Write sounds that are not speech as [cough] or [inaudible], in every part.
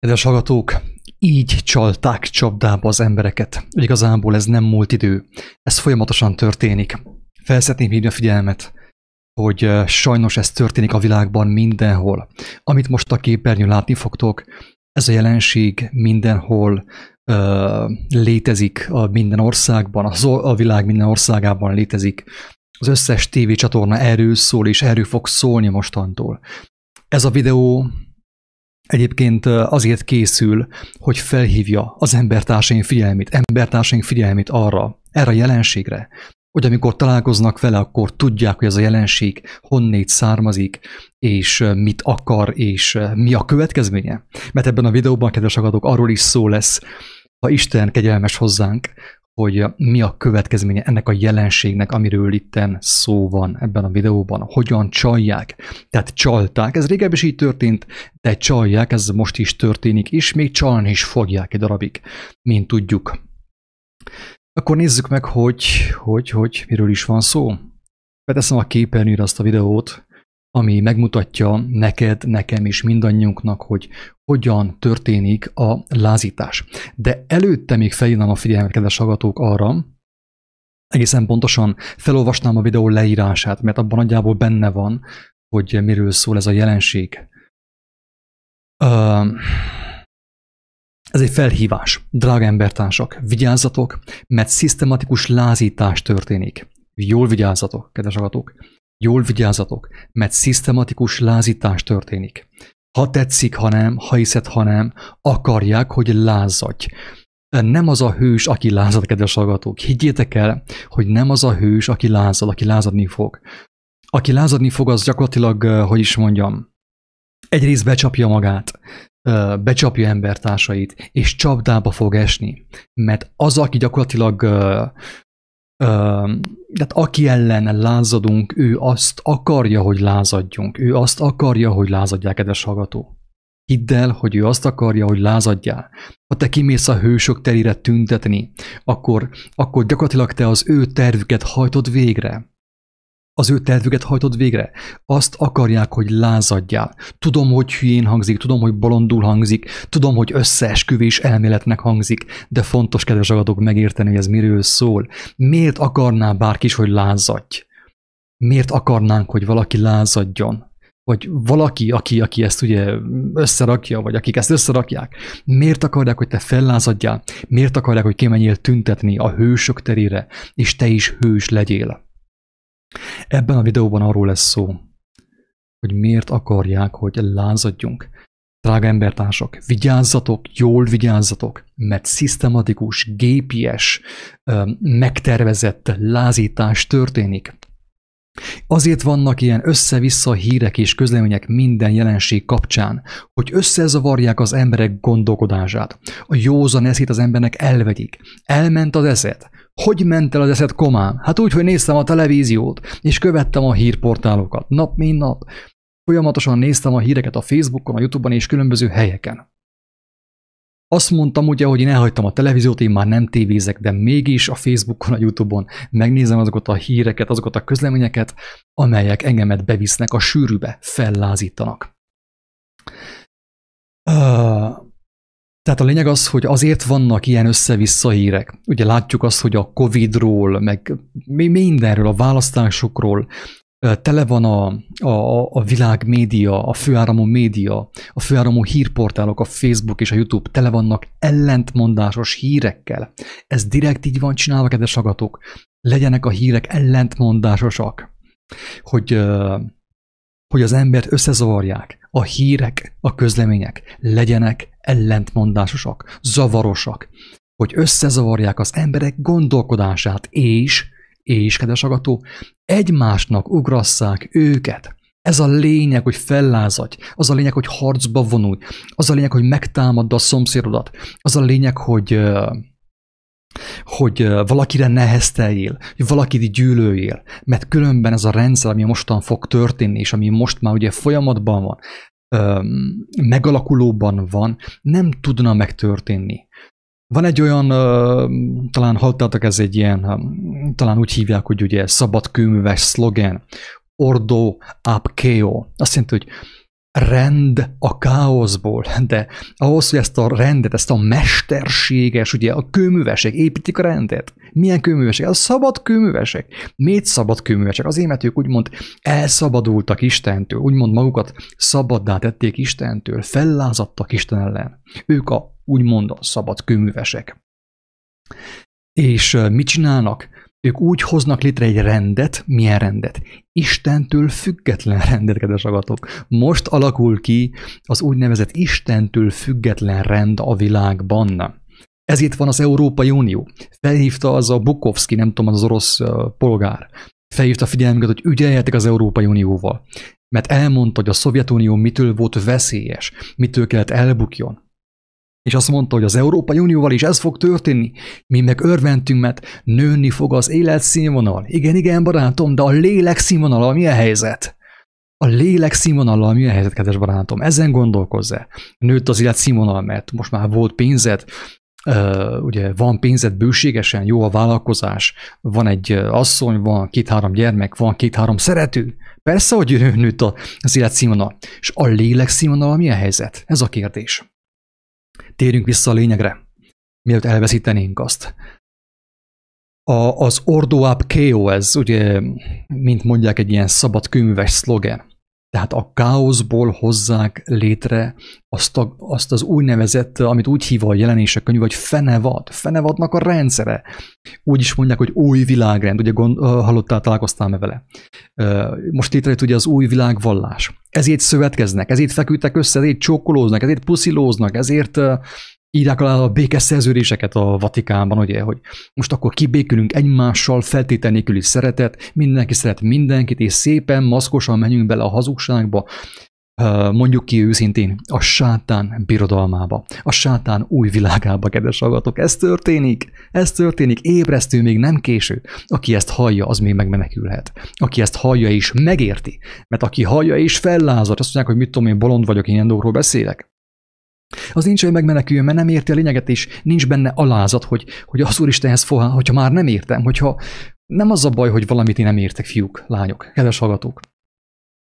Kedves hallgatók, így csalták csapdába az embereket. Igazából ez nem múlt idő, ez folyamatosan történik. Felszeretném hívni a figyelmet, hogy sajnos ez történik a világban mindenhol. Amit most a képernyőn látni fogtok, ez a jelenség mindenhol uh, létezik, a minden országban, az, a világ minden országában létezik. Az összes tévécsatorna erről szól, és erről fog szólni mostantól. Ez a videó egyébként azért készül, hogy felhívja az embertársaink figyelmét, embertársaink figyelmét arra, erre a jelenségre, hogy amikor találkoznak vele, akkor tudják, hogy ez a jelenség honnét származik, és mit akar, és mi a következménye. Mert ebben a videóban, kedves agatok, arról is szó lesz, ha Isten kegyelmes hozzánk, hogy mi a következménye ennek a jelenségnek, amiről itten szó van ebben a videóban, hogyan csalják. Tehát csalták, ez régebben is így történt, de csalják, ez most is történik, és még csalni is fogják egy darabig, mint tudjuk. Akkor nézzük meg, hogy, hogy, hogy miről is van szó. Beteszem a képernyőre azt a videót, ami megmutatja neked, nekem és mindannyiunknak, hogy hogyan történik a lázítás. De előtte még felhívnám a figyelmet, kedves hallgatók, arra, egészen pontosan felolvasnám a videó leírását, mert abban nagyjából benne van, hogy miről szól ez a jelenség. Ez egy felhívás. Drága embertársak, vigyázzatok, mert szisztematikus lázítás történik. Jól vigyázzatok, kedves hallgatók. Jól vigyázzatok, mert szisztematikus lázítás történik. Ha tetszik, ha nem, ha hiszed, ha nem, akarják, hogy lázadj. Nem az a hős, aki lázad, kedves hallgatók. Higgyétek el, hogy nem az a hős, aki lázad, aki lázadni fog. Aki lázadni fog, az gyakorlatilag, hogy is mondjam, egyrészt becsapja magát, becsapja embertársait, és csapdába fog esni. Mert az, aki gyakorlatilag tehát aki ellen lázadunk, ő azt akarja, hogy lázadjunk. Ő azt akarja, hogy lázadják, kedves hallgató. Hidd el, hogy ő azt akarja, hogy lázadjál. Ha te kimész a hősök terére tüntetni, akkor, akkor gyakorlatilag te az ő tervüket hajtod végre az ő tervüket hajtod végre. Azt akarják, hogy lázadjál. Tudom, hogy hülyén hangzik, tudom, hogy bolondul hangzik, tudom, hogy összeesküvés elméletnek hangzik, de fontos, kedves agadok, megérteni, hogy ez miről szól. Miért akarná bárki is, hogy lázadj? Miért akarnánk, hogy valaki lázadjon? vagy valaki, aki, aki ezt ugye összerakja, vagy akik ezt összerakják, miért akarják, hogy te fellázadjál? Miért akarják, hogy kimenjél tüntetni a hősök terére, és te is hős legyél? Ebben a videóban arról lesz szó, hogy miért akarják, hogy lázadjunk. Drága embertársak, vigyázzatok, jól vigyázzatok, mert szisztematikus, gépies, megtervezett lázítás történik. Azért vannak ilyen össze-vissza hírek és közlemények minden jelenség kapcsán, hogy összezavarják az emberek gondolkodását. A józan eszét az embernek elvegyik. Elment az eszet. Hogy ment el az eszed komám? Hát úgy, hogy néztem a televíziót, és követtem a hírportálokat, nap mint nap. Folyamatosan néztem a híreket a Facebookon, a Youtube-on és különböző helyeken. Azt mondtam ugye, hogy én elhagytam a televíziót, én már nem tévézek, de mégis a Facebookon, a Youtube-on megnézem azokat a híreket, azokat a közleményeket, amelyek engemet bevisznek a sűrűbe, fellázítanak. Tehát a lényeg az, hogy azért vannak ilyen össze-vissza hírek. Ugye látjuk azt, hogy a Covid-ról, meg mindenről, a választásokról tele van a, a, a világ média, a főáramú média, a főáramú hírportálok, a Facebook és a YouTube tele vannak ellentmondásos hírekkel. Ez direkt így van csinálva, kedves agatok. Legyenek a hírek ellentmondásosak. Hogy, hogy az embert összezavarják. A hírek, a közlemények legyenek ellentmondásosak, zavarosak, hogy összezavarják az emberek gondolkodását, és, és, kedves agató, egymásnak ugrasszák őket. Ez a lényeg, hogy fellázadj, az a lényeg, hogy harcba vonulj, az a lényeg, hogy megtámadd a szomszédodat, az a lényeg, hogy hogy valakire nehezteljél, hogy valakit gyűlöljél, mert különben ez a rendszer, ami mostan fog történni, és ami most már ugye folyamatban van, megalakulóban van, nem tudna megtörténni. Van egy olyan, talán hallottátok, ez egy ilyen, talán úgy hívják, hogy ugye szabad kőműves szlogen, ordo ab keo. Azt jelenti, hogy rend a káoszból, de ahhoz, hogy ezt a rendet, ezt a mesterséges, ugye a kőművesek építik a rendet. Milyen kőművesek? A szabad kőművesek. Miért szabad kőművesek? Azért, mert ők úgymond elszabadultak Istentől, úgymond magukat szabaddá tették Istentől, fellázadtak Isten ellen. Ők a úgymond a szabad kőművesek. És mit csinálnak? Ők úgy hoznak létre egy rendet, milyen rendet? Istentől független rendet, kedves agatok. Most alakul ki az úgynevezett Istentől független rend a világban. Ezért van az Európai Unió. Felhívta az a Bukovski, nem tudom, az orosz polgár. Felhívta a figyelmünket, hogy ügyeljetek az Európai Unióval. Mert elmondta, hogy a Szovjetunió mitől volt veszélyes, mitől kellett elbukjon. És azt mondta, hogy az Európai Unióval is ez fog történni. Mi meg örventünk, mert nőni fog az életszínvonal. Igen, igen, barátom, de a lélek színvonal, mi a helyzet? A lélek színvonal, mi a helyzet, kedves barátom? Ezen gondolkozz-e. Nőtt az életszínvonal, mert most már volt pénzed, ugye van pénzed bőségesen, jó a vállalkozás, van egy asszony, van két-három gyermek, van két-három szerető. Persze, hogy [laughs] nőtt az életszínvonal. És a lélek színvonal mi a helyzet? Ez a kérdés. Térjünk vissza a lényegre, mielőtt elveszítenénk azt. A, az Ordo Up KO, ez ugye, mint mondják, egy ilyen szabad könyves szlogen. Tehát a káoszból hozzák létre azt, a, azt az úgynevezett, amit úgy hív a jelenések könyv, hogy fenevad, fenevadnak a rendszere. Úgy is mondják, hogy új világrend, ugye gond, hallottál, találkoztál vele. Most létrejött ugye az új világvallás. Ezért szövetkeznek, ezért feküdtek össze, ezért csókolóznak, ezért puszilóznak, ezért írják alá a békeszerződéseket a Vatikánban, ugye, hogy most akkor kibékülünk egymással, feltétel nélküli szeretet, mindenki szeret mindenkit, és szépen, maszkosan menjünk bele a hazugságba, mondjuk ki őszintén, a sátán birodalmába, a sátán új világába, kedves hallgatók. Ez történik, ez történik, ébresztő még nem késő. Aki ezt hallja, az még megmenekülhet. Aki ezt hallja és megérti, mert aki hallja és fellázad, azt mondják, hogy mit tudom én, bolond vagyok, én dolgokról beszélek. Az nincs, hogy megmeneküljön, mert nem érti a lényeget, és nincs benne alázat, hogy, hogy az Úristenhez fog, hogyha már nem értem, hogyha nem az a baj, hogy valamit én nem értek, fiúk, lányok, kedves hallgatók.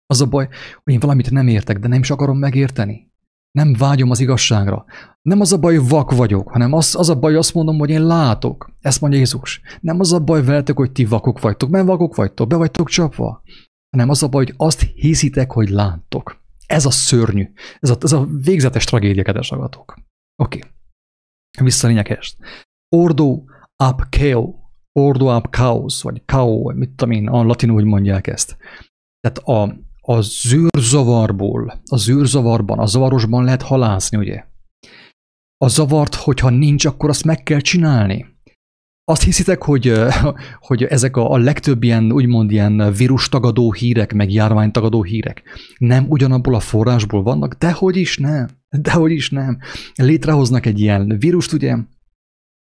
Az a baj, hogy én valamit nem értek, de nem is akarom megérteni. Nem vágyom az igazságra. Nem az a baj, hogy vak vagyok, hanem az, az a baj, azt mondom, hogy én látok. Ezt mondja Jézus. Nem az a baj veletek, hogy ti vakok vagytok, mert vakok vagytok, be vagytok csapva. Hanem az a baj, hogy azt hiszitek, hogy láttok. Ez a szörnyű. Ez a, ez a végzetes tragédia, kedves agatok. Oké. Okay. Vissza a lényeghez. Ordo ab keo. Ordo ab chaos, vagy kao, mit tudom én, a latinul hogy mondják ezt. Tehát a, a zűrzavarból, a zűrzavarban, a zavarosban lehet halászni, ugye? A zavart, hogyha nincs, akkor azt meg kell csinálni. Azt hiszitek, hogy, [laughs] hogy ezek a, a legtöbb ilyen, úgymond ilyen vírustagadó hírek, meg járványtagadó hírek nem ugyanabból a forrásból vannak? Dehogy is nem. Dehogy is nem. Létrehoznak egy ilyen vírust, ugye,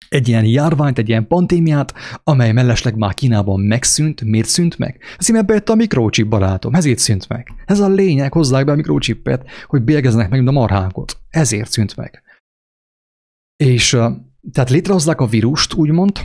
egy ilyen járványt, egy ilyen pandémiát, amely mellesleg már Kínában megszűnt. Miért szűnt meg? Azért bejött a mikrochip barátom, ezért szűnt meg. Ez a lényeg, hozzák be a mikrochipet, hogy bélgeznek meg a marhánkot. Ezért szűnt meg. És tehát létrehozzák a vírust, úgymond,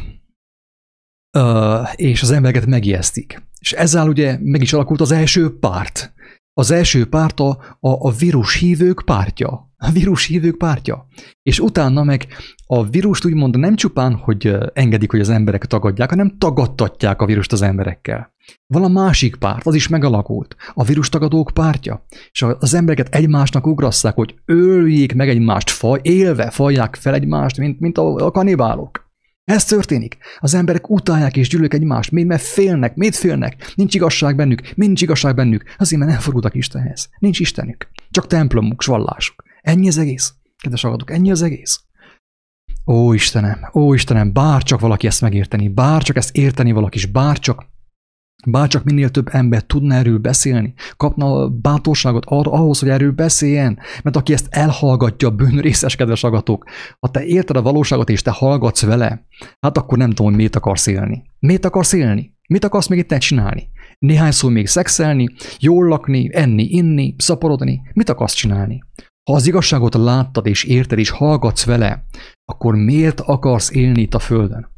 és az embereket megijesztik. És ezzel ugye meg is alakult az első párt. Az első párt a, a, a vírus hívők pártja. A vírus hívők pártja. És utána meg a vírust úgymond nem csupán, hogy engedik, hogy az emberek tagadják, hanem tagadtatják a vírust az emberekkel. Van a másik párt, az is megalakult. A vírus tagadók pártja. És az embereket egymásnak ugrasszák, hogy öljék meg egymást, faj, élve fajják fel egymást, mint, mint a, a kanibálok. Ez történik. Az emberek utálják és gyűlök egymást. Miért? Mert félnek. Miért félnek? Nincs igazság bennük. Nincs igazság bennük. Azért, mert nem fordultak Istenhez. Nincs Istenük. Csak templomuk, vallásuk. Ennyi az egész. Kedves hallgatók, ennyi az egész. Ó Istenem, ó Istenem, bár csak valaki ezt megérteni, bár csak ezt érteni valaki, bár csak Bárcsak minél több ember tudna erről beszélni, kapna bátorságot arra, ahhoz, hogy erről beszéljen, mert aki ezt elhallgatja, bűnrészes kedves agatok, ha te érted a valóságot és te hallgatsz vele, hát akkor nem tudom, hogy miért akarsz élni. Miért akarsz élni? Mit akarsz még itt csinálni? Néhány szó még szexelni, jól lakni, enni, inni, szaporodni? Mit akarsz csinálni? Ha az igazságot láttad és érted és hallgatsz vele, akkor miért akarsz élni itt a földön?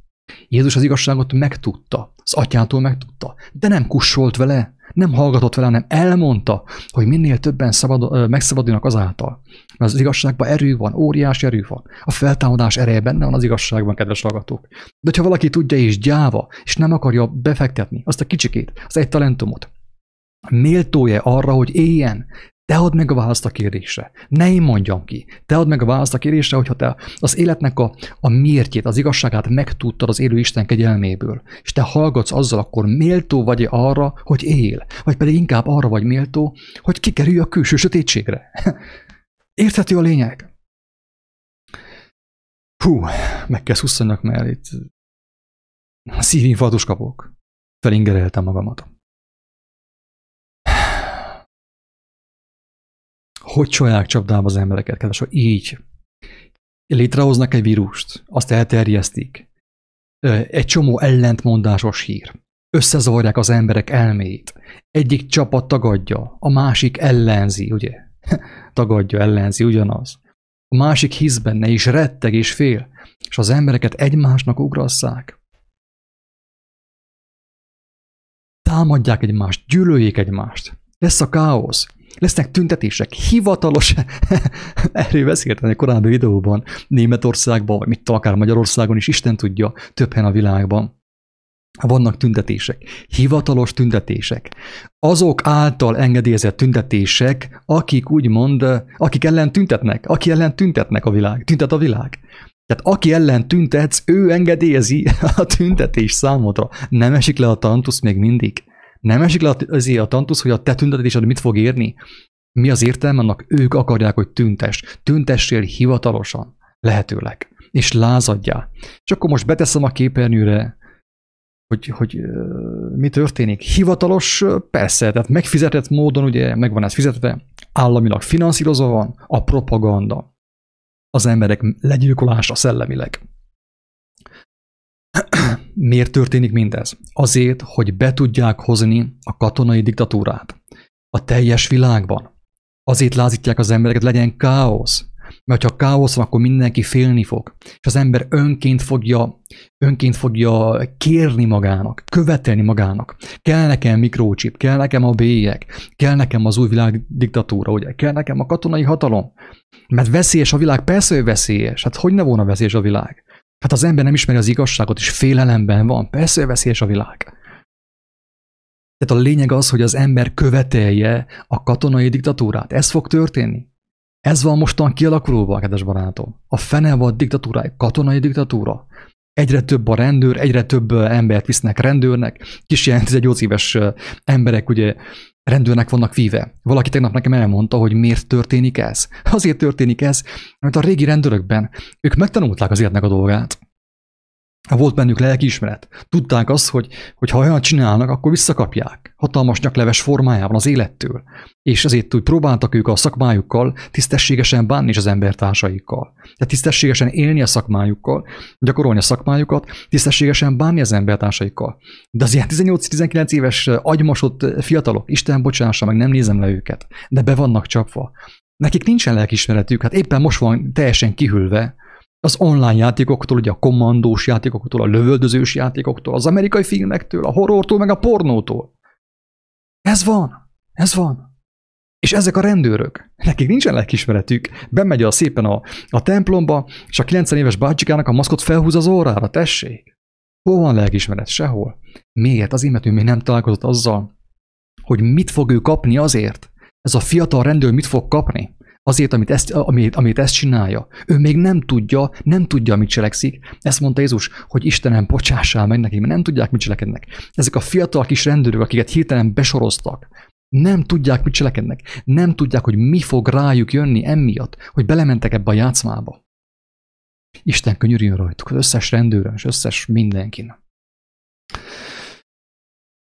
Jézus az igazságot megtudta, az atyától megtudta, de nem kussolt vele, nem hallgatott vele, hanem elmondta, hogy minél többen szabad, megszabadulnak azáltal. Mert az igazságban erő van, óriási erő van. A feltámadás ereje benne van az igazságban, kedves hallgatók. De ha valaki tudja és gyáva, és nem akarja befektetni azt a kicsikét, az egy talentumot, méltója arra, hogy éljen, te add meg a választ a kérdésre. Ne én mondjam ki. Te add meg a választ a kérdésre, hogyha te az életnek a, a miértjét, az igazságát megtudtad az élő Isten kegyelméből, és te hallgatsz azzal, akkor méltó vagy arra, hogy él, vagy pedig inkább arra vagy méltó, hogy kikerülj a külső sötétségre. [laughs] Érthető a lényeg? Hú, meg kell szusszanyak, mert itt szívinfarktus kapok. Felingereltem magamat. Hogy csolják csapdába az embereket, kedves, hogy így létrehoznak egy vírust, azt elterjesztik, egy csomó ellentmondásos hír, összezavarják az emberek elméit, egyik csapat tagadja, a másik ellenzi, ugye? [laughs] tagadja, ellenzi, ugyanaz. A másik hisz benne, és retteg, és fél, és az embereket egymásnak ugrasszák. Támadják egymást, gyűlöljék egymást. Lesz a káosz. Lesznek tüntetések, hivatalos, [laughs] erről beszéltem egy korábbi videóban, Németországban, vagy mit akár Magyarországon is, Isten tudja, több helyen a világban. Vannak tüntetések, hivatalos tüntetések. Azok által engedélyezett tüntetések, akik úgymond, akik ellen tüntetnek, aki ellen tüntetnek a világ, tüntet a világ. Tehát aki ellen tüntetsz, ő engedélyezi [laughs] a tüntetés számodra. Nem esik le a tantusz még mindig. Nem esik le azért a tantusz, hogy a te tüntetésed mit fog érni? Mi az értelme annak? Ők akarják, hogy tüntes. Tüntessél hivatalosan, lehetőleg. És lázadjál. És akkor most beteszem a képernyőre, hogy, hogy mi történik. Hivatalos, persze, tehát megfizetett módon, ugye megvan ez fizetve, államilag finanszírozva van a propaganda. Az emberek legyilkolása szellemileg. Miért történik mindez? Azért, hogy be tudják hozni a katonai diktatúrát. A teljes világban. Azért lázítják az embereket, legyen káosz. Mert ha káosz van, akkor mindenki félni fog. És az ember önként fogja, önként fogja kérni magának, követelni magának. Kell nekem mikrochip, kell nekem a bélyek, kell nekem az új világ diktatúra, ugye? kell nekem a katonai hatalom. Mert veszélyes a világ, persze, hogy veszélyes. Hát hogy ne volna veszélyes a világ? Hát az ember nem ismeri az igazságot, és félelemben van. Persze veszélyes a világ. Tehát a lényeg az, hogy az ember követelje a katonai diktatúrát. Ez fog történni. Ez van mostan kialakulóban, kedves barátom. A fene volt diktatúrája, katonai diktatúra. Egyre több a rendőr, egyre több embert visznek rendőrnek. Kis ilyen 18 éves emberek ugye rendőrnek vannak víve. Valaki tegnap nekem elmondta, hogy miért történik ez. Azért történik ez, mert a régi rendőrökben ők megtanulták az életnek a dolgát. Volt bennük lelkiismeret. Tudták azt, hogy, hogy ha olyan csinálnak, akkor visszakapják. Hatalmas nyakleves formájában az élettől. És ezért úgy próbáltak ők a szakmájukkal tisztességesen bánni is az embertársaikkal. Tehát tisztességesen élni a szakmájukkal, gyakorolni a szakmájukat, tisztességesen bánni az embertársaikkal. De az ilyen 18-19 éves agymosott fiatalok, Isten bocsássa, meg nem nézem le őket, de be vannak csapva. Nekik nincsen lelkismeretük, hát éppen most van teljesen kihűlve, az online játékoktól, ugye a kommandós játékoktól, a lövöldözős játékoktól, az amerikai filmektől, a horrortól, meg a pornótól. Ez van. Ez van. És ezek a rendőrök, nekik nincsen lelkismeretük, bemegy a szépen a, a templomba, és a 90 éves bácsikának a maszkot felhúz az órára, tessék. Hol van lelkismeret? Sehol. Miért? Az mert ő még nem találkozott azzal, hogy mit fog ő kapni azért. Ez a fiatal rendőr mit fog kapni? Azért, amit ezt, amit, amit ezt csinálja. Ő még nem tudja, nem tudja, mit cselekszik. Ezt mondta Jézus, hogy Istenem, bocsássál meg neki, mert nem tudják, mit cselekednek. Ezek a fiatal kis rendőrök, akiket hirtelen besoroztak, nem tudják, mit cselekednek. Nem tudják, hogy mi fog rájuk jönni emiatt, hogy belementek ebbe a játszmába. Isten könyörüljön rajtuk, az összes rendőrön, és összes mindenkin.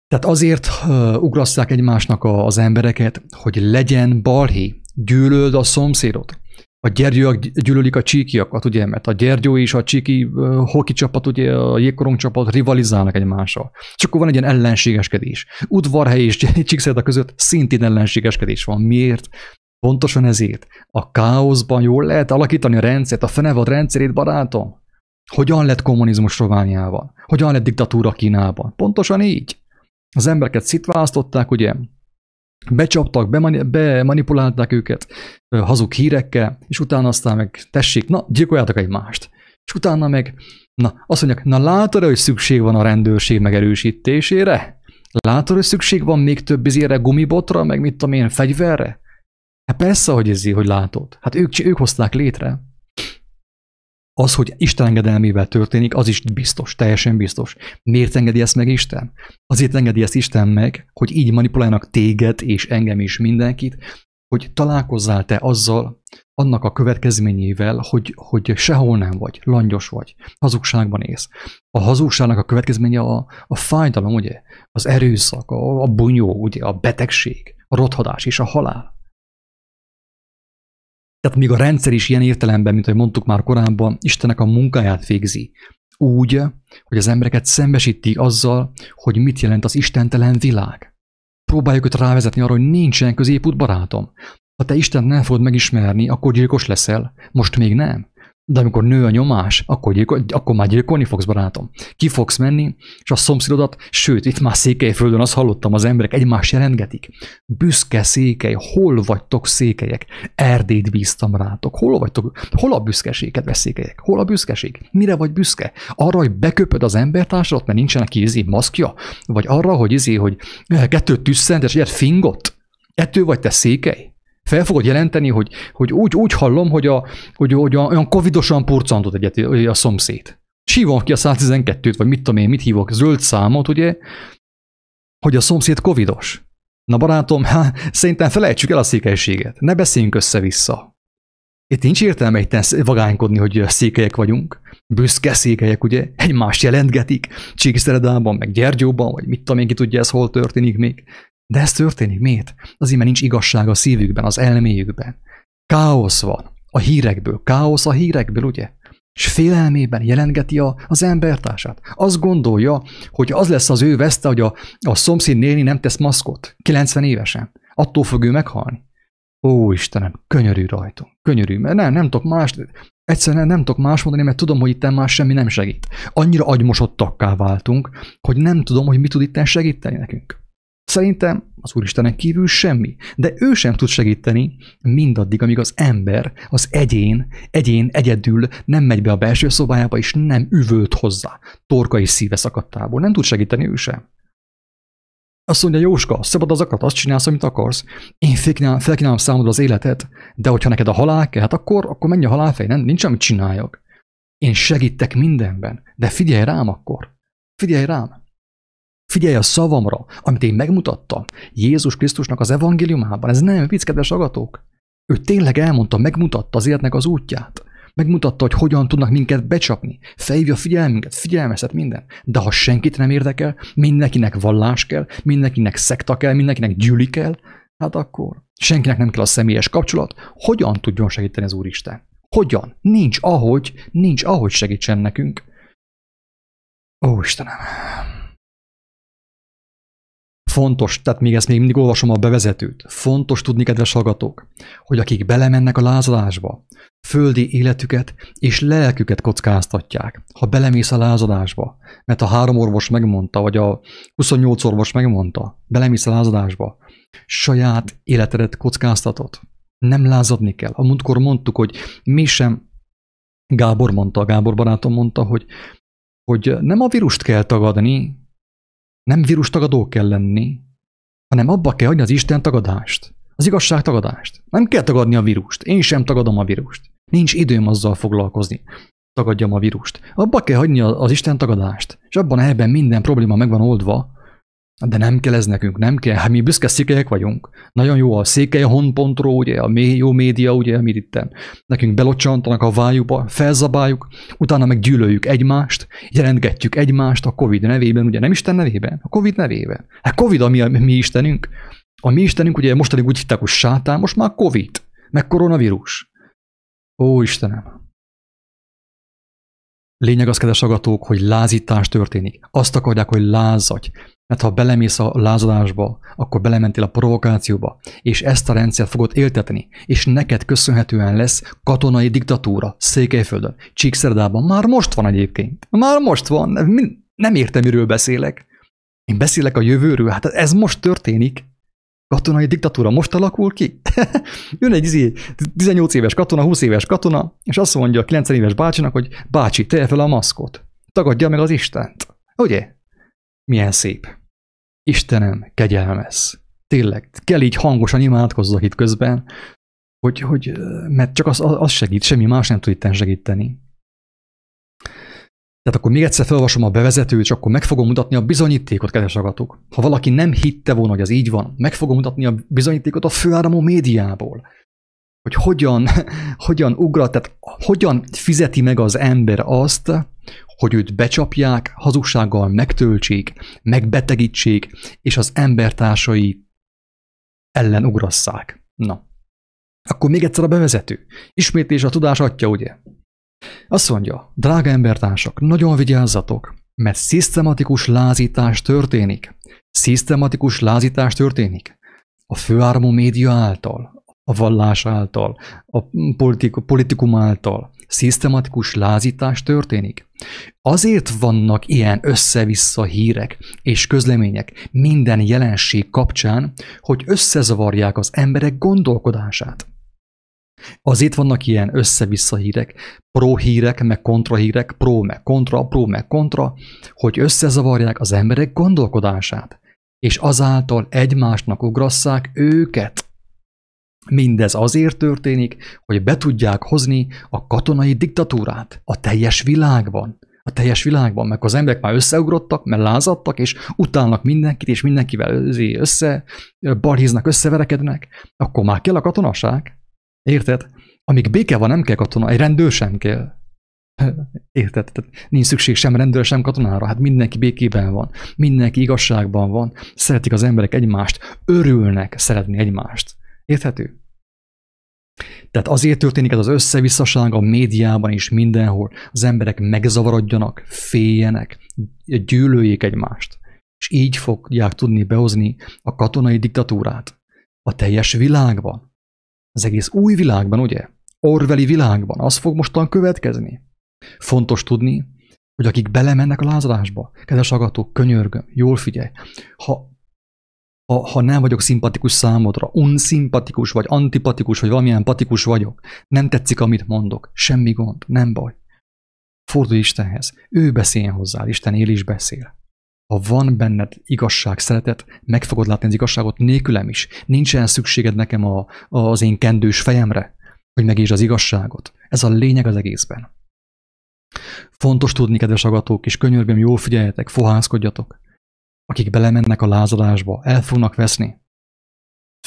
Tehát azért ugrasszák egymásnak az embereket, hogy legyen balhé, gyűlöld a szomszédot. A gyergyőek gyűlölik a csíkiakat, ugye, mert a Gyergyó és a csíki uh, hoki csapat, ugye a jégkorong csapat rivalizálnak egymással. És akkor van egy ilyen ellenségeskedés. Udvarhely és [laughs] Csíkszeda között szintén ellenségeskedés van. Miért? Pontosan ezért. A káoszban jól lehet alakítani a rendszert, a fenevad rendszerét, barátom. Hogyan lett kommunizmus Romániában? Hogyan lett diktatúra Kínában? Pontosan így. Az embereket szitválasztották, ugye, becsaptak, bemanipulálták őket hazug hírekkel, és utána aztán meg tessék, na, gyilkoljátok egymást. És utána meg, na, azt mondják, na látod, hogy szükség van a rendőrség megerősítésére? Látod, hogy szükség van még több izére, gumibotra, meg mit tudom én, fegyverre? Hát persze, hogy ez hogy látod. Hát ők, ők hozták létre. Az, hogy Isten engedelmével történik, az is biztos, teljesen biztos. Miért engedi ezt meg Isten? Azért engedi ezt Isten meg, hogy így manipulálnak téged és engem is mindenkit, hogy találkozzál te azzal, annak a következményével, hogy, hogy sehol nem vagy, langyos vagy, hazugságban ész. A hazugságnak a következménye a, a fájdalom, ugye? Az erőszak, a, a bunyó, ugye? A betegség, a rothadás és a halál. Tehát még a rendszer is ilyen értelemben, mint ahogy mondtuk már korábban, Istennek a munkáját végzi. Úgy, hogy az embereket szembesíti azzal, hogy mit jelent az istentelen világ. Próbáljuk őt rávezetni arra, hogy nincsen középút barátom. Ha te Isten nem fogod megismerni, akkor gyilkos leszel. Most még nem. De amikor nő a nyomás, akkor, gyilkol, akkor már gyilkolni fogsz, barátom. Ki fogsz menni, és a szomszédodat, sőt, itt már Székelyföldön azt hallottam, az emberek egymást jelentgetik. Büszke székely, hol vagytok székelyek? Erdét bíztam rátok. Hol vagytok? Hol a büszkeség, kedves székelyek? Hol a büszkeség? Mire vagy büszke? Arra, hogy beköpöd az embertársadat, mert nincsen neki izé maszkja? Vagy arra, hogy izé, hogy kettőt tüsszent, és ilyet fingott? Ettől vagy te székely? Fel fogod jelenteni, hogy, hogy úgy, úgy hallom, hogy, a, hogy, hogy a, olyan covidosan purcantott egyet a szomszéd. Sívom ki a 112-t, vagy mit tudom én, mit hívok, zöld számot, ugye, hogy a szomszéd covidos. Na barátom, há, szerintem felejtsük el a székelységet. Ne beszéljünk össze-vissza. Itt nincs értelme itt vagánykodni, hogy székelyek vagyunk. Büszke székelyek, ugye? Egymást jelentgetik. Csíkszeredában, meg Gyergyóban, vagy mit tudom én, ki tudja, ez hol történik még. De ez történik. Miért? Azért, mert nincs igazság a szívükben, az elméjükben. Káosz van a hírekből. Káosz a hírekből, ugye? És félelmében jelentgeti a, az embertársát. Azt gondolja, hogy az lesz az ő veszte, hogy a, a szomszéd néni nem tesz maszkot. 90 évesen. Attól fog ő meghalni. Ó, Istenem, könyörű rajtunk. Könyörű, mert nem, nem tudok más, egyszerűen nem tudok más mondani, mert tudom, hogy itt más semmi nem segít. Annyira agymosottakká váltunk, hogy nem tudom, hogy mi tud itt segíteni nekünk. Szerintem az Úristenen kívül semmi, de ő sem tud segíteni mindaddig, amíg az ember, az egyén, egyén egyedül nem megy be a belső szobájába, és nem üvölt hozzá torkai szíve szakadtából. Nem tud segíteni ő sem. Azt mondja, Jóska, szabad az akarat, azt csinálsz, amit akarsz. Én felkínálom, felkínálom számodra az életet, de hogyha neked a halál kell, hát akkor, akkor menj a halálfej, nem? Nincs, amit csináljak. Én segítek mindenben, de figyelj rám akkor. Figyelj rám. Figyelj a szavamra, amit én megmutattam Jézus Krisztusnak az evangéliumában. Ez nem vicc, kedves agatók. Ő tényleg elmondta, megmutatta az életnek az útját. Megmutatta, hogy hogyan tudnak minket becsapni. Felhívja a figyelmünket, figyelmeztet minden. De ha senkit nem érdekel, mindenkinek vallás kell, mindenkinek szekta kell, mindenkinek gyűli kell, hát akkor senkinek nem kell a személyes kapcsolat. Hogyan tudjon segíteni az Úristen? Hogyan? Nincs ahogy, nincs ahogy segítsen nekünk. Ó, Istenem! Fontos, tehát még ezt még mindig olvasom a bevezetőt, fontos tudni, kedves hallgatók, hogy akik belemennek a lázadásba, földi életüket és lelküket kockáztatják, ha belemész a lázadásba, mert a három orvos megmondta, vagy a 28 orvos megmondta, belemész a lázadásba, saját életedet kockáztatod. Nem lázadni kell. A múltkor mondtuk, hogy mi sem, Gábor mondta, Gábor barátom mondta, hogy, hogy nem a vírust kell tagadni, nem vírus tagadó kell lenni, hanem abba kell hagyni az Isten tagadást. Az igazság tagadást. Nem kell tagadni a vírust. Én sem tagadom a vírust. Nincs időm azzal foglalkozni. Tagadjam a vírust. Abba kell hagyni az Isten tagadást. És abban ebben minden probléma meg van oldva, de nem kell ez nekünk, nem kell. Hát mi büszke székelyek vagyunk. Nagyon jó a székelyhon.ro, ugye, a jó média, ugye, amit itt nekünk belocsantanak a vájúba, felzabáljuk, utána meg gyűlöljük egymást, jelentgetjük egymást a Covid nevében, ugye nem Isten nevében, a Covid nevében. Hát Covid a mi, a mi Istenünk. A mi Istenünk ugye mostanig úgy hitták, hogy sátán, most már Covid, meg koronavírus. Ó Istenem, Lényeg az, kedves agatók, hogy lázítás történik. Azt akarják, hogy lázadj. Mert ha belemész a lázadásba, akkor belementél a provokációba, és ezt a rendszert fogod éltetni, és neked köszönhetően lesz katonai diktatúra Székelyföldön, Csíkszerdában. Már most van egyébként. Már most van. Nem értem, miről beszélek. Én beszélek a jövőről, hát ez most történik. Katonai diktatúra most alakul ki? [laughs] Jön egy 18 éves katona, 20 éves katona, és azt mondja a 90 éves bácsinak, hogy bácsi, te fel a maszkot. Tagadja meg az Istent. Ugye? Milyen szép. Istenem, kegyelmez. Tényleg, kell így hangosan imádkozzak itt közben, hogy, hogy mert csak az, az segít, semmi más nem tud itt segíteni. Tehát akkor még egyszer felolvasom a bevezetőt, és akkor meg fogom mutatni a bizonyítékot, kedves agatok. Ha valaki nem hitte volna, hogy az így van, meg fogom mutatni a bizonyítékot a főáramú médiából. Hogy hogyan, [laughs] hogyan ugrat, tehát hogyan fizeti meg az ember azt, hogy őt becsapják, hazugsággal megtöltsék, megbetegítsék, és az embertársai ellen ugrasszák. Na. Akkor még egyszer a bevezető. Ismétlés a tudás atya, ugye? Azt mondja, drága embertársak, nagyon vigyázzatok, mert szisztematikus lázítás történik. Szisztematikus lázítás történik. A főáramú média által, a vallás által, a politikum által szisztematikus lázítás történik. Azért vannak ilyen össze-vissza hírek és közlemények minden jelenség kapcsán, hogy összezavarják az emberek gondolkodását. Azért vannak ilyen össze-vissza hírek, pro hírek, meg kontra hírek, pro meg kontra, pro meg kontra, hogy összezavarják az emberek gondolkodását, és azáltal egymásnak ugrasszák őket. Mindez azért történik, hogy be tudják hozni a katonai diktatúrát a teljes világban. A teljes világban, meg az emberek már összeugrottak, mert lázadtak, és utálnak mindenkit, és mindenkivel össze, balhíznak, összeverekednek, akkor már kell a katonaság. Érted? Amíg béke van, nem kell katona, egy rendőr sem kell. Érted? Tehát nincs szükség sem rendőr, sem katonára. Hát mindenki békében van. Mindenki igazságban van. Szeretik az emberek egymást. Örülnek szeretni egymást. Érthető? Tehát azért történik ez az összevisszaság a médiában is mindenhol. Az emberek megzavarodjanak, féljenek, gyűlöljék egymást. És így fogják tudni behozni a katonai diktatúrát. A teljes világban az egész új világban, ugye? Orveli világban, az fog mostan következni. Fontos tudni, hogy akik belemennek a lázadásba, kedves agatók, könyörgöm, jól figyelj, ha, ha, ha nem vagyok szimpatikus számodra, unszimpatikus, vagy antipatikus, vagy valamilyen patikus vagyok, nem tetszik, amit mondok, semmi gond, nem baj. Fordulj Istenhez, ő beszéljen hozzá, Isten él is beszél. Ha van benned igazság, szeretet, meg fogod látni az igazságot nélkülem is. Nincsen szükséged nekem a, az én kendős fejemre, hogy megítsd az igazságot. Ez a lényeg az egészben. Fontos tudni, kedves agatók, és könyörgöm, jól figyeljetek, fohászkodjatok. Akik belemennek a lázadásba, el fognak veszni.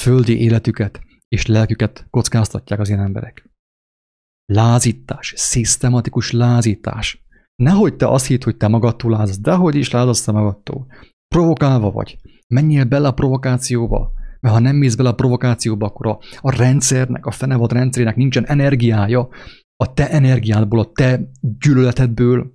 Földi életüket és lelküket kockáztatják az ilyen emberek. Lázítás, szisztematikus lázítás. Nehogy te azt hidd, hogy te magadtól lázadsz, de hogy is lázadsz te magadtól. Provokálva vagy. Menjél bele a provokációba. Mert ha nem mész bele a provokációba, akkor a, a rendszernek, a fenevad rendszerének nincsen energiája, a te energiádból, a te gyűlöletedből,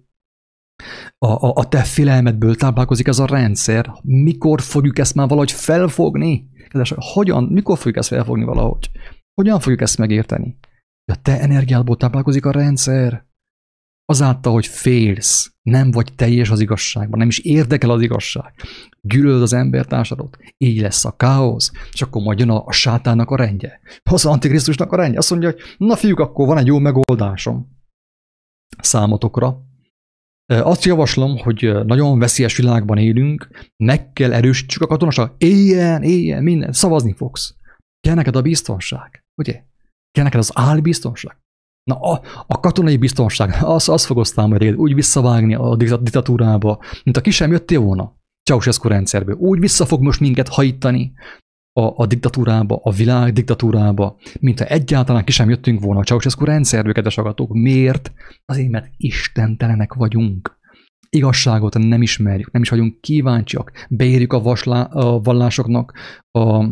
a, a, a te félelmedből táplálkozik ez a rendszer. Mikor fogjuk ezt már valahogy felfogni? Kedves, hogyan, mikor fogjuk ezt felfogni valahogy? Hogyan fogjuk ezt megérteni? A te energiádból táplálkozik a rendszer. Azáltal, hogy félsz, nem vagy teljes az igazságban, nem is érdekel az igazság. Gyűlölöd az embertársadot, így lesz a káosz, és akkor majd jön a, a sátának a rendje. Az antikrisztusnak a rendje. Azt mondja, hogy na fiúk, akkor van egy jó megoldásom számotokra. Azt javaslom, hogy nagyon veszélyes világban élünk, meg kell erősítsük a katonaság. Éljen, éljen, minden, szavazni fogsz. Kell neked a biztonság, ugye? Kell neked az álbiztonság. Na, a, a katonai biztonság, az, az fog aztán majd úgy visszavágni a diktatúrába, mint a ki sem jöttél volna Ceausescu rendszerből. Úgy vissza fog most minket hajtani a, a diktatúrába, a világ diktatúrába, mint ha egyáltalán ki sem jöttünk volna a Ceausescu rendszerből, kedves agatók. Miért? Azért, mert istentelenek vagyunk. Igazságot nem ismerjük, nem is vagyunk kíváncsiak. Beérjük a, vaslá, a vallásoknak a,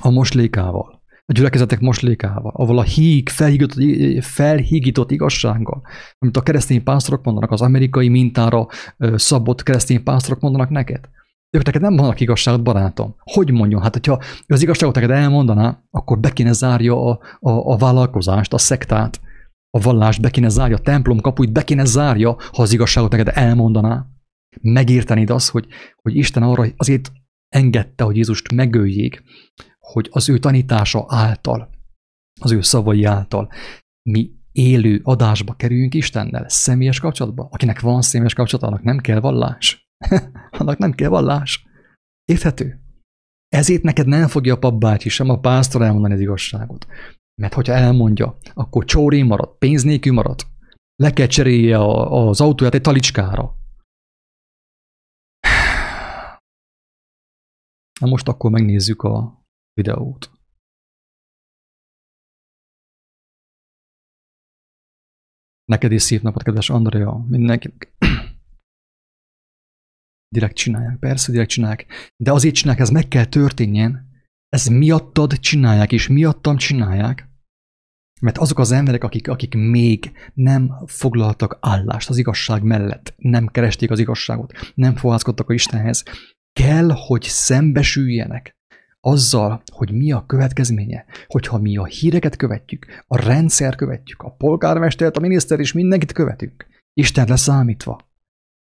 a moslékával a gyülekezetek moslékával, ahol a híg felhígított, felhígított igazsággal, amit a keresztény pásztorok mondanak, az amerikai mintára szabott keresztény pásztorok mondanak neked. Ők neked nem mondanak igazságot, barátom. Hogy mondjon? Hát, hogyha az igazságot neked elmondaná, akkor be kéne zárja a, a, a vállalkozást, a szektát, a vallást, be kéne zárja, a templom kapuit be kéne zárja, ha az igazságot neked elmondaná. Megértenéd azt, hogy, hogy Isten arra azért engedte, hogy Jézust megöljék, hogy az ő tanítása által, az ő szavai által mi élő adásba kerüljünk Istennel, személyes kapcsolatba. Akinek van személyes kapcsolat, annak nem kell vallás. [laughs] annak nem kell vallás. Érthető? Ezért neked nem fogja a papbácsi sem a pásztor elmondani az igazságot. Mert hogyha elmondja, akkor csóré marad, pénz nélkül marad. Le kell cserélje az autóját egy talicskára. [sighs] Na most akkor megnézzük a videót. Neked is szép napot, kedves Andrea, mindenkinek. [clears throat] direkt csinálják, persze direkt csinálják, de azért csinálják, ez meg kell történjen, ez miattad csinálják, és miattam csinálják, mert azok az emberek, akik, akik még nem foglaltak állást az igazság mellett, nem keresték az igazságot, nem fohászkodtak a Istenhez, kell, hogy szembesüljenek azzal, hogy mi a következménye, hogyha mi a híreket követjük, a rendszer követjük, a polgármestert, a miniszter és mindenkit követünk, Isten leszámítva.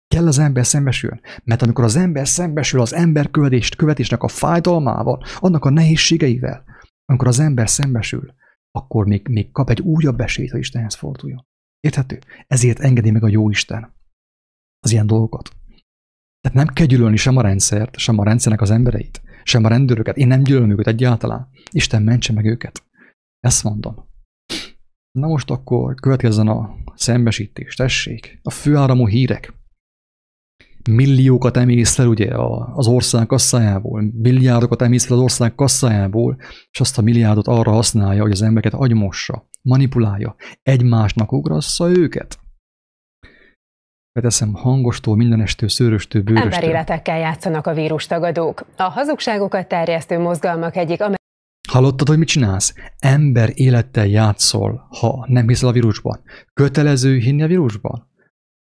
Kell az ember szembesüljön, mert amikor az ember szembesül az ember követést, követésnek a fájdalmával, annak a nehézségeivel, amikor az ember szembesül, akkor még, még kap egy újabb esélyt, hogy Istenhez forduljon. Érthető? Ezért engedi meg a jó Isten az ilyen dolgokat. Tehát nem kell gyűlölni sem a rendszert, sem a rendszernek az embereit, sem a rendőröket. Én nem gyűlölöm őket egyáltalán. Isten mentse meg őket. Ezt mondom. Na most akkor következzen a szembesítés, tessék. A főáramú hírek. Milliókat emész fel ugye az ország kasszájából, milliárdokat emész fel az ország kasszájából, és azt a milliárdot arra használja, hogy az embereket agymossa, manipulálja, egymásnak ugrassza őket. Beteszem hangostól, mindenestől, szőröstől, bőröstől. Emberéletekkel játszanak a vírustagadók. A hazugságokat terjesztő mozgalmak egyik Amer- Hallottad, hogy mit csinálsz? Ember élettel játszol, ha nem hiszel a vírusban. Kötelező hinni a vírusban?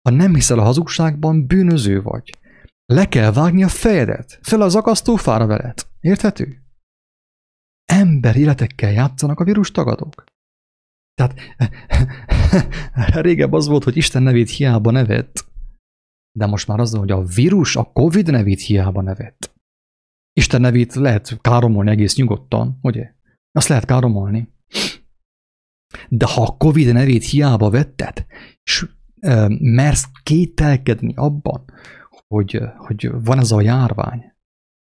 Ha nem hiszel a hazugságban, bűnöző vagy. Le kell vágni a fejedet, fel az akasztófára veled. Érthető? Ember életekkel játszanak a vírustagadók. Tehát [laughs] régebb az volt, hogy Isten nevét hiába nevett, de most már az, hogy a vírus a Covid nevét hiába nevett. Isten nevét lehet káromolni egész nyugodtan, ugye? Azt lehet káromolni. De ha a Covid nevét hiába vetted, és e, mersz kételkedni abban, hogy, hogy van ez a járvány,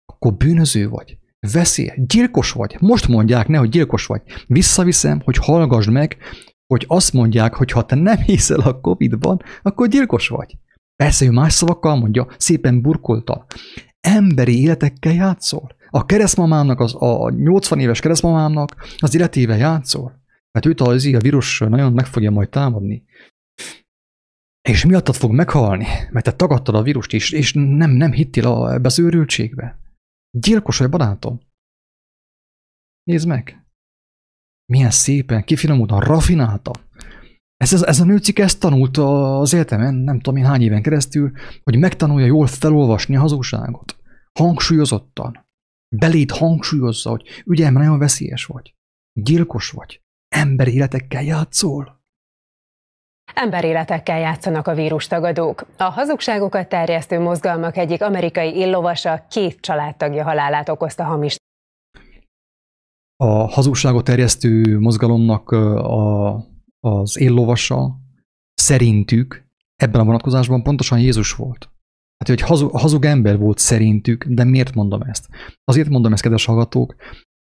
akkor bűnöző vagy veszély, gyilkos vagy. Most mondják ne, hogy gyilkos vagy. Visszaviszem, hogy hallgass meg, hogy azt mondják, hogy ha te nem hiszel a Covid-ban, akkor gyilkos vagy. Persze ő más szavakkal mondja, szépen burkolta. Emberi életekkel játszol. A keresztmamámnak, az, a 80 éves keresztmamámnak az életével játszol. Mert őt az a vírus nagyon meg fogja majd támadni. És miattad fog meghalni, mert te tagadtad a vírust is, és nem, nem hittél a, ebbe az őrültségbe. Gyilkos vagy, barátom. Nézd meg. Milyen szépen, kifinomultan, rafinálta. Ez, ez, ez a nőcik ezt tanult az életemen, nem tudom én hány éven keresztül, hogy megtanulja jól felolvasni a hazugságot. Hangsúlyozottan. Belét hangsúlyozza, hogy ugye, nagyon veszélyes vagy. Gyilkos vagy. Ember életekkel játszol. Emberéletekkel játszanak a vírustagadók. A hazugságokat terjesztő mozgalmak egyik amerikai illovasa két családtagja halálát okozta hamis. A hazugságot terjesztő mozgalomnak a, az illovasa szerintük ebben a vonatkozásban pontosan Jézus volt. Hát, hogy hazug, hazug ember volt szerintük, de miért mondom ezt? Azért mondom ezt, kedves hallgatók,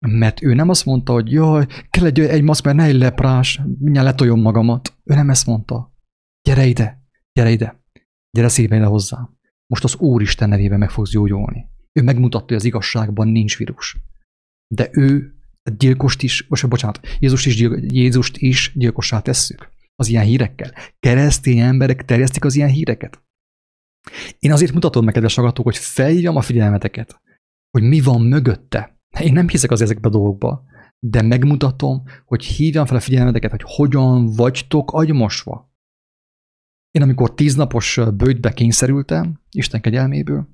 mert ő nem azt mondta, hogy jaj, kell egy, egy maszk, mert ne egy leprás, mindjárt letoljom magamat. Ő nem ezt mondta. Gyere ide, gyere ide, gyere szépen ide hozzám. Most az Úristen nevében meg fogsz gyógyulni. Ő megmutatta, hogy az igazságban nincs vírus. De ő gyilkost is, most bocsánat, Jézust is, Jézust is gyilkossá tesszük az ilyen hírekkel. Keresztény emberek terjesztik az ilyen híreket. Én azért mutatom meg, kedves hogy felhívjam a figyelmeteket, hogy mi van mögötte. Én nem hiszek az ezekbe a dolgokba, de megmutatom, hogy hívjam fel a figyelmeteket, hogy hogyan vagytok agymosva. Én amikor tíznapos bőjtbe kényszerültem, Isten kegyelméből,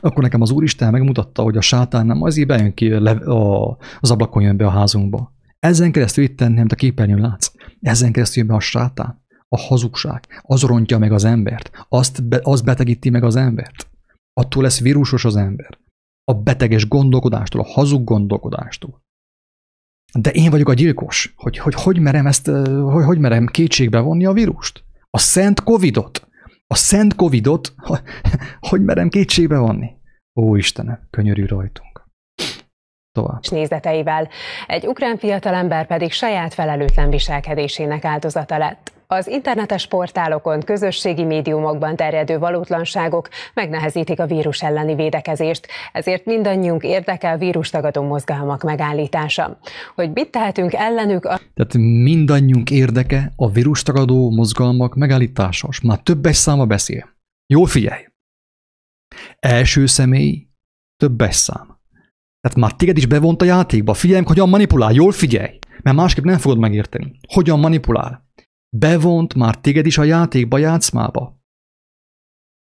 akkor nekem az Úristen megmutatta, hogy a sátán nem azért bejön ki az ablakon jön be a házunkba. Ezen keresztül itt nem a képernyőn látsz. Ezen keresztül jön be a sátán. A hazugság. Az rontja meg az embert. Azt be, az betegíti meg az embert. Attól lesz vírusos az ember. A beteges gondolkodástól, a hazug gondolkodástól. De én vagyok a gyilkos. Hogy hogy, hogy merem ezt, hogy, hogy merem kétségbe vonni a vírust? A szent Covidot. A szent Covidot, [laughs] hogy merem kétségbe vonni? Ó Istenem, könyörű rajtunk. Tovább. Nézeteivel. Egy ukrán fiatalember pedig saját felelőtlen viselkedésének áldozata lett. Az internetes portálokon, közösségi médiumokban terjedő valótlanságok megnehezítik a vírus elleni védekezést, ezért mindannyiunk érdekel vírustagadó mozgalmak megállítása. Hogy mit tehetünk ellenük? A... Tehát mindannyiunk érdeke a vírustagadó mozgalmak megállítása. Már többes száma beszél. Jó figyelj! Első személy, többes szám. Tehát már téged is bevont a játékba. Figyelj, hogyan manipulál. Jól figyelj! Mert másképp nem fogod megérteni. Hogyan manipulál bevont már téged is a játékba, játszmába.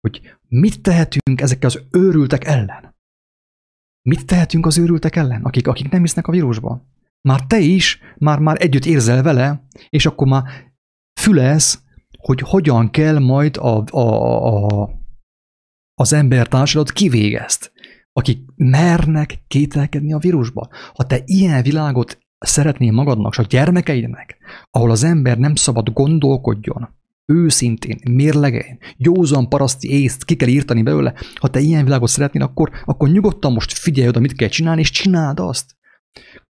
Hogy mit tehetünk ezekkel az őrültek ellen? Mit tehetünk az őrültek ellen, akik, akik nem hisznek a vírusban? Már te is, már, már együtt érzel vele, és akkor már fülesz, hogy hogyan kell majd a, a, a, az embertársadat kivégezt, akik mernek kételkedni a vírusba. Ha te ilyen világot szeretnél magadnak, és a gyermekeidnek, ahol az ember nem szabad gondolkodjon, őszintén, mérlegein, józan paraszti észt ki kell írtani belőle, ha te ilyen világot szeretnél, akkor, akkor nyugodtan most figyelj oda, mit kell csinálni, és csináld azt.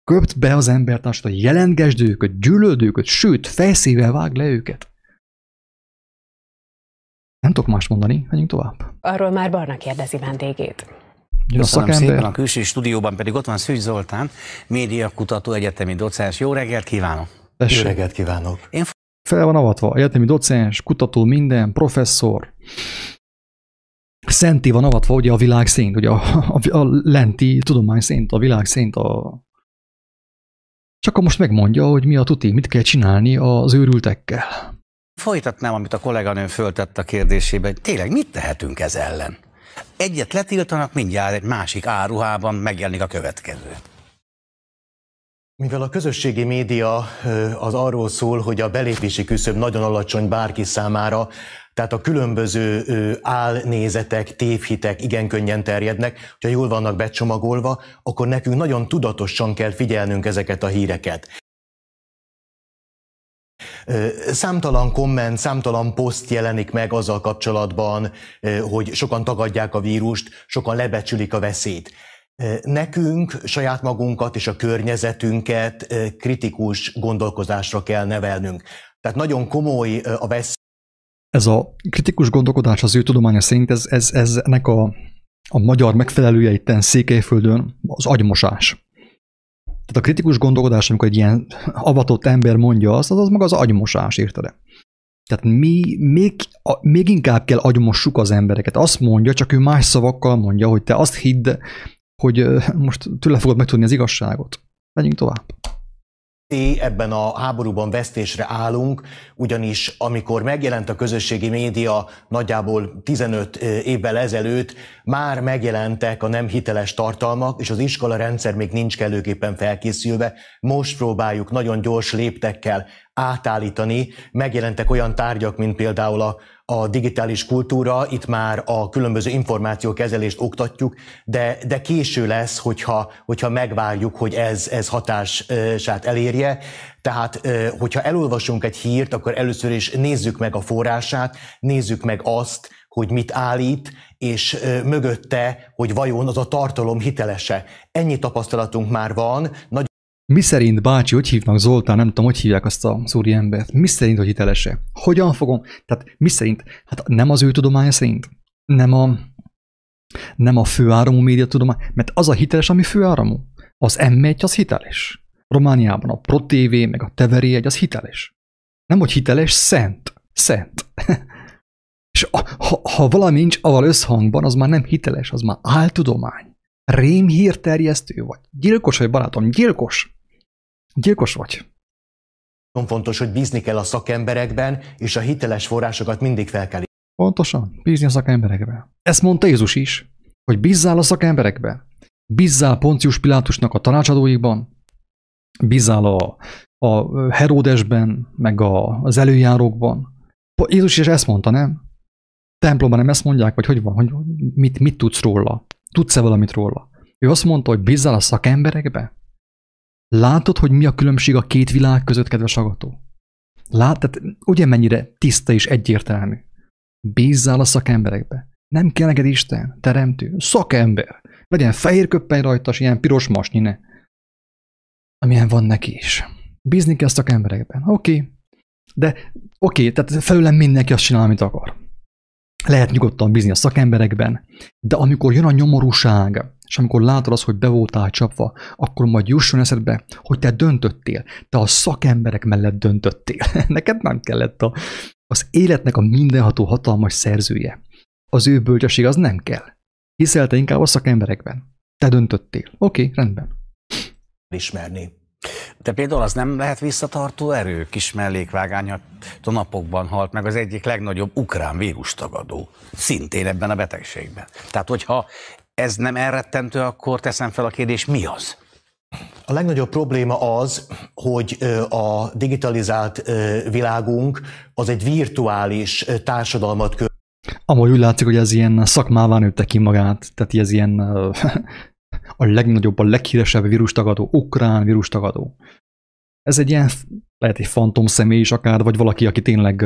Köpt be az embertársadat, jelentgesd őket, gyűlöld őket, sőt, fejszével vág le őket. Nem tudok más mondani, menjünk tovább. Arról már Barna kérdezi vendégét. Köszönöm szépen, a külső stúdióban pedig ott van Szűcs Zoltán, médiakutató, egyetemi docens. Jó reggelt kívánok! Jó reggelt kívánok! Én fel van avatva, egyetemi docens, kutató, minden, professzor. Szenti van avatva ugye a világ szint, ugye a, a, a lenti tudomány szint, a világ szint, a... Csak akkor most megmondja, hogy mi a tuti, mit kell csinálni az őrültekkel. Folytatnám, amit a kolléganőm föltett a kérdésébe, hogy tényleg mit tehetünk ez ellen? Egyet letiltanak, mindjárt egy másik áruhában megjelenik a következő. Mivel a közösségi média az arról szól, hogy a belépési küszöb nagyon alacsony bárki számára, tehát a különböző álnézetek, tévhitek igen könnyen terjednek, hogyha jól vannak becsomagolva, akkor nekünk nagyon tudatosan kell figyelnünk ezeket a híreket. Számtalan komment, számtalan poszt jelenik meg azzal kapcsolatban, hogy sokan tagadják a vírust, sokan lebecsülik a veszélyt. Nekünk saját magunkat és a környezetünket kritikus gondolkozásra kell nevelnünk. Tehát nagyon komoly a veszély. Ez a kritikus gondolkodás az ő tudománya szerint, ez, ez, ez ennek a, a magyar megfelelője itten Székelyföldön az agymosás. Tehát a kritikus gondolkodás, amikor egy ilyen avatott ember mondja azt, az, az maga az agymosás, érted Tehát mi még, a, még inkább kell agymossuk az embereket. Azt mondja, csak ő más szavakkal mondja, hogy te azt hidd, hogy most tőle fogod megtudni az igazságot. Menjünk tovább ebben a háborúban vesztésre állunk, ugyanis amikor megjelent a közösségi média nagyjából 15 évvel ezelőtt, már megjelentek a nem hiteles tartalmak, és az iskola rendszer még nincs kellőképpen felkészülve. Most próbáljuk nagyon gyors léptekkel átállítani. Megjelentek olyan tárgyak, mint például a a digitális kultúra, itt már a különböző információkezelést oktatjuk, de, de késő lesz, hogyha, hogyha megvárjuk, hogy ez, ez hatását elérje. Tehát, hogyha elolvasunk egy hírt, akkor először is nézzük meg a forrását, nézzük meg azt, hogy mit állít, és mögötte, hogy vajon az a tartalom hitelese. Ennyi tapasztalatunk már van. Nagy mi szerint, bácsi, hogy hívnak Zoltán, nem tudom, hogy hívják azt a úri embert, mi szerint, hogy hitelese? Hogyan fogom? Tehát mi szerint? Hát nem az ő tudománya szerint? Nem a, nem a főáramú média tudomány, mert az a hiteles, ami főáramú. Az M1 az hiteles. Romániában a Pro TV, meg a Teveri egy az hiteles. Nem, hogy hiteles, szent. Szent. [laughs] És ha, ha valami nincs aval összhangban, az már nem hiteles, az már áltudomány. Rémhírterjesztő vagy? Gyilkos vagy, barátom? Gyilkos? Gyilkos vagy? Nagyon fontos, hogy bízni kell a szakemberekben, és a hiteles forrásokat mindig fel kell Pontosan, bízni a szakemberekbe. Ezt mondta Jézus is, hogy bízzál a szakemberekbe. Bízzál Poncius Pilátusnak a tanácsadóikban, bízzál a, a Heródesben, meg a, az előjárókban. Jézus is ezt mondta, nem? Templomban nem ezt mondják, vagy hogy van, hogy mit, mit tudsz róla? Tudsz-e valamit róla? Ő azt mondta, hogy bízzál a szakemberekbe? Látod, hogy mi a különbség a két világ között, kedves agató? Látod, ugye mennyire tiszta és egyértelmű? Bízzál a szakemberekbe. Nem kell neked Isten, teremtő, szakember. Legyen fehér köppeny rajtas, ilyen piros masnyi, ne. Amilyen van neki is. Bízni kell szakemberekben. Oké. Okay. De oké, okay, tehát felülem mindenki azt csinál, amit akar. Lehet nyugodtan bízni a szakemberekben, de amikor jön a nyomorúság, és amikor látod azt, hogy be voltál csapva, akkor majd jusson eszedbe, hogy te döntöttél, te a szakemberek mellett döntöttél. [laughs] Neked nem kellett a, az életnek a mindenható hatalmas szerzője. Az ő bölcsesség az nem kell. Hiszel te inkább a szakemberekben. Te döntöttél. Oké, okay, rendben. Ismerni. De például az nem lehet visszatartó erő, kis mellékvágány, a napokban halt meg az egyik legnagyobb ukrán vírustagadó, szintén ebben a betegségben. Tehát, hogyha ez nem elrettentő, akkor teszem fel a kérdés, mi az? A legnagyobb probléma az, hogy a digitalizált világunk az egy virtuális társadalmat kö. Amúgy úgy látszik, hogy ez ilyen szakmává nőtte ki magát, tehát ez ilyen [laughs] a legnagyobb, a leghíresebb vírustagadó, ukrán vírustagadó. Ez egy ilyen, lehet egy fantom személy is akár, vagy valaki, aki tényleg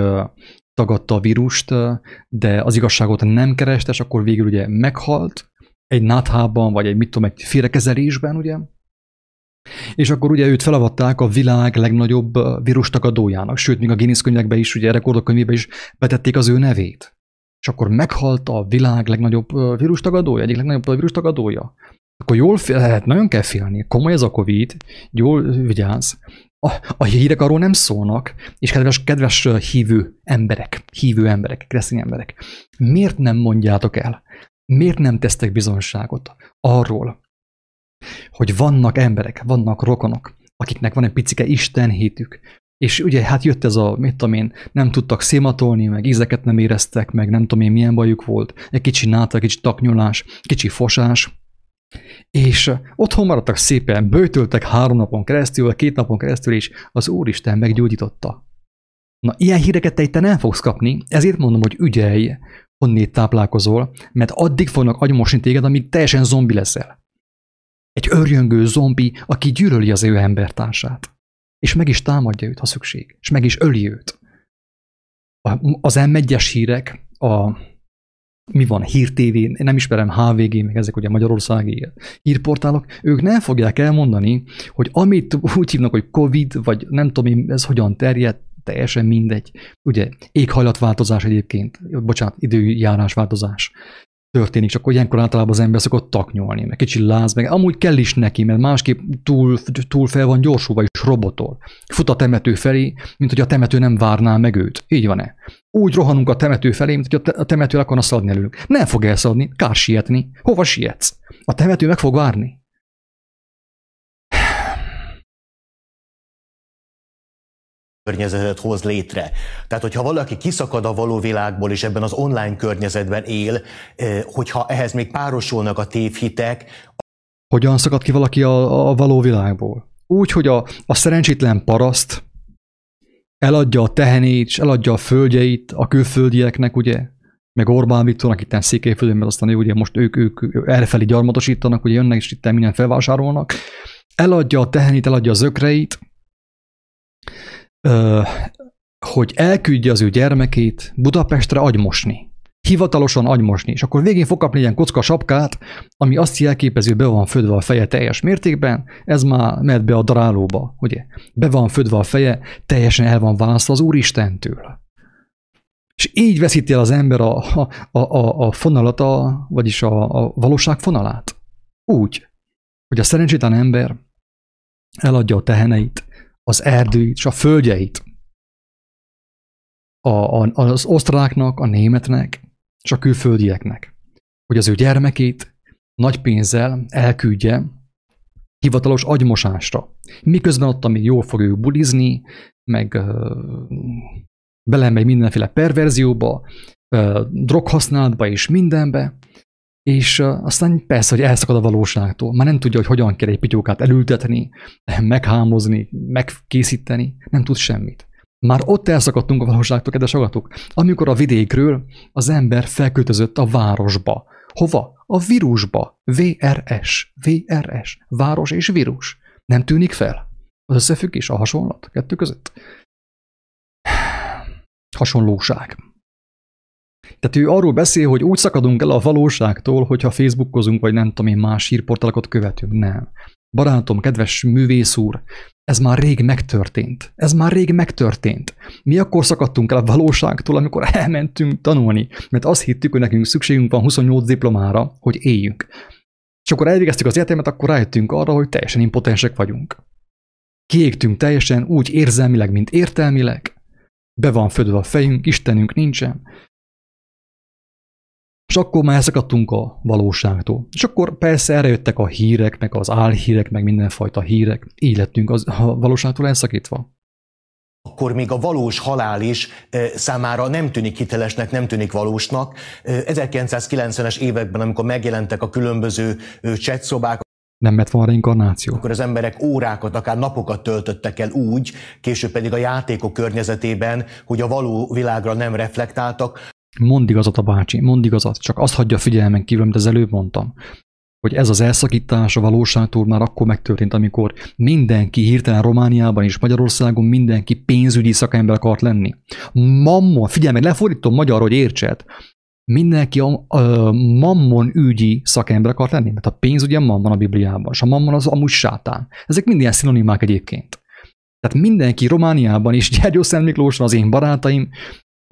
tagadta a vírust, de az igazságot nem kereste, és akkor végül ugye meghalt egy náthában, vagy egy mit tudom, egy félrekezelésben, ugye? És akkor ugye őt felavatták a világ legnagyobb vírustagadójának, sőt, még a Guinness könyvekbe is, ugye rekordok könyvébe is betették az ő nevét. És akkor meghalt a világ legnagyobb vírustagadója, egyik legnagyobb vírustagadója akkor jól lehet, nagyon kell félni. Komoly ez a Covid, jól vigyázz. A, a hírek arról nem szólnak, és kedves, kedves hívő emberek, hívő emberek, keresztény emberek, miért nem mondjátok el, miért nem tesztek bizonságot arról, hogy vannak emberek, vannak rokonok, akiknek van egy picike Isten hitük, és ugye hát jött ez a, mit tudom én, nem tudtak szématolni, meg ízeket nem éreztek, meg nem tudom én milyen bajuk volt, egy kicsi náta, kicsi taknyolás, kicsi fosás, és otthon maradtak szépen, bőtöltek három napon keresztül, vagy két napon keresztül, és az Úristen meggyógyította. Na, ilyen híreket te itt nem fogsz kapni, ezért mondom, hogy ügyelj, honnét táplálkozol, mert addig fognak agymosni téged, amíg teljesen zombi leszel. Egy örjöngő zombi, aki gyűlöli az ő embertársát. És meg is támadja őt, ha szükség. És meg is öli őt. Az m hírek, a mi van, Hír TV, én nem ismerem HVG, meg ezek ugye magyarországi hírportálok, ők nem fogják elmondani, hogy amit úgy hívnak, hogy Covid, vagy nem tudom ez hogyan terjed, teljesen mindegy. Ugye éghajlatváltozás egyébként, bocsánat, időjárásváltozás történik, csak akkor ilyenkor általában az ember szokott taknyolni, meg kicsi láz, meg amúgy kell is neki, mert másképp túl, túl fel van gyorsulva és robotol. Fut a temető felé, mint hogy a temető nem várná meg őt. Így van-e? Úgy rohanunk a temető felé, mint hogy a temető akarna szadni előlünk. Nem fog elszadni, kár sietni. Hova sietsz? A temető meg fog várni. Környezetet hoz létre. Tehát, hogyha valaki kiszakad a való világból, és ebben az online környezetben él, eh, hogyha ehhez még párosulnak a tévhitek. Hogyan szakad ki valaki a, a való világból? Úgy, hogy a, a szerencsétlen paraszt eladja a tehenét, és eladja a földjeit a külföldieknek, ugye, meg Orbán Viktornak itt Székelyföldön, mert aztán ő, ugye most ők, ők errefelé gyarmatosítanak, ugye jönnek, és itt minden felvásárolnak. Eladja a tehenét, eladja az ökreit, hogy elküldje az ő gyermekét Budapestre agymosni. Hivatalosan agymosni, és akkor végén fog kapni ilyen kocka sapkát, ami azt jelképező, be van födve a feje teljes mértékben, ez már mehet be a darálóba, ugye? Be van födve a feje, teljesen el van választva az Úristentől. És így veszíti el az ember a, a, a, a fonalat, vagyis a, a valóság fonalát. Úgy, hogy a szerencsétlen ember eladja a teheneit, az erdőit és a földjeit a, a, az osztráknak, a németnek és a külföldieknek, hogy az ő gyermekét nagy pénzzel elküldje hivatalos agymosásra. Miközben ott, ami jól fog ő bulizni, meg uh, belemegy mindenféle perverzióba, droghasználatba és mindenbe, és aztán persze, hogy elszakad a valóságtól. Már nem tudja, hogy hogyan kell egy pityókát elültetni, [clears throat] meghámozni, megkészíteni, nem tud semmit. Már ott elszakadtunk a valóságtól, kedves agatok, amikor a vidékről az ember felköltözött a városba. Hova? A vírusba. VRS. VRS. Város és vírus. Nem tűnik fel? Az összefüggés, a hasonlat kettő között? Hasonlóság. Tehát ő arról beszél, hogy úgy szakadunk el a valóságtól, hogyha Facebookozunk, vagy nem tudom én más hírportalokat követünk. Nem. Barátom, kedves művész úr, ez már rég megtörtént. Ez már rég megtörtént. Mi akkor szakadtunk el a valóságtól, amikor [laughs] elmentünk tanulni, mert azt hittük, hogy nekünk szükségünk van 28 diplomára, hogy éljünk. És akkor elvégeztük az egyetemet, akkor rájöttünk arra, hogy teljesen impotensek vagyunk. Kiégtünk teljesen úgy érzelmileg, mint értelmileg. Be van födve a fejünk, Istenünk nincsen. És akkor már elszakadtunk a valóságtól. És akkor persze erre jöttek a hírek, meg az álhírek, meg mindenfajta hírek. Így lettünk az, a valóságtól elszakítva. Akkor még a valós halál is számára nem tűnik hitelesnek, nem tűnik valósnak. 1990-es években, amikor megjelentek a különböző csetszobák, nem mert van reinkarnáció. Akkor az emberek órákat, akár napokat töltöttek el úgy, később pedig a játékok környezetében, hogy a való világra nem reflektáltak, Mondd igazat a bácsi, mondd igazat, csak azt hagyja figyelmen kívül, amit az előbb mondtam, hogy ez az elszakítás a valóságtól már akkor megtörtént, amikor mindenki hirtelen Romániában és Magyarországon mindenki pénzügyi szakember akart lenni. Mammon, figyelj meg, lefordítom magyarul, hogy értsed. Mindenki a, a mammon ügyi szakember akart lenni, mert a pénz ugye mammon a Bibliában, és a mammon az amúgy sátán. Ezek mind ilyen szinonimák egyébként. Tehát mindenki Romániában is, Gyergyó Szent Miklóson, az én barátaim,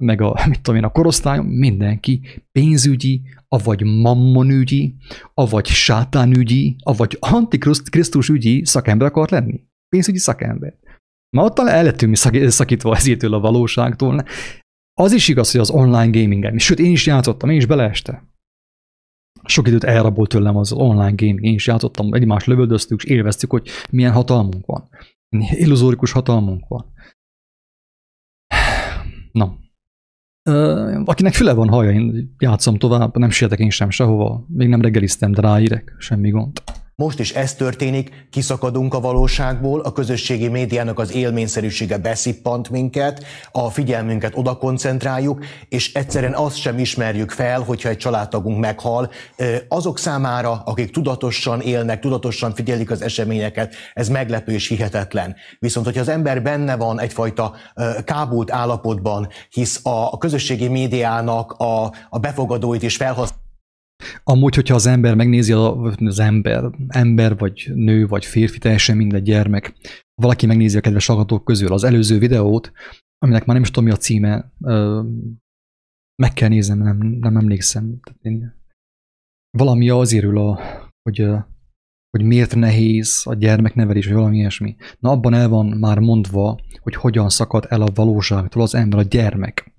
meg a, [laughs] mit tudom én, a korosztályom, mindenki pénzügyi, avagy mammonügyi, avagy sátánügyi, avagy antikrisztus ügyi szakember akar lenni. Pénzügyi szakember. Ma ott el lettünk szakítva ezértől a valóságtól. Az is igaz, hogy az online gamingen, sőt én is játszottam, én is beleeste. Sok időt elrabolt tőlem az online gaming, én is játszottam, egymást lövöldöztük, és élveztük, hogy milyen hatalmunk van. Illuzórikus hatalmunk van. Na, akinek füle van haja, én játszom tovább, nem sietek én sem sehova, még nem reggeliztem, de ráírek, semmi gond. Most is ez történik, kiszakadunk a valóságból, a közösségi médiának az élményszerűsége beszippant minket, a figyelmünket oda koncentráljuk, és egyszerűen azt sem ismerjük fel, hogyha egy családtagunk meghal. Azok számára, akik tudatosan élnek, tudatosan figyelik az eseményeket, ez meglepő és hihetetlen. Viszont, hogyha az ember benne van egyfajta kábult állapotban, hisz a közösségi médiának a, befogadóit is felhasználja, Amúgy, hogyha az ember megnézi az ember, ember vagy nő vagy férfi, teljesen mindegy gyermek, valaki megnézi a kedves hallgatók közül az előző videót, aminek már nem is tudom mi a címe, meg kell néznem, nem, nem emlékszem. Valami azért ül, a, hogy, hogy miért nehéz a gyermeknevelés, vagy valami ilyesmi. Na abban el van már mondva, hogy hogyan szakad el a valóságtól az ember, a gyermek.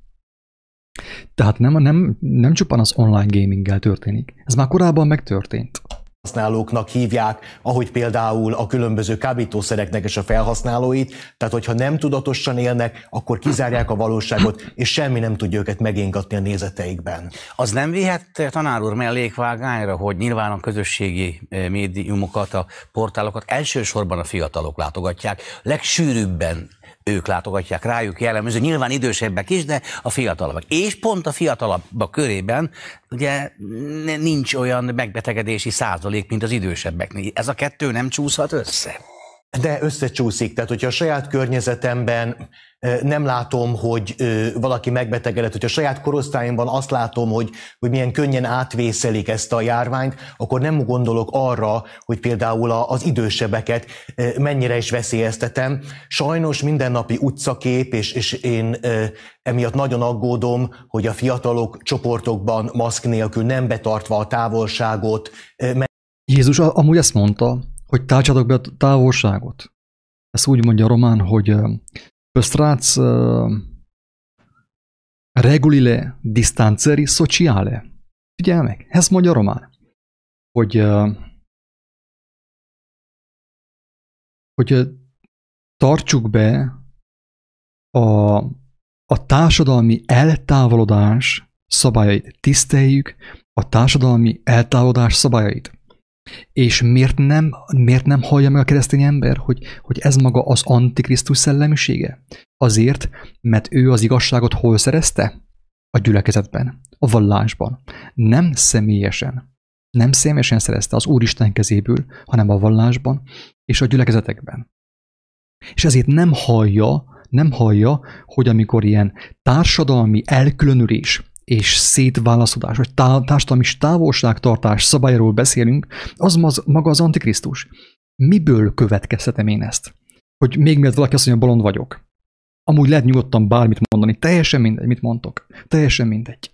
Tehát nem, nem, nem csupán az online gaminggel történik. Ez már korábban megtörtént használóknak hívják, ahogy például a különböző kábítószereknek és a felhasználóit, tehát hogyha nem tudatosan élnek, akkor kizárják a valóságot, és semmi nem tudja őket megéngatni a nézeteikben. Az nem vihet tanár úr mellékvágányra, hogy nyilván a közösségi eh, médiumokat, a portálokat elsősorban a fiatalok látogatják, legsűrűbben ők látogatják rájuk jellemző, nyilván idősebbek is, de a fiatalabbak. És pont a fiatalabbak körében ugye nincs olyan megbetegedési százalék, mint az idősebbeknél. Ez a kettő nem csúszhat össze? De összecsúszik, tehát hogyha a saját környezetemben nem látom, hogy valaki megbetegedett, hogyha a saját korosztályomban azt látom, hogy, hogy milyen könnyen átvészelik ezt a járványt, akkor nem gondolok arra, hogy például az idősebbeket mennyire is veszélyeztetem. Sajnos mindennapi utcakép, és, és én emiatt nagyon aggódom, hogy a fiatalok csoportokban maszk nélkül nem betartva a távolságot. Jézus amúgy ezt mondta, hogy tartsatok be a távolságot. Ezt úgy mondja a román, hogy păstrați regulile distanțării sociale. Figyelj meg, ezt mondja a román. hogy, hogy tartsuk be a, a társadalmi eltávolodás szabályait, tiszteljük a társadalmi eltávolodás szabályait. És miért nem, miért nem hallja meg a keresztény ember, hogy, hogy ez maga az antikrisztus szellemisége? Azért, mert ő az igazságot hol szerezte? A gyülekezetben, a vallásban. Nem személyesen. Nem személyesen szerezte az Úristen kezéből, hanem a vallásban és a gyülekezetekben. És ezért nem hallja, nem hallja, hogy amikor ilyen társadalmi elkülönülés, és szétválaszodás, vagy tá- társadalmi távolságtartás szabályról beszélünk, az maga az Antikrisztus. Miből következtetem én ezt? Hogy még mielőtt valaki azt mondja, bolond vagyok. Amúgy lehet nyugodtan bármit mondani, teljesen mindegy, mit mondtok. Teljesen mindegy.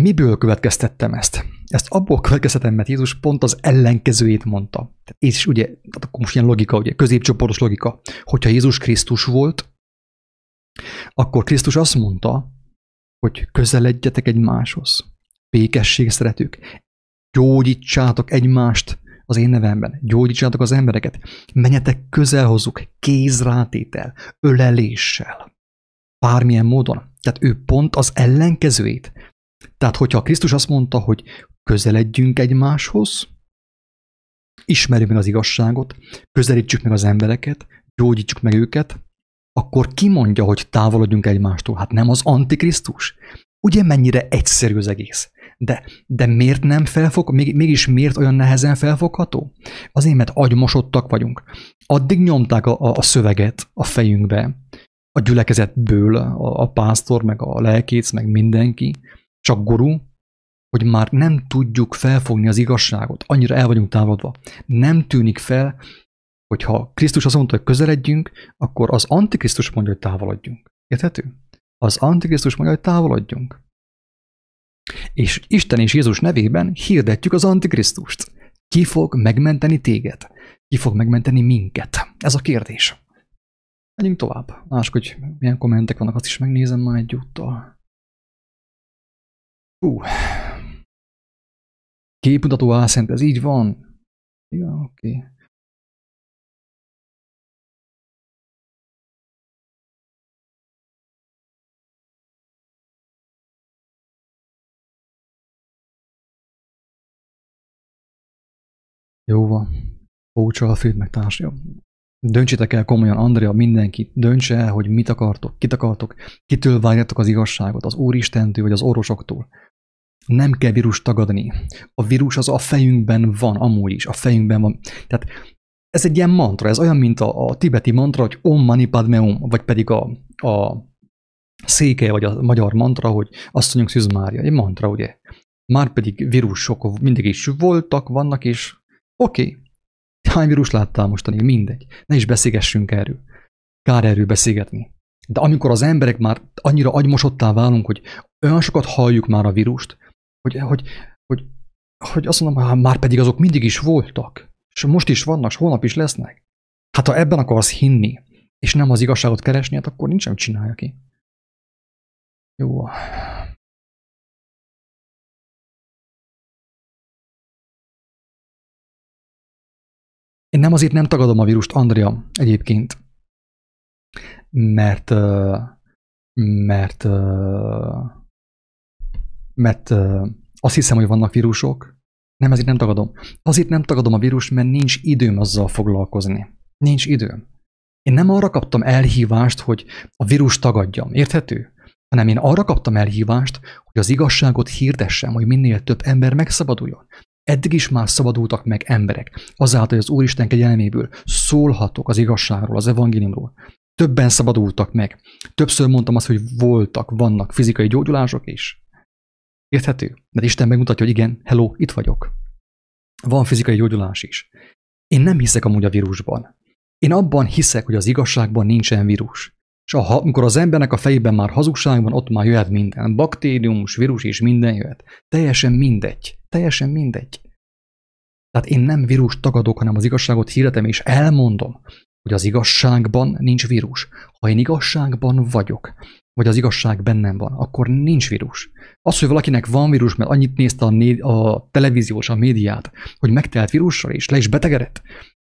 Miből következtettem ezt? Ezt abból következtetem, mert Jézus pont az ellenkezőjét mondta. És ugye, tehát akkor most ilyen logika, ugye, középcsoportos logika. Hogyha Jézus Krisztus volt, akkor Krisztus azt mondta, hogy közeledjetek egymáshoz. Békesség szeretők. Gyógyítsátok egymást az én nevemben. Gyógyítsátok az embereket. Menjetek közel hozzuk kézrátétel, öleléssel. Bármilyen módon. Tehát ő pont az ellenkezőjét. Tehát, hogyha Krisztus azt mondta, hogy közeledjünk egymáshoz, ismerjük meg az igazságot, közelítsük meg az embereket, gyógyítsuk meg őket, akkor ki mondja, hogy távolodjunk egymástól? Hát nem az Antikrisztus? Ugye mennyire egyszerű az egész? De, de miért nem felfog, még, mégis miért olyan nehezen felfogható? Azért, mert agymosottak vagyunk. Addig nyomták a, a, a szöveget a fejünkbe, a gyülekezetből, a, a pásztor, meg a lelkész, meg mindenki, csak gurú, hogy már nem tudjuk felfogni az igazságot, annyira el vagyunk távolodva. Nem tűnik fel, hogyha Krisztus azt mondta, hogy közeledjünk, akkor az Antikrisztus mondja, hogy távolodjunk. Érthető? Az Antikrisztus mondja, hogy távolodjunk. És Isten és Jézus nevében hirdetjük az Antikrisztust. Ki fog megmenteni téged? Ki fog megmenteni minket? Ez a kérdés. Menjünk tovább. Mások, hogy milyen kommentek vannak, azt is megnézem már egyúttal. Hú. Képmutató álszent, ez így van? Igen, oké. Okay. Jó van. Pócsa a főt meg társja. Döntsétek el komolyan, Andrea, mindenki, döntse el, hogy mit akartok, kit akartok, kitől várjátok az igazságot, az Úristentől vagy az orvosoktól. Nem kell vírus tagadni. A vírus az a fejünkben van, amúgy is, a fejünkben van. Tehát ez egy ilyen mantra, ez olyan, mint a, a tibeti mantra, hogy Om Mani Padme Om, vagy pedig a, a széke, vagy a magyar mantra, hogy mondjuk Szűz Mária, egy mantra, ugye. Már pedig vírusok mindig is voltak, vannak, és Oké. Okay. Hány vírus láttál mostanig? Mindegy. Ne is beszélgessünk erről. Kár erről beszélgetni. De amikor az emberek már annyira agymosottá válunk, hogy olyan sokat halljuk már a vírust, hogy, hogy, hogy, hogy azt mondom, hogy már pedig azok mindig is voltak, és most is vannak, és holnap is lesznek. Hát ha ebben akarsz hinni, és nem az igazságot keresni, hát akkor nincs, csinálja ki. Jó. Én nem azért nem tagadom a vírust, Andrea, egyébként, mert mert mert azt hiszem, hogy vannak vírusok, nem, ezért nem tagadom. Azért nem tagadom a vírust, mert nincs időm azzal foglalkozni. Nincs időm. Én nem arra kaptam elhívást, hogy a vírus tagadjam. Érthető? Hanem én arra kaptam elhívást, hogy az igazságot hirdessem, hogy minél több ember megszabaduljon. Eddig is már szabadultak meg emberek, azáltal, hogy az Úristen kegyelméből szólhatok az igazságról, az evangéliumról. Többen szabadultak meg. Többször mondtam azt, hogy voltak, vannak fizikai gyógyulások is. Érthető? Mert Isten megmutatja, hogy igen, hello, itt vagyok. Van fizikai gyógyulás is. Én nem hiszek amúgy a vírusban. Én abban hiszek, hogy az igazságban nincsen vírus. És ha, amikor az embernek a fejében már hazugság van, ott már jöhet minden. Baktériumos, vírus és minden jöhet. Teljesen mindegy. Teljesen mindegy. Tehát én nem vírus tagadok, hanem az igazságot hirdetem és elmondom. hogy az igazságban nincs vírus. Ha én igazságban vagyok, vagy az igazság bennem van, akkor nincs vírus. Az, hogy valakinek van vírus, mert annyit nézte a, né- a televíziós, a médiát, hogy megtelt vírussal és le is betegedett,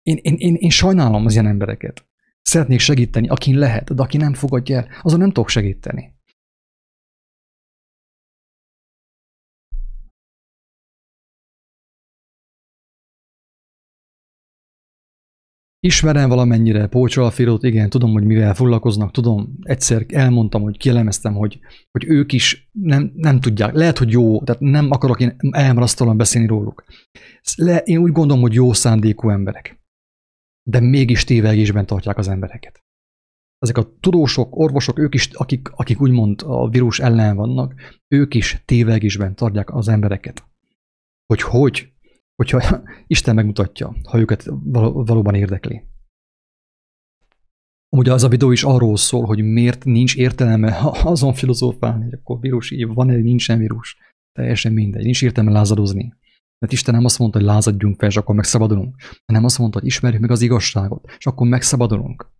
én, én, én, én sajnálom az ilyen embereket. Szeretnék segíteni, akin lehet, de aki nem fogadja el, azon nem tudok segíteni. Ismerem valamennyire Pócsol Filót, igen, tudom, hogy mivel foglalkoznak, tudom, egyszer elmondtam, hogy kielemeztem, hogy, hogy ők is nem, nem tudják, lehet, hogy jó, tehát nem akarok én elmarasztalan beszélni róluk. Le, én úgy gondolom, hogy jó szándékú emberek, de mégis tévegésben tartják az embereket. Ezek a tudósok, orvosok, ők is, akik, akik úgymond a vírus ellen vannak, ők is tévegésben tartják az embereket. Hogy hogy, hogyha [laughs] Isten megmutatja, ha őket valóban érdekli. Ugye az a videó is arról szól, hogy miért nincs értelme [laughs] azon filozófálni, hogy akkor vírus így van egy nincsen vírus. Teljesen mindegy. Nincs értelme lázadozni. Mert Isten nem azt mondta, hogy lázadjunk fel, és akkor megszabadulunk, hanem azt mondta, hogy ismerjük meg az igazságot, és akkor megszabadulunk.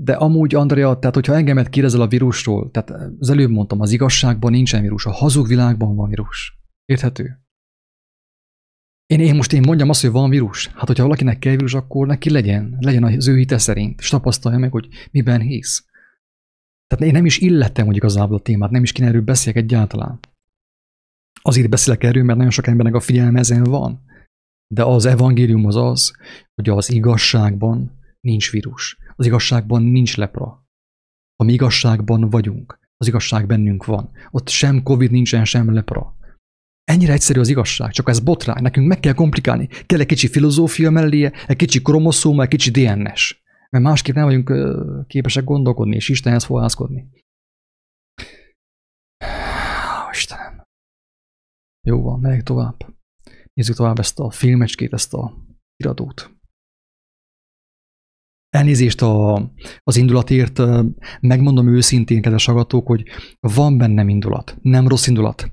De amúgy, Andrea, tehát hogyha engemet kérdezel a vírusról, tehát az előbb mondtam, az igazságban nincsen vírus, a hazug világban van vírus. Érthető? Én, én most én mondjam azt, hogy van vírus. Hát, hogyha valakinek kell vírus, akkor neki legyen. Legyen az ő hite szerint. És tapasztalja meg, hogy miben hisz. Tehát én nem is illettem, hogy igazából a témát, nem is kéne erről beszéljek egyáltalán. Azért beszélek erről, mert nagyon sok embernek a figyelme ezen van. De az evangélium az az, hogy az igazságban nincs vírus. Az igazságban nincs lepra. Ha mi igazságban vagyunk, az igazság bennünk van. Ott sem Covid nincsen, sem lepra. Ennyire egyszerű az igazság, csak ez botrány. Nekünk meg kell komplikálni. Kell egy kicsi filozófia melléje, egy kicsi kromoszóma, egy kicsi DNS. Mert másképp nem vagyunk képesek gondolkodni és Istenhez fohászkodni. Istenem. Jó van, megyek tovább. Nézzük tovább ezt a filmecskét, ezt a iradót. Elnézést a, az indulatért, megmondom őszintén, kedves agatók, hogy van bennem indulat, nem rossz indulat,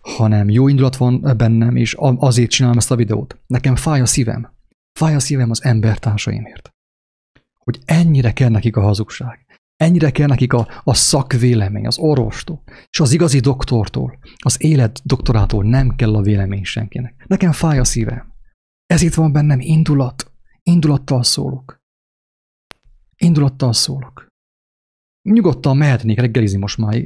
hanem jó indulat van bennem, és azért csinálom ezt a videót. Nekem fáj a szívem. Fáj a szívem az embertársaimért. Hogy ennyire kell nekik a hazugság. Ennyire kell nekik a, a szakvélemény, az orvostól, és az igazi doktortól, az élet doktorától nem kell a vélemény senkinek. Nekem fáj a szívem. Ez itt van bennem indulat. Indulattal szólok. Indulattal szólok. Nyugodtan mehetnék reggelizni most már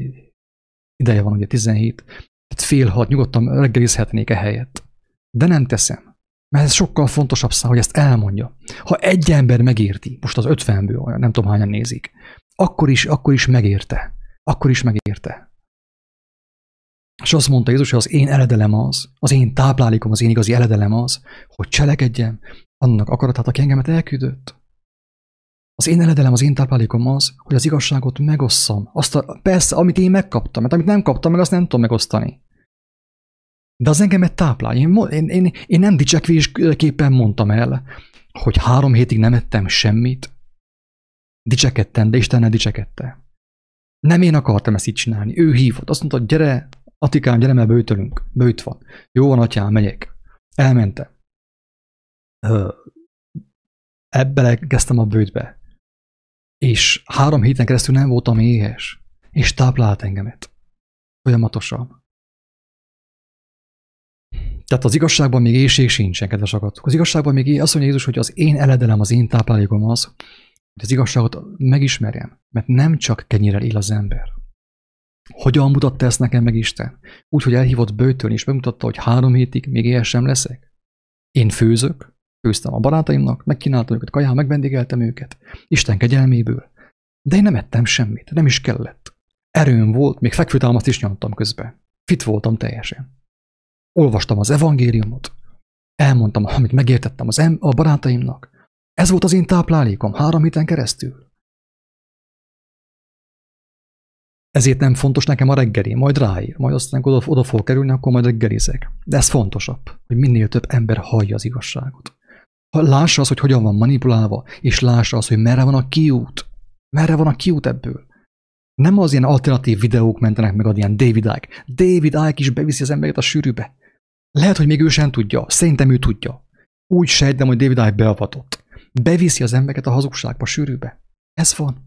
ideje van, ugye 17, tehát fél hat, nyugodtan reggelizhetnék e helyet. De nem teszem. Mert ez sokkal fontosabb szám, hogy ezt elmondja. Ha egy ember megérti, most az ötvenből, nem tudom hányan nézik, akkor is, akkor is megérte. Akkor is megérte. És azt mondta Jézus, hogy az én eledelem az, az én táplálékom, az én igazi eledelem az, hogy cselekedjem annak akaratát, aki engemet elküldött. Az én eledelem, az én táplálékom az, hogy az igazságot megosszam. Azt a, persze, amit én megkaptam, mert amit nem kaptam meg, azt nem tudom megosztani. De az engemet táplál. Én, én, én, én nem dicsekvésképpen mondtam el, hogy három hétig nem ettem semmit. Dicsekedtem, de Isten ne dicsekedte. Nem én akartam ezt így csinálni. Ő hívott. Azt mondta, gyere, Atikám, gyere, mert bőtölünk. Bőt van. Jó van, atyám, megyek. Elmentem. Ebbe kezdtem a bőtbe. És három héten keresztül nem voltam éhes, és táplált engemet. Folyamatosan. Tehát az igazságban még éjség sincsen, kedves agatok. Az igazságban még azt mondja Jézus, hogy az én eledelem, az én táplálékom az, hogy az igazságot megismerjem, mert nem csak kenyérrel él az ember. Hogyan mutatta ezt nekem meg Isten? Úgy, hogy elhívott bőtön, és bemutatta, hogy három hétig még éhes sem leszek. Én főzök, főztem a barátaimnak, megkínáltam őket kaján, megvendégeltem őket, Isten kegyelméből. De én nem ettem semmit, nem is kellett. Erőm volt, még fekvőtámaszt is nyomtam közben. Fit voltam teljesen. Olvastam az evangéliumot, elmondtam, amit megértettem az em- a barátaimnak. Ez volt az én táplálékom három héten keresztül. Ezért nem fontos nekem a reggeli, majd ráír, majd aztán oda, oda fog kerülni, akkor majd reggelizek. De ez fontosabb, hogy minél több ember hallja az igazságot. Ha lássa az, hogy hogyan van manipulálva, és lássa az, hogy merre van a kiút. Merre van a kiút ebből. Nem az ilyen alternatív videók mentenek meg, az ilyen David Icke. David Icke is beviszi az embereket a sűrűbe. Lehet, hogy még ő sem tudja. Szerintem ő tudja. Úgy sejtem, hogy David Icke beavatott. Beviszi az embereket a hazugságba, sűrűbe. Ez van.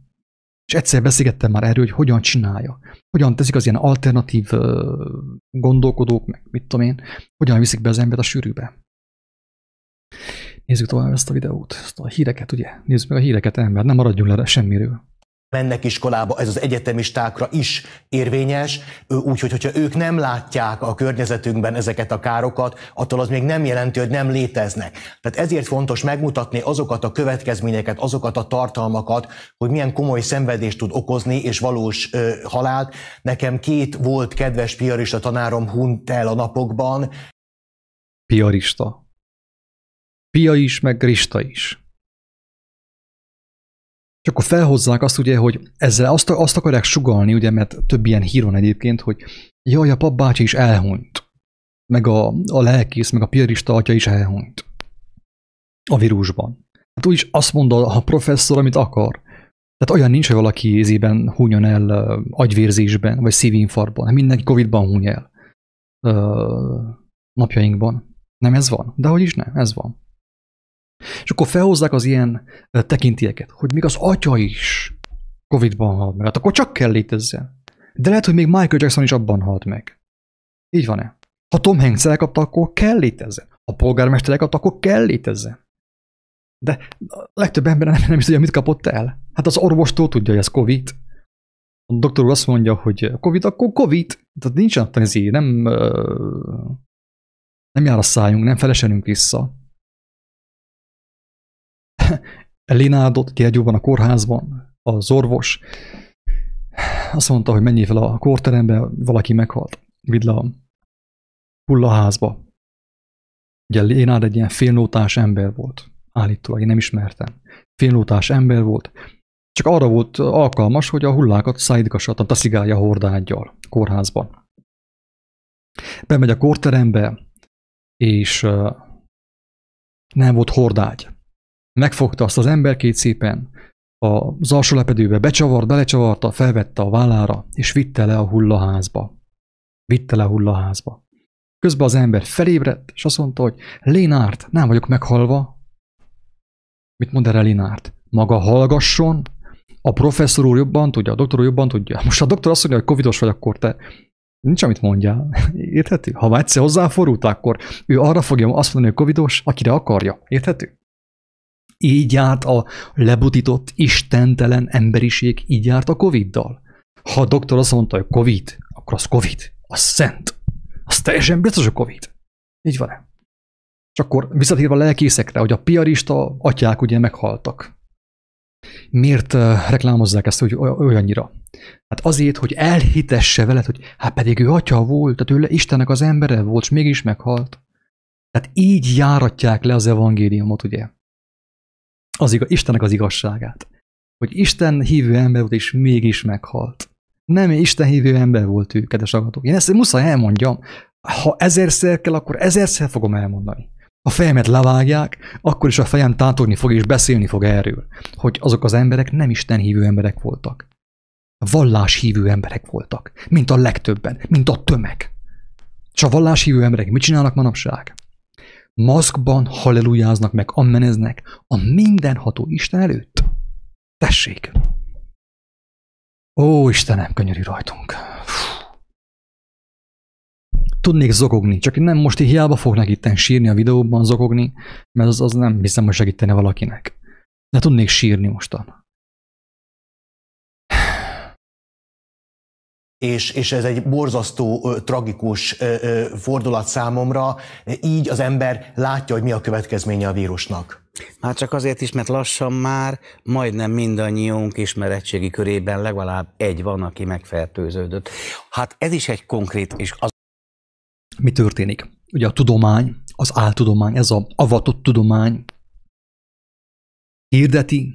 És egyszer beszélgettem már erről, hogy hogyan csinálja. Hogyan teszik az ilyen alternatív gondolkodók, meg mit tudom én, hogyan viszik be az embert a sűrűbe. Nézzük tovább ezt a videót, ezt a híreket, ugye? Nézzük meg a híreket, ember, nem maradjunk le semmiről mennek iskolába, ez az egyetemistákra is érvényes, úgyhogy hogyha ők nem látják a környezetünkben ezeket a károkat, attól az még nem jelenti, hogy nem léteznek. Tehát ezért fontos megmutatni azokat a következményeket, azokat a tartalmakat, hogy milyen komoly szenvedést tud okozni, és valós ö, halált. Nekem két volt kedves piarista tanárom hunyt el a napokban. Piarista. Pia is, meg Rista is. És akkor felhozzák azt ugye, hogy ezzel azt, azt akarják sugalni, ugye, mert több ilyen hír van egyébként, hogy jaj, a papbácsi is elhunyt. Meg a, a lelkész, meg a piarista atya is elhunyt. A vírusban. Hát úgyis azt mondta a professzor, amit akar. Tehát olyan nincs, hogy valaki ízében hunjon el agyvérzésben, vagy szívinfarkban. Hát mindenki Covid-ban huny el. Uh, napjainkban. Nem ez van? De hogy is nem, ez van. És akkor felhozzák az ilyen tekintélyeket, hogy még az atya is Covid-ban halt meg. Hát akkor csak kell létezzen. De lehet, hogy még Michael Jackson is abban halt meg. Így van-e? Ha Tom Hanks elkapta, akkor kell létezzen. Ha polgármester elkapta, akkor kell létezzen. De a legtöbb ember nem, nem is tudja, mit kapott el. Hát az orvostól tudja, hogy ez Covid. A doktor azt mondja, hogy Covid, akkor Covid. Tehát nincs attani, nem, nem jár a szájunk, nem felesenünk vissza. [laughs] Linárdot kiegyóban a kórházban, az orvos azt mondta, hogy menjél fel a kórterembe, valaki meghalt. Vidd a hullaházba. Ugye Lénárd egy ilyen félnótás ember volt. Állítólag, én nem ismertem. Félnótás ember volt. Csak arra volt alkalmas, hogy a hullákat szájdikasat a taszigálja hordágyjal kórházban. Bemegy a kórterembe, és nem volt hordágy megfogta azt az emberkét szépen, az alsó lepedőbe becsavart, belecsavarta, felvette a vállára, és vitte le a hullaházba. Vitte le a hullaházba. Közben az ember felébredt, és azt mondta, hogy Lénárt, nem vagyok meghalva. Mit mond erre Lénárt? Maga hallgasson, a professzor úr jobban tudja, a doktor úr jobban tudja. Most a doktor azt mondja, hogy covidos vagy, akkor te nincs, amit mondjál. Érthető? Ha egyszer hozzáforult, akkor ő arra fogja azt mondani, hogy covidos, akire akarja. Érthető? Így járt a lebutított, istentelen emberiség, így járt a Covid-dal. Ha a doktor azt mondta, hogy Covid, akkor az Covid, az szent. Az teljesen biztos a Covid. Így van-e? És akkor visszatérve a lelkészekre, hogy a piarista atyák ugye meghaltak. Miért reklámozzák ezt hogy olyannyira? Hát azért, hogy elhitesse veled, hogy hát pedig ő atya volt, tehát ő Istennek az embere volt, és mégis meghalt. Tehát így járatják le az evangéliumot, ugye? Az igaz, Istennek az igazságát. Hogy Isten hívő ember volt, és mégis meghalt. Nem Isten hívő ember volt ő, kedves agatok. Én ezt muszáj elmondjam. Ha ezerszer kell, akkor ezerszer fogom elmondani. A fejemet levágják, akkor is a fejem tátogni fog és beszélni fog erről, hogy azok az emberek nem Isten hívő emberek voltak. Vallás hívő emberek voltak, mint a legtöbben, mint a tömeg. És a vallás hívő emberek mit csinálnak manapság? Maszkban hallelujáznak meg, ammeneznek a mindenható Isten előtt. Tessék! Ó, Istenem, könyörű rajtunk. Tudnék zogogni, csak nem most hiába fognak itt sírni a videóban, zogogni, mert az, az nem hiszem, hogy segítene valakinek. De tudnék sírni mostan. És, és ez egy borzasztó, tragikus fordulat számomra. Így az ember látja, hogy mi a következménye a vírusnak. Már csak azért is, mert lassan már majdnem mindannyiunk ismeretségi körében legalább egy van, aki megfertőződött. Hát ez is egy konkrét, és az... Mi történik? Ugye a tudomány, az áltudomány, ez a avatott tudomány hirdeti,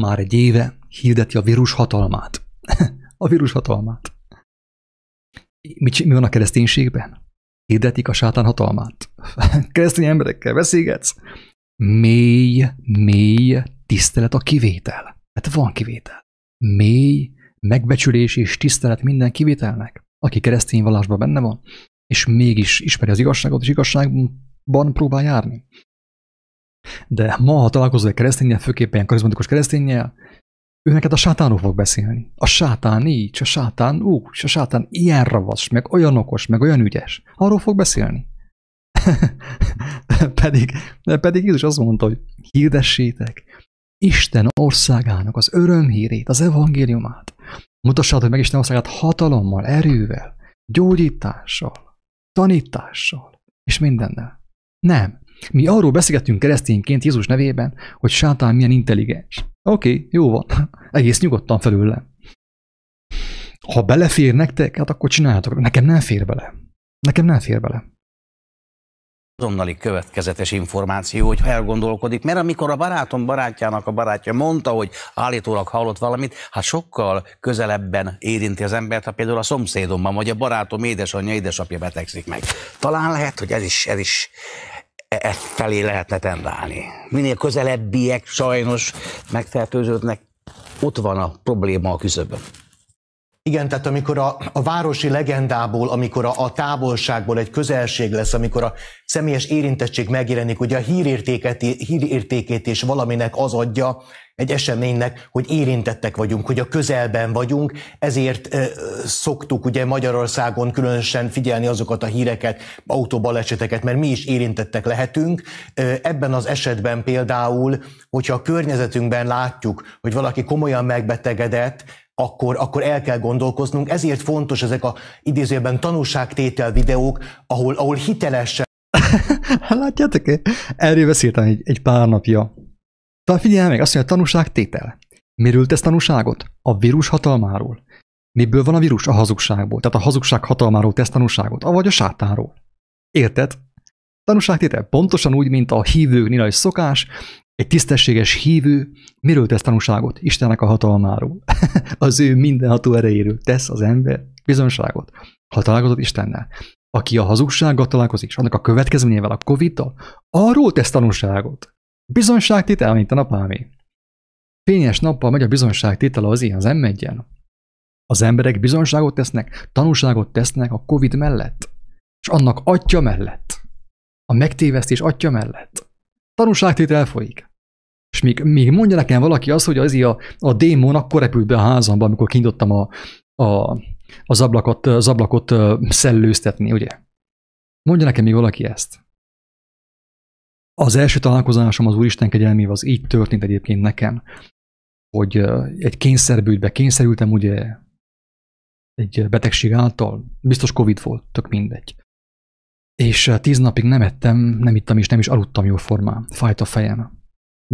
már egy éve hirdeti a vírus hatalmát. [laughs] a vírus hatalmát. Mi, mi van a kereszténységben? Hirdetik a sátán hatalmát. [laughs] Keresztény emberekkel beszélgetsz? Mély, mély tisztelet a kivétel. Hát van kivétel. Mély megbecsülés és tisztelet minden kivételnek, aki keresztény vallásban benne van. és mégis ismeri az igazságot, és igazságban próbál járni. De ma, ha találkozol egy keresztényel, főképpen karizmatikus keresztényel, ő neked a sátánról fog beszélni. A sátán így, a sátán úgy, a sátán ilyen ravasz, meg olyan okos, meg olyan ügyes. Arról fog beszélni. [laughs] pedig, pedig Jézus azt mondta, hogy hirdessétek Isten országának az örömhírét, az evangéliumát. Mutassátok meg Isten országát hatalommal, erővel, gyógyítással, tanítással és mindennel. Nem. Mi arról beszélgetünk keresztényként Jézus nevében, hogy sátán milyen intelligens. Oké, okay, jó van. [laughs] Egész nyugodtan felőlem. Ha belefér nektek, hát akkor csináljátok. Nekem nem fér bele. Nekem nem fér bele azonnali következetes információ, hogy elgondolkodik, mert amikor a barátom barátjának a barátja mondta, hogy állítólag hallott valamit, hát sokkal közelebben érinti az embert, ha például a szomszédomban, vagy a barátom édesanyja, édesapja betegszik meg. Talán lehet, hogy ez is, ez is e felé lehetne tendálni. Minél közelebbiek sajnos megfertőződnek, ott van a probléma a küszöbön. Igen, tehát amikor a, a városi legendából, amikor a, a távolságból egy közelség lesz, amikor a személyes érintettség megjelenik, ugye a hírértéket, hírértékét és valaminek az adja, egy eseménynek, hogy érintettek vagyunk, hogy a közelben vagyunk, ezért e, szoktuk ugye Magyarországon különösen figyelni azokat a híreket, autóbaleseteket, mert mi is érintettek lehetünk. E, ebben az esetben például, hogyha a környezetünkben látjuk, hogy valaki komolyan megbetegedett, akkor, akkor el kell gondolkoznunk. Ezért fontos ezek a idézőben tanúságtétel videók, ahol, ahol hitelesen [laughs] Látjátok-e? Erről beszéltem egy, egy pár napja. Tehát figyelj meg, azt mondja, tanúságtétel. Miről tesz tanúságot? A vírus hatalmáról. Miből van a vírus? A hazugságból. Tehát a hazugság hatalmáról tesz tanúságot, avagy a sátánról. Érted? Tanúságtétel pontosan úgy, mint a hívőknél is szokás, egy tisztességes hívő miről tesz tanúságot? Istennek a hatalmáról. [laughs] az ő mindenható erejéről tesz az ember bizonságot. Ha találkozott Istennel. Aki a hazugsággal találkozik, és annak a következményével a Covid-dal, arról tesz tanúságot. Bizonságtétel, mint a napámé. Fényes nappal megy a bizonságtétel az ilyen, az m Az emberek bizonságot tesznek, tanúságot tesznek a Covid mellett, és annak atya mellett. A megtévesztés atya mellett. Tanúságtétel folyik. És még, még mondja nekem valaki azt, hogy az a, a démon akkor repült be a házamba, amikor kinyitottam a, a, az, ablakot, az ablakot szellőztetni, ugye? Mondja nekem még valaki ezt. Az első találkozásom az Úristen kegyelmével az így történt egyébként nekem, hogy egy kényszerbűtbe kényszerültem ugye egy betegség által, biztos Covid volt, tök mindegy. És tíz napig nem ettem, nem ittam és nem is aludtam jó formán, fájt a fejem.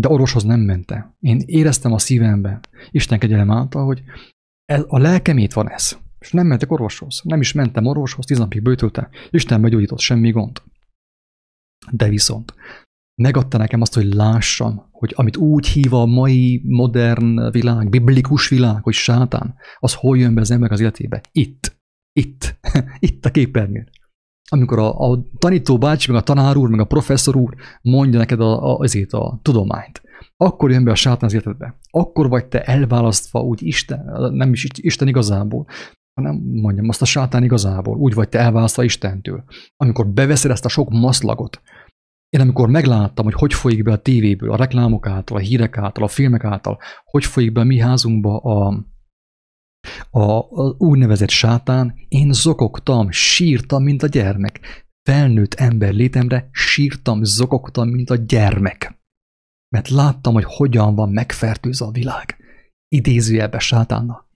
De orvoshoz nem mente. Én éreztem a szívemben, Isten kegyelem által, hogy ez, a lelkemét van ez. És nem mentek orvoshoz. Nem is mentem orvoshoz, tíz napig bőtölte. Isten begyógyított, semmi gond. De viszont megadta nekem azt, hogy lássam, hogy amit úgy hív a mai modern világ, biblikus világ, hogy sátán, az hol jön be az ember az életébe. Itt. Itt. [laughs] Itt a képernyőn amikor a, a tanító bácsi, meg a tanár úr, meg a professzor úr mondja neked a, a, azért a tudományt, akkor jön be a sátán az életedbe. Akkor vagy te elválasztva úgy Isten, nem is Isten igazából, hanem mondjam azt a sátán igazából, úgy vagy te elválasztva Istentől. Amikor beveszed ezt a sok maszlagot, én amikor megláttam, hogy hogy folyik be a tévéből, a reklámok által, a hírek által, a filmek által, hogy folyik be a mi házunkba a, a, a úgynevezett sátán, én zokogtam, sírtam, mint a gyermek. Felnőtt ember létemre sírtam, zokogtam, mint a gyermek. Mert láttam, hogy hogyan van megfertőzve a világ. Idézőjelbe sátánnak.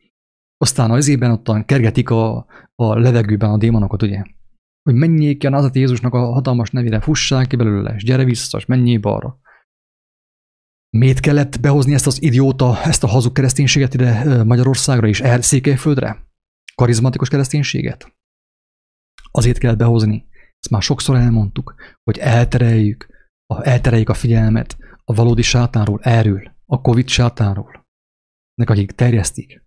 Aztán az ében ottan kergetik a, a levegőben a démonokat, ugye? Hogy menjék az Jézusnak a hatalmas nevére, fussák ki belőle, és gyere vissza, és menjél balra. Miért kellett behozni ezt az idióta, ezt a hazug kereszténységet ide Magyarországra és erre Székelyföldre? Karizmatikus kereszténységet? Azért kell behozni, ezt már sokszor elmondtuk, hogy eltereljük, a, eltereljük a figyelmet a valódi sátánról, erről, a Covid sátánról, nek akik terjesztik.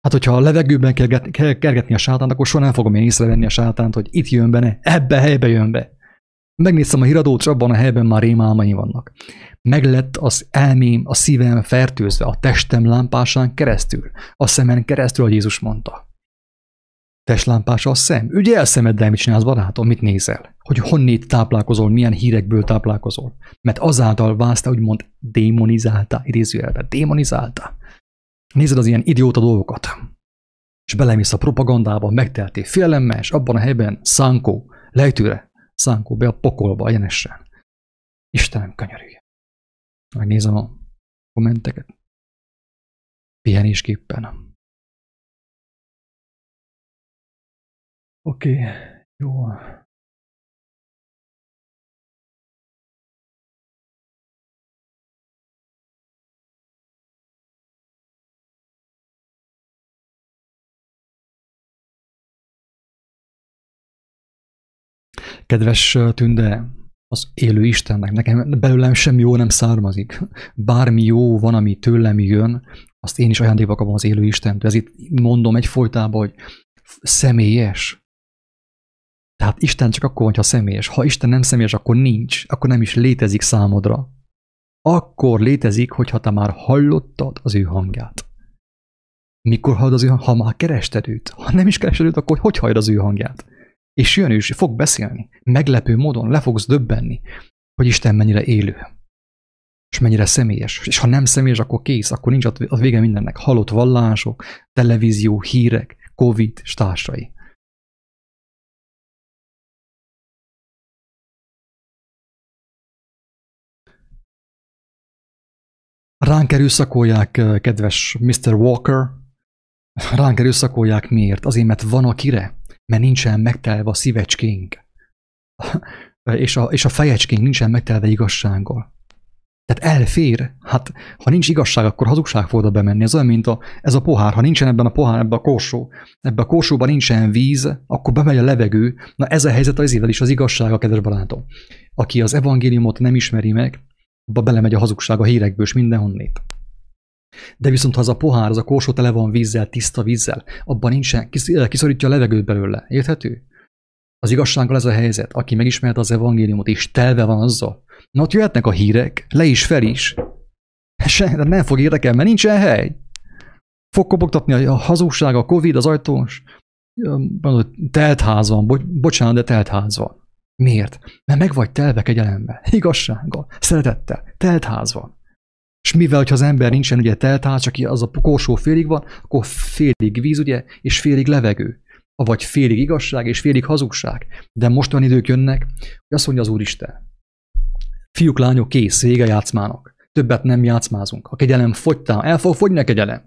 Hát, hogyha a levegőben kell, kell kergetni a sátánt, akkor soha nem fogom én észrevenni a sátánt, hogy itt jön be, ne, ebbe helybe jön be. Megnéztem a híradót, és abban a helyben már rémálmai vannak. Meg lett az elmém, a szívem fertőzve a testem lámpásán keresztül, a szemen keresztül, ahogy Jézus mondta. Testlámpása a szem. Ugye elszemeddel mit csinálsz, barátom, mit nézel? Hogy honnét táplálkozol, milyen hírekből táplálkozol. Mert azáltal válsz úgymond démonizálta, idézőjelben, démonizálta. Nézed az ilyen idióta dolgokat, és belemész a propagandába, megteltél félelemmel, és abban a helyben szánkó, lejtőre, szánkó be a pokolba egyenesen. Istenem, könyörülj. Megnézem a kommenteket. Pihenésképpen. Oké, okay, jó. Kedves Tünde, az élő Istennek, nekem belőlem semmi jó nem származik. Bármi jó van, ami tőlem jön, azt én is ajándékba kapom az élő Istentől. Ez itt mondom egyfolytában, hogy személyes. Tehát Isten csak akkor, hogyha személyes. Ha Isten nem személyes, akkor nincs, akkor nem is létezik számodra. Akkor létezik, hogyha te már hallottad az ő hangját. Mikor hallod az ő hangját? Ha már kerested őt. Ha nem is kerested őt, akkor hogy hallod az ő hangját? És jön és fog beszélni. Meglepő módon le fogsz döbbenni, hogy Isten mennyire élő. És mennyire személyes. És ha nem személyes, akkor kész, akkor nincs a vége mindennek. Halott vallások, televízió, hírek, Covid, stársai. Ránk erőszakolják, kedves Mr. Walker, ránk erőszakolják miért? Azért, mert van akire, mert nincsen megtelve a szívecskénk. [laughs] és, a, és a fejecskénk nincsen megtelve igazsággal. Tehát elfér. Hát, ha nincs igazság, akkor hazugság fog oda bemenni. Ez olyan, mint a, ez a pohár. Ha nincsen ebben a pohár, ebben a korsó, ebben a korsóban nincsen víz, akkor bemegy a levegő. Na ez a helyzet az ével is az igazság, a kedves barátom. Aki az evangéliumot nem ismeri meg, abba belemegy a hazugság a hírekből, és mindenhonnét. De viszont ha az a pohár, az a korsó tele van vízzel, tiszta vízzel, abban nincsen, kiszorítja a levegőt belőle. Érthető? Az igazsággal ez a helyzet. Aki megismerte az evangéliumot, és telve van azzal, na ott jöhetnek a hírek, le is fel is. Se, nem fog érdekelni, mert nincsen hely. Fog kopogtatni a hazugság, a Covid, az ajtós. Telt ház van, bo- bocsánat, de telt ház van. Miért? Mert meg vagy telve kegyelembe, igazsággal, szeretettel, telt ház van. És mivel, hogyha az ember nincsen ugye teltház, csak az a korsó félig van, akkor félig víz, ugye, és félig levegő. Vagy félig igazság, és félig hazugság. De most olyan idők jönnek, hogy azt mondja az Úristen. Fiúk, lányok, kész, vége játszmának. Többet nem játszmázunk. A kegyelem fogytál, el fog fogyni a kegyelem.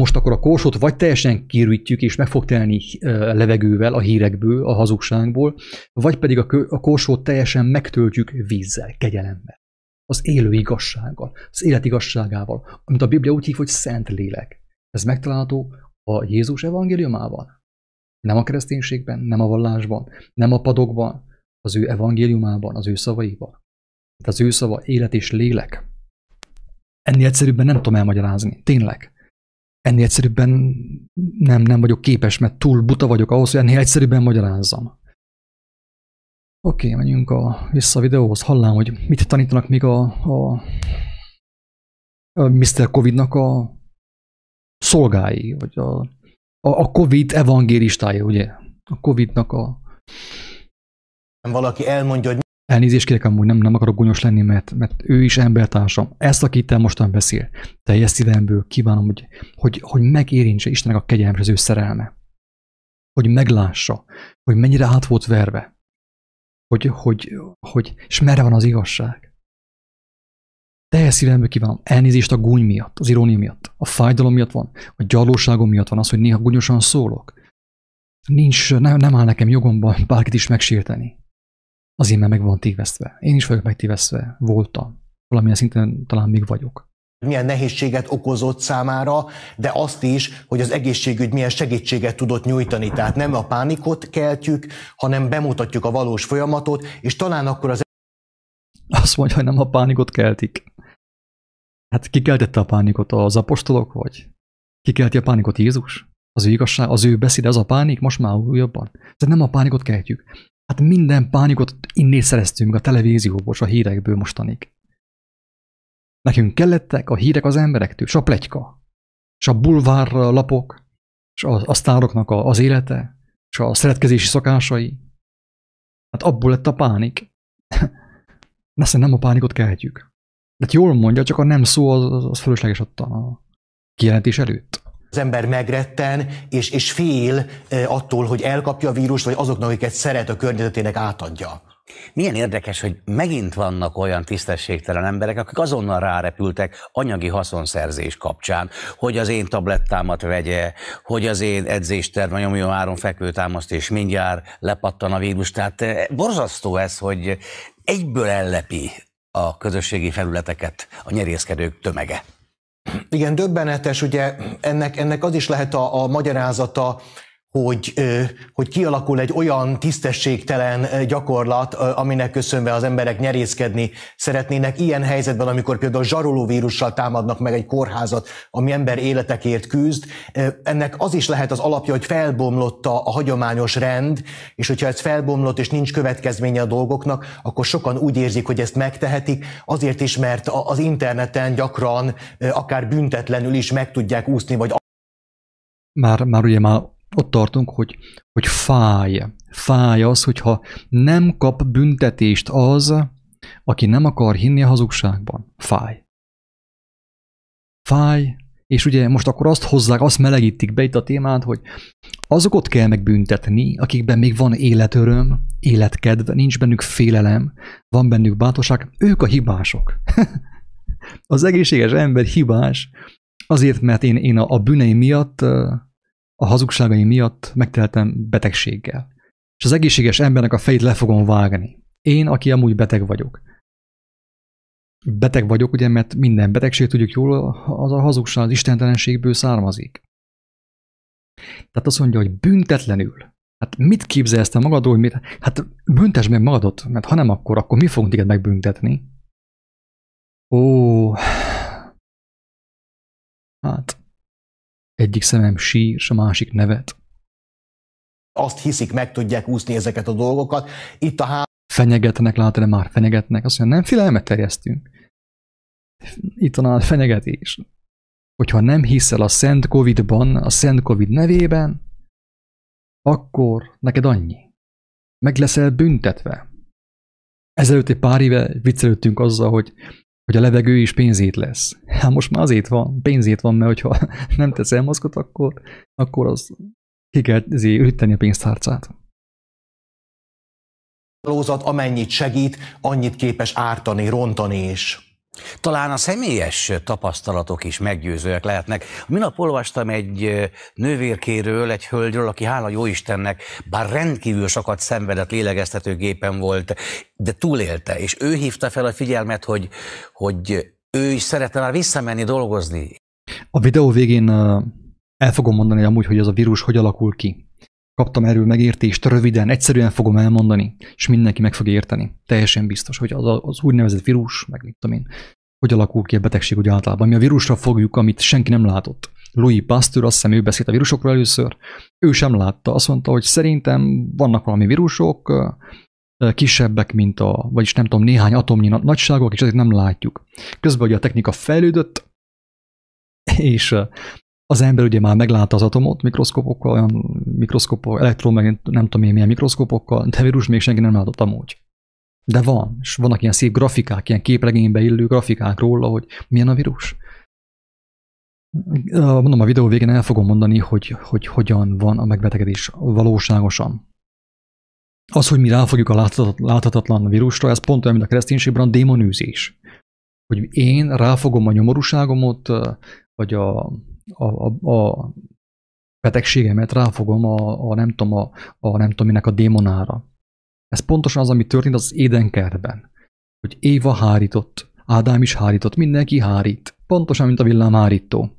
Most akkor a korsót vagy teljesen kirűjtjük, és meg fog telni levegővel, a hírekből, a hazugságból, vagy pedig a korsót teljesen megtöltjük vízzel, kegyelemmel az élő igazsággal, az élet igazságával, amit a Biblia úgy hív, hogy Szent Lélek. Ez megtalálható a Jézus evangéliumában. Nem a kereszténységben, nem a vallásban, nem a padokban, az ő evangéliumában, az ő szavaiban. De az ő szava élet és lélek. Ennél egyszerűbben nem tudom elmagyarázni. Tényleg. Ennél egyszerűbben nem, nem vagyok képes, mert túl buta vagyok ahhoz, hogy ennél egyszerűbben magyarázzam. Oké, okay, menjünk a, vissza a videóhoz. Hallám, hogy mit tanítanak még a, a, a Mr. Covid-nak a szolgái, vagy a, a, a Covid evangélistái, ugye? A Covid-nak a... Valaki elmondja, hogy Elnézést kérek, amúgy nem, nem akarok gonyos lenni, mert, mert ő is embertársam. Ezt, akit te mostan beszél, teljes szívemből kívánom, hogy, hogy, hogy megérintse Istennek a kegyelem az ő szerelme. Hogy meglássa, hogy mennyire át volt verve hogy, hogy, hogy, és merre van az igazság. Teljes szívemből kívánom elnézést a gúny miatt, az irónia miatt, a fájdalom miatt van, a gyarlóságom miatt van az, hogy néha gúnyosan szólok. Nincs, nem, nem áll nekem jogomban bárkit is megsérteni. Azért, mert meg van tévesztve. Én is vagyok megtévesztve, voltam. Valamilyen szinten talán még vagyok milyen nehézséget okozott számára, de azt is, hogy az egészségügy milyen segítséget tudott nyújtani. Tehát nem a pánikot keltjük, hanem bemutatjuk a valós folyamatot, és talán akkor az... Azt mondja, hogy nem a pánikot keltik. Hát ki keltette a pánikot? Az apostolok vagy? Ki kelti a pánikot? Jézus? Az ő igazság, az ő beszéd, az a pánik? Most már újabban. Tehát nem a pánikot keltjük. Hát minden pánikot innét szereztünk a televízióból, a hírekből mostanig. Nekünk kellettek a hírek az emberektől, és a plegyka, és a bulvár lapok, és a, a sztároknak a, az élete, és a szeretkezési szokásai. Hát abból lett a pánik. [laughs] Aztán nem a pánikot keltjük. De jól mondja, csak a nem szó az, az fölösleges ott a kijelentés előtt. Az ember megretten, és, és fél attól, hogy elkapja a vírust, vagy azoknak, akiket szeret a környezetének átadja. Milyen érdekes, hogy megint vannak olyan tisztességtelen emberek, akik azonnal rárepültek anyagi haszonszerzés kapcsán, hogy az én tablettámat vegye, hogy az én edzésterve nyomjon áron fekvőtámaszt, és mindjárt lepattan a vírus. Tehát borzasztó ez, hogy egyből ellepi a közösségi felületeket a nyerészkedők tömege. Igen, döbbenetes, ugye ennek, ennek az is lehet a, a magyarázata, hogy, hogy kialakul egy olyan tisztességtelen gyakorlat, aminek köszönve az emberek nyerészkedni szeretnének. Ilyen helyzetben, amikor például zsaroló vírussal támadnak meg egy kórházat, ami ember életekért küzd, ennek az is lehet az alapja, hogy felbomlott a, a hagyományos rend, és hogyha ez felbomlott és nincs következménye a dolgoknak, akkor sokan úgy érzik, hogy ezt megtehetik, azért is, mert az interneten gyakran akár büntetlenül is meg tudják úszni, vagy már, már ugye már ott tartunk, hogy, hogy fáj. Fáj az, hogyha nem kap büntetést az, aki nem akar hinni a hazugságban. Fáj. Fáj, és ugye most akkor azt hozzák, azt melegítik be itt a témát, hogy azokat kell megbüntetni, akikben még van életöröm, életkedv, nincs bennük félelem, van bennük bátorság, ők a hibások. [laughs] az egészséges ember hibás, azért, mert én, én a, a bűneim miatt a hazugságai miatt megteltem betegséggel. És az egészséges embernek a fejét le fogom vágni. Én, aki amúgy beteg vagyok. Beteg vagyok, ugye, mert minden betegség, tudjuk jól, az a hazugság, az istentelenségből származik. Tehát azt mondja, hogy büntetlenül. Hát mit képzelsz te magadról, mit? Hát büntesd meg magadot, mert ha nem akkor, akkor mi fogunk téged megbüntetni? Ó, hát egyik szemem sír, és a másik nevet. Azt hiszik, meg tudják úszni ezeket a dolgokat. Itt a há... Fenyegetnek, látod már fenyegetnek. Azt mondja, nem félelmet terjesztünk. Itt van a fenyegetés. Hogyha nem hiszel a Szent Covid-ban, a Szent Covid nevében, akkor neked annyi. Meg leszel büntetve. Ezelőtt egy pár éve viccelődtünk azzal, hogy hogy a levegő is pénzét lesz. Hát most már azért van, pénzét van, mert hogyha [laughs] nem teszel mozgot, akkor, akkor az ki kell üteni a pénztárcát. Lózat amennyit segít, annyit képes ártani, rontani is. Talán a személyes tapasztalatok is meggyőzőek lehetnek. Minap olvastam egy nővérkéről, egy hölgyről, aki hála jó Istennek, bár rendkívül sokat szenvedett, lélegeztetőgépen volt, de túlélte, és ő hívta fel a figyelmet, hogy, hogy ő is szeretne már visszamenni dolgozni. A videó végén el fogom mondani amúgy, hogy ez a vírus hogy alakul ki. Kaptam erről megértést, röviden, egyszerűen fogom elmondani, és mindenki meg fog érteni. Teljesen biztos, hogy az, az úgynevezett vírus, meg mit tudom én, hogy alakul ki a betegség úgy általában. Mi a vírusra fogjuk, amit senki nem látott. Louis Pasteur, azt hiszem ő beszélt a vírusokról először, ő sem látta. Azt mondta, hogy szerintem vannak valami vírusok, kisebbek, mint a, vagyis nem tudom, néhány atomnyi nagyságok, és ezért nem látjuk. Közben ugye a technika fejlődött, és az ember ugye már meglátta az atomot mikroszkopokkal, olyan mikroszkopok, elektron, meg nem tudom én milyen mikroszkopokkal, de vírus még senki nem látott amúgy. De van, és vannak ilyen szép grafikák, ilyen képregénybe illő grafikák róla, hogy milyen a vírus. Mondom, a videó végén el fogom mondani, hogy, hogy hogyan van a megbetegedés valóságosan. Az, hogy mi ráfogjuk a láthatatlan vírusra, ez pont olyan, mint a kereszténységben a démonűzés. Hogy én ráfogom a nyomorúságomat, vagy a, a, a, a betegségemet ráfogom a, a nem tudom, a, a nem tudom minek a démonára. Ez pontosan az, ami történt az édenkertben. Hogy Éva hárított, Ádám is hárított, mindenki hárít. Pontosan, mint a villámhárító.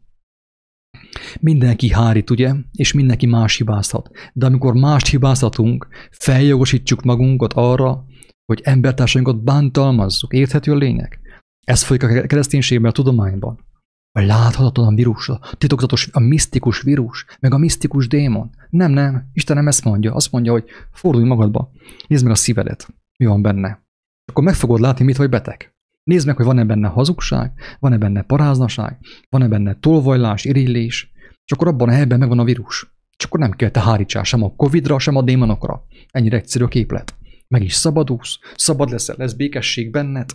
Mindenki hárít, ugye? És mindenki más hibázhat. De amikor mást hibázhatunk, feljogosítsuk magunkat arra, hogy embertársainkat bántalmazzuk. Érthető a lényeg? Ez folyik a kereszténységben, a tudományban a láthatatlan a titokzatos, a misztikus vírus, meg a misztikus démon. Nem, nem, Isten nem ezt mondja. Azt mondja, hogy fordulj magadba, nézd meg a szívedet, mi van benne. Akkor meg fogod látni, mit vagy beteg. Nézd meg, hogy van-e benne hazugság, van-e benne paráznaság, van-e benne tolvajlás, irillés, és akkor abban a helyben megvan a vírus. És akkor nem kell te hárítsál sem a Covid-ra, sem a démonokra. Ennyire egyszerű a képlet. Meg is szabadulsz, szabad leszel, lesz békesség benned,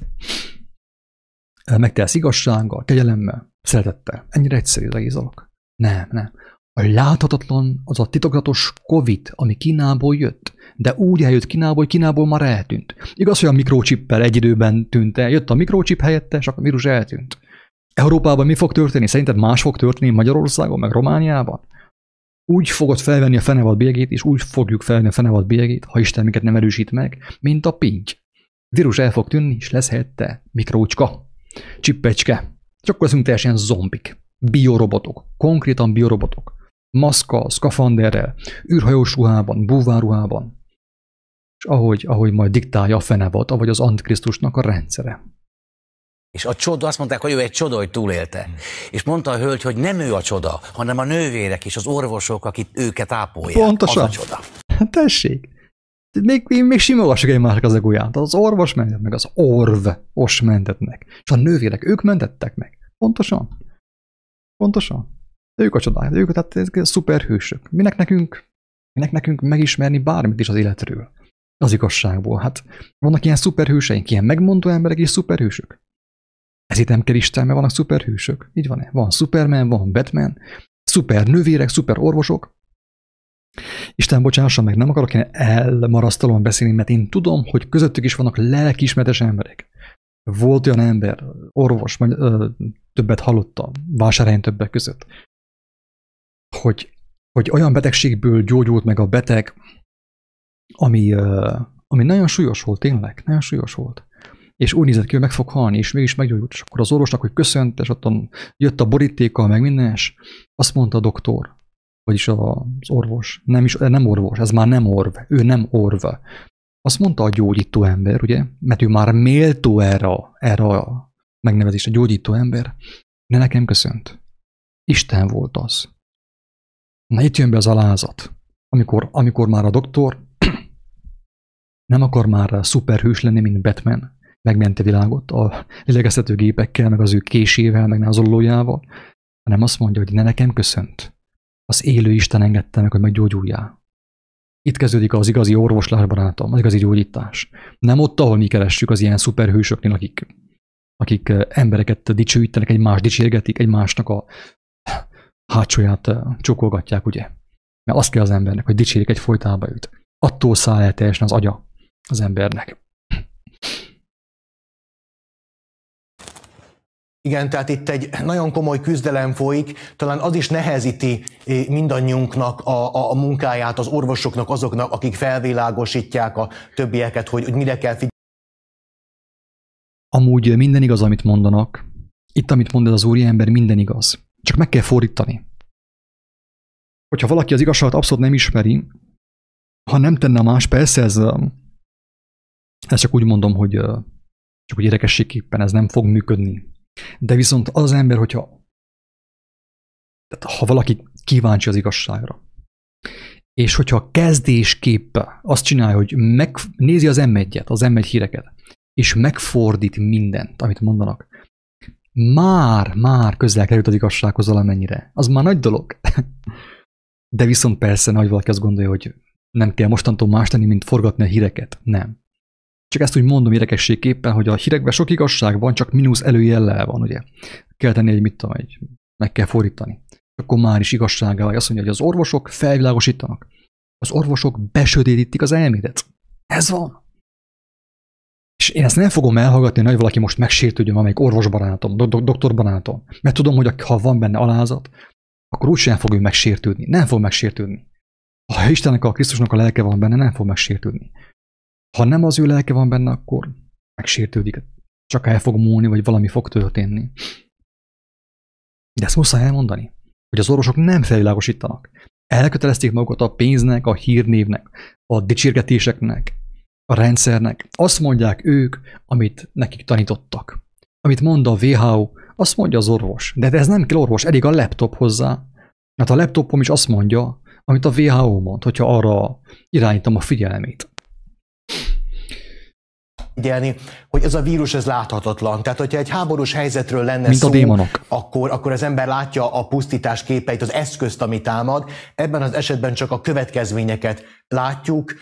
megtelsz igazsággal, kegyelemmel, szeretettel. Ennyire egyszerű az egész dolog. Nem, nem. A láthatatlan az a titokzatos Covid, ami Kínából jött, de úgy eljött Kínából, hogy Kínából már eltűnt. Igaz, hogy a mikrochippel egy időben tűnt el, jött a mikrochip helyette, és a vírus eltűnt. Európában mi fog történni? Szerinted más fog történni Magyarországon, meg Romániában? Úgy fogod felvenni a fenevad bélyegét, és úgy fogjuk felvenni a fenevad bélyegét, ha Isten minket nem erősít meg, mint a pinty. Vírus el fog tűnni, és lesz helyette mikrócska, csippecske. Csak akkor leszünk teljesen zombik. Biorobotok, konkrétan biorobotok maszka, szkafanderrel, űrhajós ruhában, búváruhában, és ahogy, ahogy majd diktálja a fenevad, vagy az Antikrisztusnak a rendszere. És a csoda, azt mondták, hogy ő egy csoda, hogy túlélte. Hmm. És mondta a hölgy, hogy nem ő a csoda, hanem a nővérek és az orvosok, akik őket ápolják. Pontosan. Az a csoda. Hát tessék. Még, még, még simogassuk egy másik az egóját. Az orvos mentett meg, az orvos mentett meg. És a nővérek, ők mentettek meg. Pontosan. Pontosan. Ők a csodák, ők tehát szuperhősök. Minek nekünk, minek nekünk megismerni bármit is az életről? Az igazságból. Hát vannak ilyen szuperhőseink, ilyen megmondó emberek és szuperhősök. Ezért nem kell Isten, mert vannak szuperhősök. Így van-e? Van Superman, van Batman, szuper nővérek, szuper orvosok. Isten bocsássa meg, nem akarok én elmarasztalóan beszélni, mert én tudom, hogy közöttük is vannak lelkismeretes emberek. Volt olyan ember, orvos, vagy ö, többet hallottam, vásárhelyen többek között, hogy, hogy olyan betegségből gyógyult meg a beteg, ami, ami nagyon súlyos volt, tényleg, nagyon súlyos volt. És úgy nézett ki, hogy meg fog halni, és mégis meggyógyult. És akkor az orvosnak, hogy köszönt, és ott jött a borítékkal, meg minden, és azt mondta a doktor, vagyis az orvos, nem, is, nem orvos, ez már nem orv, ő nem orv. Azt mondta a gyógyító ember, ugye, mert ő már méltó erre, erre a megnevezésre, a gyógyító ember, de nekem köszönt. Isten volt az. Na itt jön be az alázat. Amikor, amikor már a doktor [clears throat] nem akar már szuperhős lenni, mint Batman, megmente világot a lélegeztető gépekkel, meg az ő késével, meg názolójával, hanem azt mondja, hogy ne nekem köszönt. Az élő Isten engedte meg, hogy meggyógyuljál. Itt kezdődik az igazi orvoslás, barátom, az igazi gyógyítás. Nem ott, ahol mi keressük az ilyen szuperhősöknél, akik, akik embereket dicsőítenek, egymást dicsérgetik, egymásnak a hátsóját csokolgatják, ugye? Mert azt kell az embernek, hogy dicsérjék egy folytába őt. Attól száll el teljesen az agya az embernek. Igen, tehát itt egy nagyon komoly küzdelem folyik, talán az is nehezíti mindannyiunknak a, a munkáját, az orvosoknak, azoknak, akik felvilágosítják a többieket, hogy, hogy mire kell figyelni. Amúgy minden igaz, amit mondanak. Itt, amit mond ez az úriember, minden igaz. Csak meg kell fordítani. Hogyha valaki az igazságot abszolút nem ismeri, ha nem tenne más, persze ez, ez csak úgy mondom, hogy csak úgy érdekességképpen ez nem fog működni. De viszont az, ember, hogyha tehát ha valaki kíváncsi az igazságra, és hogyha kezdésképp azt csinálja, hogy megnézi az M1-et, az M1 híreket, és megfordít mindent, amit mondanak, már, már közel került az igazsághoz valamennyire. Az már nagy dolog. [laughs] De viszont persze nagy valaki azt gondolja, hogy nem kell mostantól más tenni, mint forgatni a híreket. Nem. Csak ezt úgy mondom érdekességképpen, hogy a hírekben sok igazság van, csak mínusz előjellel van, ugye. Kell tenni egy, mit tudom, egy, meg kell fordítani. Akkor már is igazsággal, vagy azt mondja, hogy az orvosok felvilágosítanak. Az orvosok besötétítik az elmédet. Ez van. És én ezt nem fogom elhallgatni, hogy valaki most megsértődjön, amelyik orvosbarátom, do- do- doktorbarátom. Mert tudom, hogy ha van benne alázat, akkor úgysem fog ő megsértődni. Nem fog megsértődni. Ha Istennek, a Krisztusnak a lelke van benne, nem fog megsértődni. Ha nem az ő lelke van benne, akkor megsértődik. Csak el fog múlni, vagy valami fog történni. De ezt muszáj elmondani, hogy az orvosok nem felvilágosítanak. Elkötelezték magukat a pénznek, a hírnévnek, a dicsérgetéseknek, a rendszernek. Azt mondják ők, amit nekik tanítottak. Amit mond a WHO, azt mondja az orvos. De ez nem kell orvos, elég a laptop hozzá. Mert a laptopom is azt mondja, amit a WHO mond, hogyha arra irányítom a figyelmét. Figyelni, hogy ez a vírus ez láthatatlan. Tehát, hogyha egy háborús helyzetről lenne Mint szó, a démonok. Akkor, akkor az ember látja a pusztítás képeit, az eszközt, ami támad. Ebben az esetben csak a következményeket látjuk.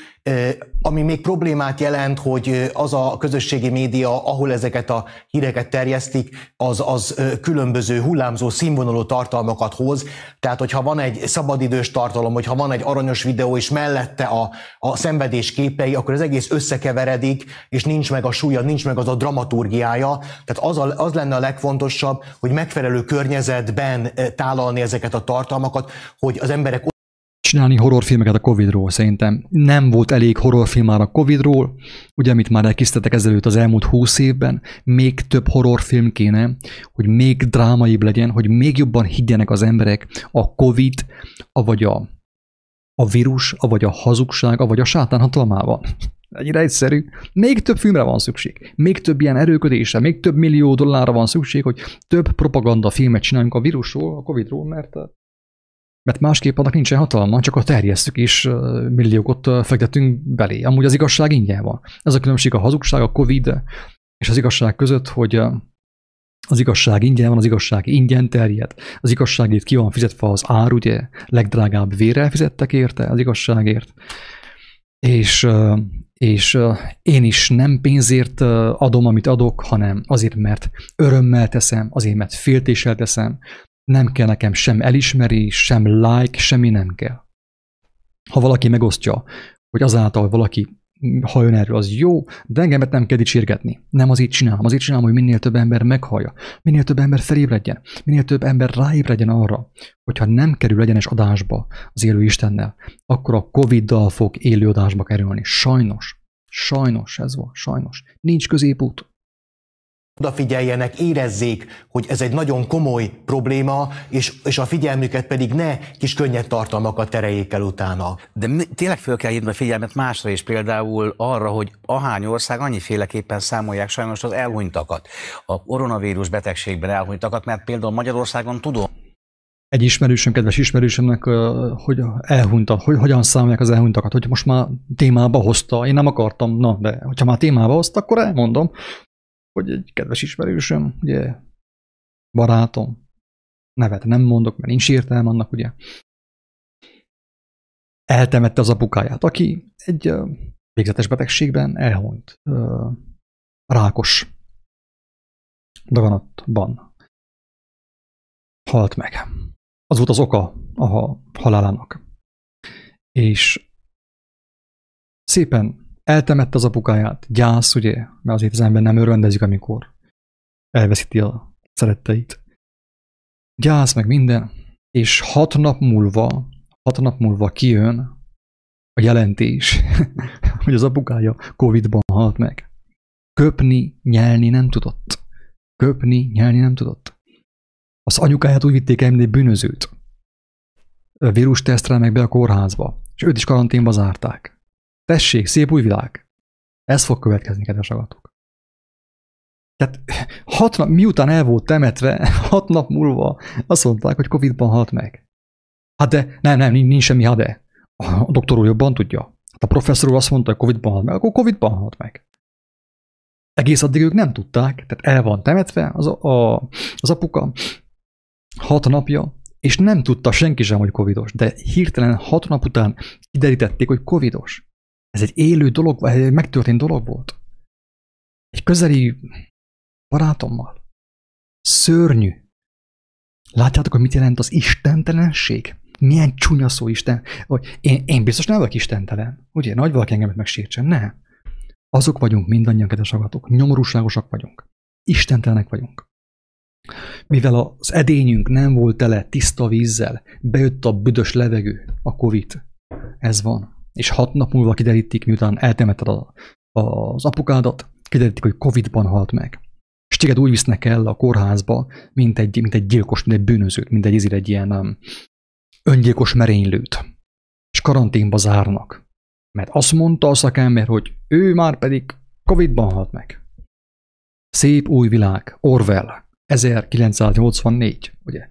Ami még problémát jelent, hogy az a közösségi média, ahol ezeket a híreket terjesztik, az, az különböző hullámzó színvonalú tartalmakat hoz. Tehát, hogyha van egy szabadidős tartalom, hogyha van egy aranyos videó, és mellette a, a szenvedés képei, akkor az egész összekeveredik, és nincs meg a súlya, nincs meg az a dramaturgiája. Tehát az, a, az lenne a legfontosabb, hogy megfelelő környezetben tálalni ezeket a tartalmakat, hogy az emberek csinálni horrorfilmeket a Covid-ról szerintem. Nem volt elég horrorfilm már a Covid-ról, ugye, amit már elkészítettek ezelőtt az elmúlt húsz évben, még több horrorfilm kéne, hogy még drámaibb legyen, hogy még jobban higgyenek az emberek a Covid, vagy a, a vírus, vagy a hazugság, vagy a sátán hatalmával. Ennyire egyszerű. Még több filmre van szükség. Még több ilyen erőködésre, még több millió dollárra van szükség, hogy több propaganda filmet csináljunk a vírusról, a Covidról, mert mert másképp annak nincsen hatalma, csak a terjesztük is milliókat fektetünk belé. Amúgy az igazság ingyen van. Ez a különbség a hazugság, a Covid és az igazság között, hogy az igazság ingyen van, az igazság ingyen terjed. Az igazságért ki van fizetve az ár, ugye, legdrágább vérrel fizettek érte az igazságért. És, és én is nem pénzért adom, amit adok, hanem azért, mert örömmel teszem, azért, mert féltéssel teszem, nem kell nekem sem elismerés, sem like, semmi nem kell. Ha valaki megosztja, hogy azáltal, valaki halljon erről, az jó, de engemet nem kell dicsérgetni. Nem azért csinálom, azért csinálom, hogy minél több ember meghallja, minél több ember felébredjen, minél több ember ráébredjen arra, hogyha nem kerül egyenes adásba az élő Istennel, akkor a Covid-dal fog élő adásba kerülni. Sajnos. Sajnos ez van, sajnos. Nincs középút odafigyeljenek, érezzék, hogy ez egy nagyon komoly probléma, és, és a figyelmüket pedig ne kis könnyed tartalmakat tereljék el utána. De tényleg föl kell hívni a figyelmet másra is, például arra, hogy ahány ország annyiféleképpen számolják sajnos az elhunytakat, a koronavírus betegségben elhunytakat, mert például Magyarországon tudom, egy ismerősöm, kedves ismerősömnek, hogy elhunyta, hogy hogyan számolják az elhunytakat, hogy most már témába hozta, én nem akartam, na, de hogyha már témába hozta, akkor elmondom hogy egy kedves ismerősöm, ugye, barátom, nevet nem mondok, mert nincs értelme annak, ugye, eltemette az apukáját, aki egy végzetes betegségben elhunyt, rákos daganatban halt meg. Az volt az oka a halálának. És szépen eltemette az apukáját, gyász, ugye, mert azért az ember nem örvendezik, amikor elveszíti a szeretteit. Gyász, meg minden, és hat nap múlva, hat nap múlva kijön a jelentés, [laughs] hogy az apukája Covid-ban halt meg. Köpni, nyelni nem tudott. Köpni, nyelni nem tudott. Az anyukáját úgy vitték el, mint egy bűnözőt. Vírus tesztre meg be a kórházba, és őt is karanténba zárták. Tessék, szép új világ. Ez fog következni, kedves agatok. Tehát hat nap, miután el volt temetve, [laughs] hat nap múlva azt mondták, hogy Covid-ban halt meg. Hát de, nem, nem, nincs semmi ha de. A doktor úr jobban tudja. Hát a professzor úr azt mondta, hogy Covid-ban halt meg, akkor Covid-ban halt meg. Egész addig ők nem tudták, tehát el van temetve az, a, az apuka hat napja, és nem tudta senki sem, hogy covidos, de hirtelen hat nap után kiderítették, hogy covidos. Ez egy élő dolog, vagy egy megtörtént dolog volt. Egy közeli barátommal. Szörnyű. Látjátok, hogy mit jelent az istentelenség? Milyen csúnya szó Isten. Vagy én, én biztos nem vagyok istentelen. Ugye, nagy valaki engemet megsértsen. Ne. Azok vagyunk mindannyian, kedves agatok. Nyomorúságosak vagyunk. Istentelenek vagyunk. Mivel az edényünk nem volt tele tiszta vízzel, bejött a büdös levegő, a Covid. Ez van és hat nap múlva kiderítik, miután eltemetted a, a, az apukádat, kiderítik, hogy Covid-ban halt meg. És téged úgy visznek el a kórházba, mint egy, mint egy gyilkos, mint egy bűnözőt, mint egy, egy ilyen um, öngyilkos merénylőt. És karanténba zárnak. Mert azt mondta a szakember, hogy ő már pedig Covid-ban halt meg. Szép új világ, Orwell, 1984, ugye?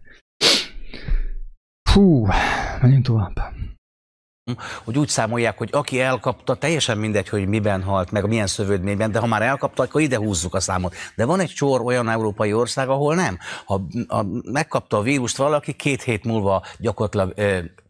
Hú, menjünk tovább. Hogy úgy számolják, hogy aki elkapta, teljesen mindegy, hogy miben halt, meg milyen szövődményben, de ha már elkapta, akkor ide húzzuk a számot. De van egy sor olyan európai ország, ahol nem. Ha, ha megkapta a vírust valaki, két hét múlva gyakorlatilag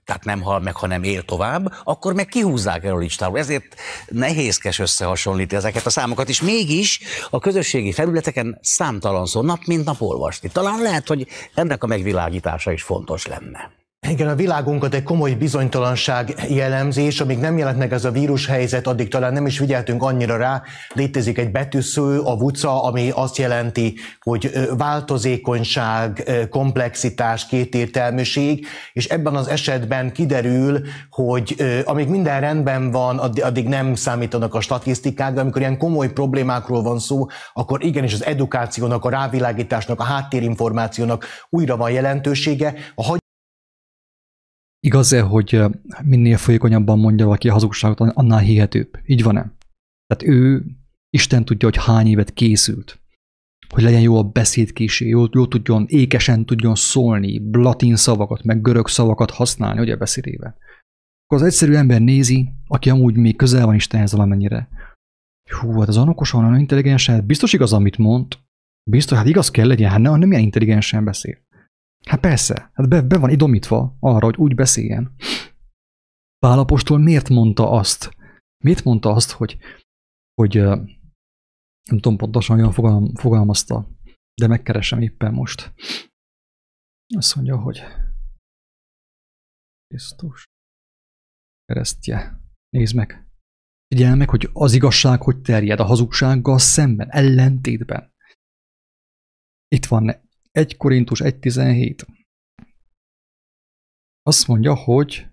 tehát nem hal meg, hanem él tovább, akkor meg kihúzzák el a listáról. Ezért nehézkes összehasonlítani ezeket a számokat, és mégis a közösségi felületeken számtalan szó nap mint nap olvasni. Talán lehet, hogy ennek a megvilágítása is fontos lenne. Igen, a világunkat egy komoly bizonytalanság jellemzés, amíg nem jelent meg ez a vírushelyzet, addig talán nem is figyeltünk annyira rá. Létezik egy betűsző, a VUCA, ami azt jelenti, hogy változékonyság, komplexitás, kétértelműség, és ebben az esetben kiderül, hogy amíg minden rendben van, addig nem számítanak a statisztikák, de amikor ilyen komoly problémákról van szó, akkor igenis az edukációnak, a rávilágításnak, a háttérinformációnak újra van jelentősége. A Igaz-e, hogy minél folyékonyabban mondja valaki a hazugságot, annál hihetőbb? Így van-e? Tehát ő, Isten tudja, hogy hány évet készült, hogy legyen jó a beszédkísé, jól, jól tudjon, ékesen tudjon szólni, latin szavakat, meg görög szavakat használni, ugye beszédében. Akkor az egyszerű ember nézi, aki amúgy még közel van Istenhez valamennyire. Hú, hát az anokosan, olyan intelligensen, hát biztos igaz, amit mond. Biztos, hát igaz kell legyen, hát nem, nem ilyen intelligensen beszél. Hát persze, hát be, be van idomítva arra, hogy úgy beszéljen. Pálapostól miért mondta azt? Miért mondta azt, hogy, hogy nem tudom pontosan, hogyan fogalm, fogalmazta, de megkeresem éppen most. Azt mondja, hogy Krisztus keresztje. Nézd meg. Figyelj meg, hogy az igazság hogy terjed a hazugsággal szemben, ellentétben. Itt van 1 Korintus 1.17. Azt mondja, hogy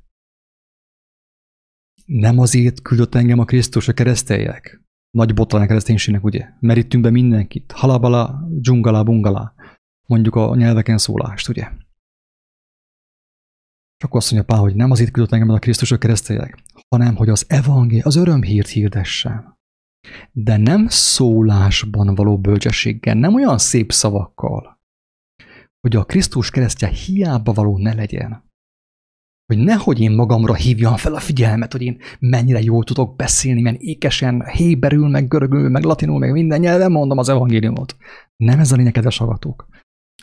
nem azért küldött engem a Krisztus a kereszteljek. Nagy botlan a kereszténységnek, ugye? Merítünk be mindenkit. Halabala, dzsungala, bungala. Mondjuk a nyelveken szólást, ugye? Csak azt mondja Pál, hogy nem azért küldött engem a Krisztus a kereszteljek, hanem hogy az evangél, az örömhírt hirdessem. De nem szólásban való bölcsességgel, nem olyan szép szavakkal, hogy a Krisztus keresztje hiába való ne legyen. Hogy nehogy én magamra hívjam fel a figyelmet, hogy én mennyire jól tudok beszélni, milyen ékesen héberül, meg görögül, meg latinul, meg minden nyelven mondom az evangéliumot. Nem ez a lényeg, kedves hallgatók.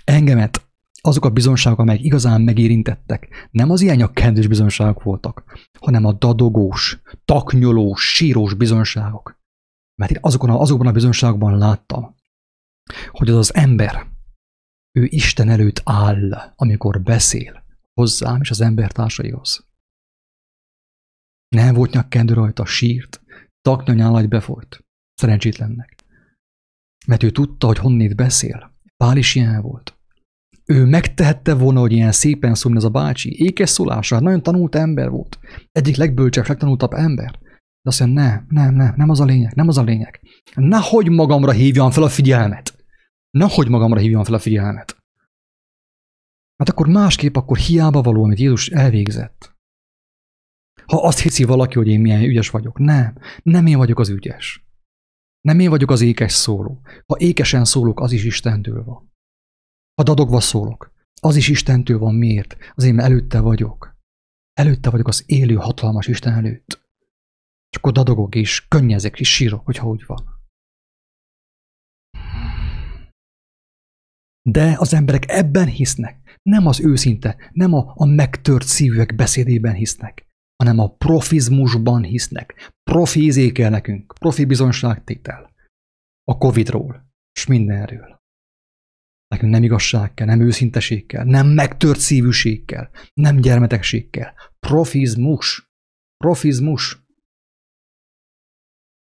Engemet azok a bizonságok, amelyek igazán megérintettek, nem az ilyen kedves bizonságok voltak, hanem a dadogós, taknyolós, sírós bizonságok. Mert én azokon a, azokban a bizonságokban láttam, hogy az az ember, ő Isten előtt áll, amikor beszél hozzám és az embertársaihoz. Nem volt nyakkendő rajta, sírt, taknyanyálagy befolyt. Szerencsétlennek. Mert ő tudta, hogy honnét beszél. Pál is ilyen volt. Ő megtehette volna, hogy ilyen szépen szólni ez a bácsi. Ékes szólása, hát nagyon tanult ember volt. Egyik legbölcsebb, legtanultabb ember. De azt mondja, nem, nem, nem, nem az a lényeg, nem az a lényeg. Nehogy magamra hívjam fel a figyelmet. Nehogy magamra hívjam fel a figyelmet. Hát akkor másképp, akkor hiába való, amit Jézus elvégzett. Ha azt hiszi valaki, hogy én milyen ügyes vagyok, nem, nem én vagyok az ügyes. Nem én vagyok az ékes szóló. Ha ékesen szólok, az is Istentől van. Ha dadogva szólok, az is Istentől van. Miért? Azért, mert előtte vagyok. Előtte vagyok az élő, hatalmas Isten előtt. És akkor dadogok és könnyezek és sírok, hogyha úgy van. De az emberek ebben hisznek. Nem az őszinte, nem a, a megtört szívűek beszédében hisznek, hanem a profizmusban hisznek. Profi izékel nekünk, profi bizonyságtétel. A Covidról, és mindenről. Nekünk nem igazság kell, nem őszinteség kell, nem megtört szívűség kell, nem gyermetegség kell. Profizmus. Profizmus.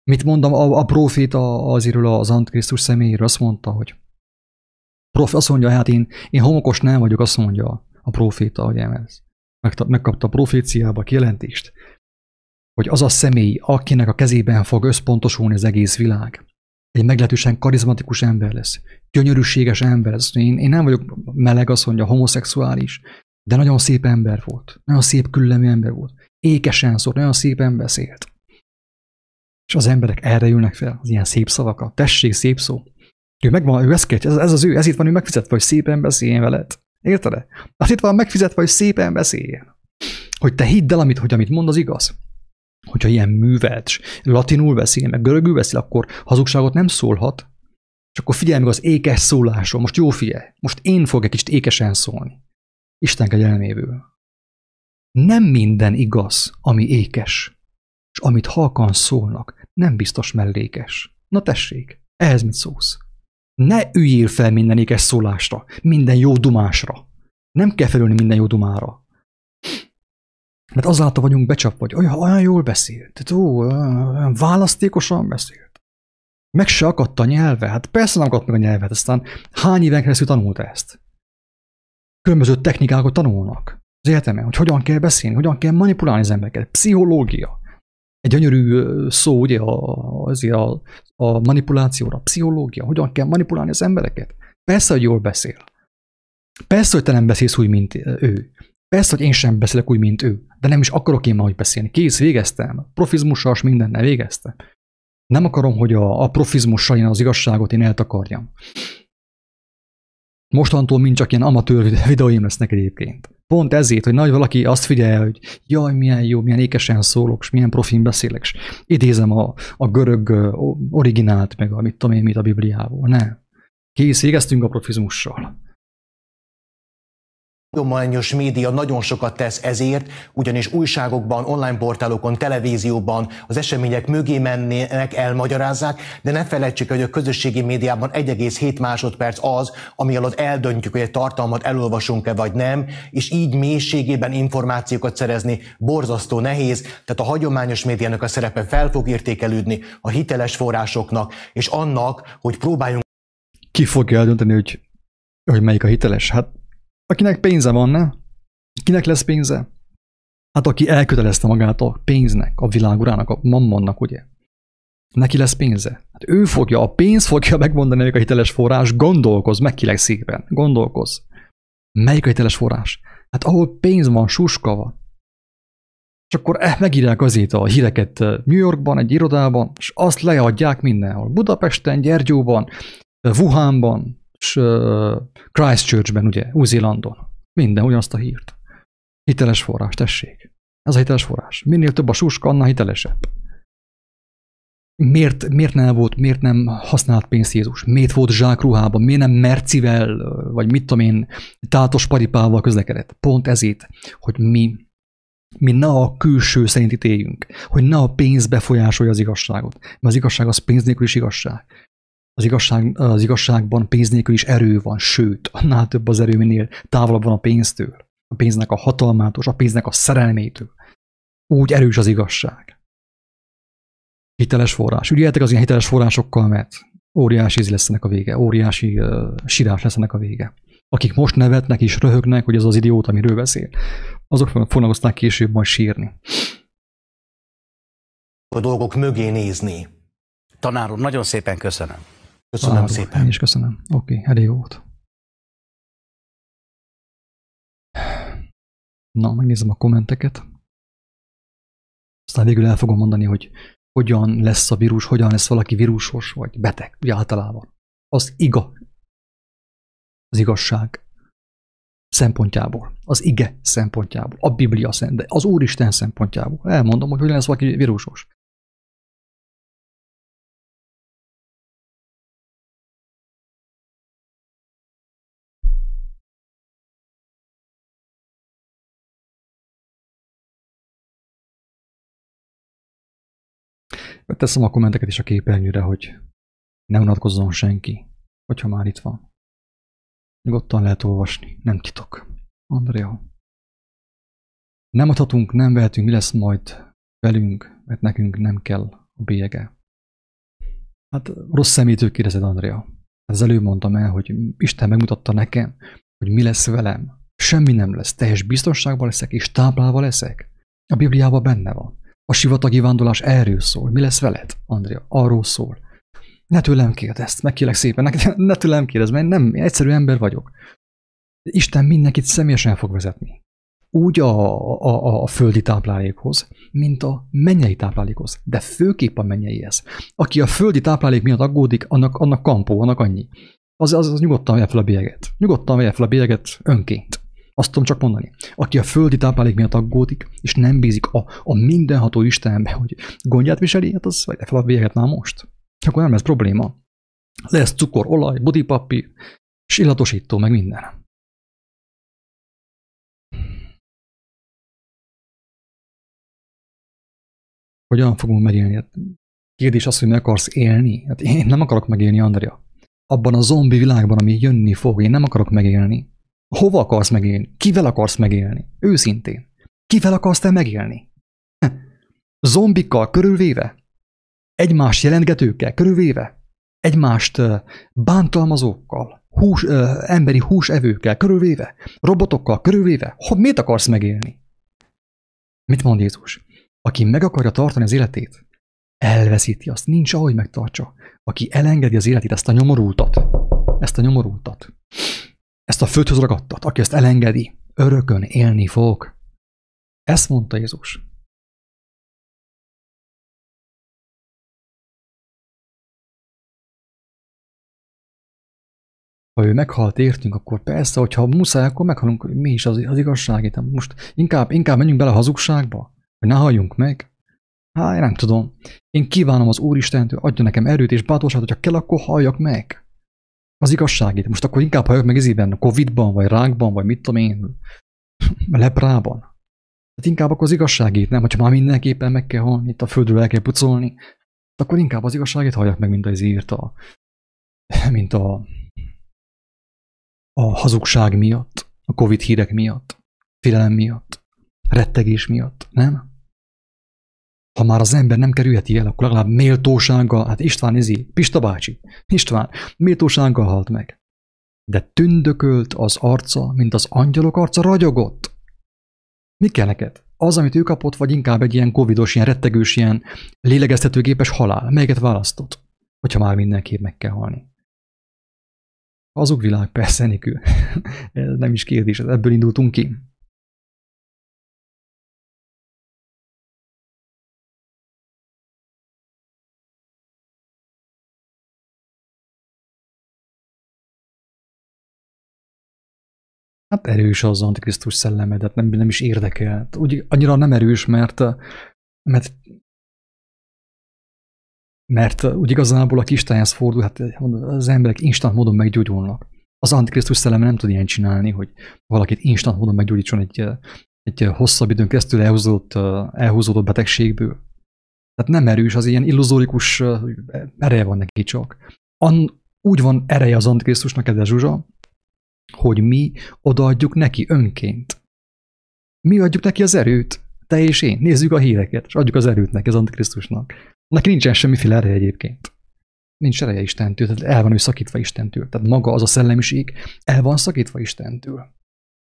Mit mondom, a, a proféta azért az Antikrisztus személyéről azt mondta, hogy Prof, azt mondja, hát én, én homokos nem vagyok, azt mondja a proféta, hogy ez. Megkapta a proféciába a kijelentést, hogy az a személy, akinek a kezében fog összpontosulni az egész világ, egy meglehetősen karizmatikus ember lesz, gyönyörűséges ember lesz. Én, én nem vagyok meleg, azt mondja, homoszexuális, de nagyon szép ember volt. Nagyon szép küllemű ember volt. Ékesen szólt, nagyon szépen beszélt. És az emberek erre ülnek fel, az ilyen szép szavakat. Tessék, szép szó. Ő megvan, ő ezt kér, ez, ez az ő, ez itt van ő megfizetve, hogy szépen beszéljen veled. Érted? Az itt van megfizetve, hogy szépen beszéljen. Hogy te hidd el, amit, hogy amit mond, az igaz. Hogyha ilyen művelt, latinul beszél, meg görögül beszél, akkor hazugságot nem szólhat. És akkor figyelj meg az ékes szólásról. Most jó figyelj. Most én fogok egy kicsit ékesen szólni. Isten kegyelméből. Nem minden igaz, ami ékes. És amit halkan szólnak, nem biztos mellékes. Na tessék, ehhez mit szólsz? Ne üljél fel minden ékes szólásra, minden jó dumásra. Nem kell felülni minden jó dumára. Mert azáltal vagyunk becsapva, hogy olyan, olyan jól beszélt, ó, olyan választékosan beszélt. Meg se akadt a nyelve, hát persze nem akadt meg a nyelvet, aztán hány éven keresztül tanulta ezt? Különböző technikákat tanulnak az egyetemen, hogy hogyan kell beszélni, hogyan kell manipulálni az embereket. Pszichológia. Egy gyönyörű szó, ugye, az, a, a manipulációra, pszichológia, hogyan kell manipulálni az embereket. Persze, hogy jól beszél. Persze, hogy te nem beszélsz úgy, mint ő. Persze, hogy én sem beszélek úgy, mint ő, de nem is akarok én már úgy beszélni. Kész, végeztem. Profizmussal, mindennel végeztem. Nem akarom, hogy a, a profizmussal én az igazságot én eltakarjam. Mostantól mind csak ilyen amatőr videóim lesznek egyébként. Pont ezért, hogy nagy valaki azt figyelje, hogy jaj, milyen jó, milyen ékesen szólok, és milyen profin beszélek, és idézem a, a görög originált, meg a mit tudom én, mit a Bibliából. Nem. Kész, végeztünk a profizmussal tudományos média nagyon sokat tesz ezért, ugyanis újságokban, online portálokon, televízióban az események mögé mennének, elmagyarázzák, de ne felejtsük, hogy a közösségi médiában 1,7 másodperc az, ami alatt eldöntjük, hogy egy tartalmat elolvasunk-e vagy nem, és így mélységében információkat szerezni borzasztó nehéz, tehát a hagyományos médiának a szerepe fel fog értékelődni a hiteles forrásoknak, és annak, hogy próbáljunk ki fogja eldönteni, hogy, hogy melyik a hiteles? Hát Akinek pénze van, ne? Kinek lesz pénze? Hát aki elkötelezte magát a pénznek, a világurának, a mammonnak, ugye? Neki lesz pénze. Hát ő fogja, a pénz fogja megmondani, hogy a hiteles forrás, gondolkoz, meg ki szépen, gondolkoz. Melyik a hiteles forrás? Hát ahol pénz van, suska van. És akkor eh, megírják azért a híreket eh, New Yorkban, egy irodában, és azt leadják mindenhol. Budapesten, Gyergyóban, eh, Wuhanban, és Christchurchben, ugye, Új-Zélandon. Minden ugyanazt a hírt. Hiteles forrás, tessék. Ez a hiteles forrás. Minél több a suska, annál hitelesebb. Miért, miért nem volt, miért nem használt pénzt Jézus? Miért volt zsákruhában? Miért nem mercivel, vagy mit tudom én, tátos paripával közlekedett? Pont ezért, hogy mi, mi ne a külső szerint ítéljünk, hogy ne a pénz befolyásolja az igazságot. Mert az igazság az pénz nélkül is igazság. Az, igazság, az igazságban pénz nélkül is erő van, sőt, annál több az erő, minél távolabb van a pénztől. A pénznek a hatalmától, a pénznek a szerelmétől. Úgy erős az igazság. Hiteles forrás. Ügyeljetek az ilyen hiteles forrásokkal, mert óriási íz lesz ennek a vége, óriási uh, sírás lesz ennek a vége. Akik most nevetnek és röhögnek, hogy ez az idiót, amiről beszél, azok fognak aztán később majd sírni. A dolgok mögé nézni. Tanár úr, nagyon szépen köszönöm. Köszönöm Váró, szépen. Én is köszönöm. Oké, okay, elég volt. Na, megnézem a kommenteket. Aztán végül el fogom mondani, hogy hogyan lesz a vírus, hogyan lesz valaki vírusos vagy beteg, ugye általában. Az iga. Az igazság szempontjából, az ige szempontjából, a Biblia szent, de az Úristen szempontjából. Elmondom, hogy hogyan lesz valaki vírusos. Teszem a kommenteket is a képernyőre, hogy ne unatkozzon senki, hogyha már itt van. Nyugodtan lehet olvasni, nem titok. Andrea. Nem adhatunk, nem vehetünk, mi lesz majd velünk, mert nekünk nem kell a bélyege. Hát rossz szemétől kérdezed, Andrea. Az előbb mondtam el, hogy Isten megmutatta nekem, hogy mi lesz velem. Semmi nem lesz, teljes biztonságban leszek, és táplálva leszek. A Bibliában benne van. A sivatagi vándorlás erről szól. Mi lesz veled, Andrea? Arról szól. Ne tőlem kérdezd, megkérlek szépen, ne, ne tőlem kérdezd, mert nem, én egyszerű ember vagyok. Isten mindenkit személyesen fog vezetni. Úgy a, a, a földi táplálékhoz, mint a mennyei táplálékhoz, de főképp a mennyeihez. Aki a földi táplálék miatt aggódik, annak, annak kampó, annak annyi. Az, az, az nyugodtan vegye fel a bélyeget. Nyugodtan vegye fel a bélyeget önként. Azt tudom csak mondani. Aki a földi táplálék miatt aggódik, és nem bízik a, a mindenható Istenbe, hogy gondját viseli, hát az vegye fel a véget már most. Akkor nem lesz probléma. Lesz cukor, olaj, bodypapír, és illatosító, meg minden. Hogyan fogunk megélni? Kérdés az, hogy meg akarsz élni? Hát én nem akarok megélni, Andrea. Abban a zombi világban, ami jönni fog, én nem akarok megélni. Hova akarsz megélni? Kivel akarsz megélni? Őszintén. Kivel akarsz te megélni? Zombikkal körülvéve? Egymás jelentgetőkkel körülvéve? Egymást bántalmazókkal? Hús, ö, emberi húsevőkkel körülvéve? Robotokkal körülvéve? Hogy miért akarsz megélni? Mit mond Jézus? Aki meg akarja tartani az életét, elveszíti azt, nincs ahogy megtartsa. Aki elengedi az életét, ezt a nyomorultat, ezt a nyomorultat, ezt a földhöz ragadtat, aki ezt elengedi, örökön élni fog. Ezt mondta Jézus. Ha ő meghalt értünk, akkor persze, hogyha muszáj, akkor meghalunk, mi is az, az igazság. Most inkább, inkább menjünk bele a hazugságba, hogy ne halljunk meg. Hát, nem tudom. Én kívánom az Úristentől, adja nekem erőt és bátorságot, hogyha kell, akkor halljak meg. Az igazságét. Most akkor inkább halljak meg ezében, Covid-ban, vagy rákban, vagy mit tudom én, [laughs] leprában. Hát inkább akkor az igazságét, nem? Hogyha már mindenképpen meg kell halni, itt a földről el kell pucolni, akkor inkább az igazságét halljak meg, mint az írta. [laughs] Mint a, a hazugság miatt, a Covid hírek miatt, félelem miatt, rettegés miatt, nem? Ha már az ember nem kerülheti el, akkor legalább méltósággal, hát István izi, Pista bácsi, István, méltósággal halt meg. De tündökölt az arca, mint az angyalok arca ragyogott. Mi kell neked? Az, amit ő kapott, vagy inkább egy ilyen covidos, ilyen rettegős, ilyen lélegeztetőgépes halál? Melyiket választott? Hogyha már mindenképp meg kell halni. Azok világ persze. [laughs] Ez nem is kérdés, ebből indultunk ki. Hát erős az Antikrisztus szelleme, de nem, nem is érdekel. Úgy, annyira nem erős, mert, mert mert úgy igazából a kistájához fordul, hát az emberek instant módon meggyógyulnak. Az Antikrisztus szelleme nem tud ilyen csinálni, hogy valakit instant módon meggyógyítson egy, egy hosszabb időn keresztül elhúzódott, elhúzódott betegségből. Tehát nem erős, az ilyen illuzórikus ereje van neki csak. An, úgy van ereje az Antikrisztusnak, kedves Zsuzsa, hogy mi odaadjuk neki önként. Mi adjuk neki az erőt, te és én. Nézzük a híreket, és adjuk az erőt neki az Antikrisztusnak. Neki nincsen semmiféle ereje egyébként. Nincs ereje Istentől, tehát el van ő szakítva Istentől. Tehát maga az a szellemiség el van szakítva Istentől.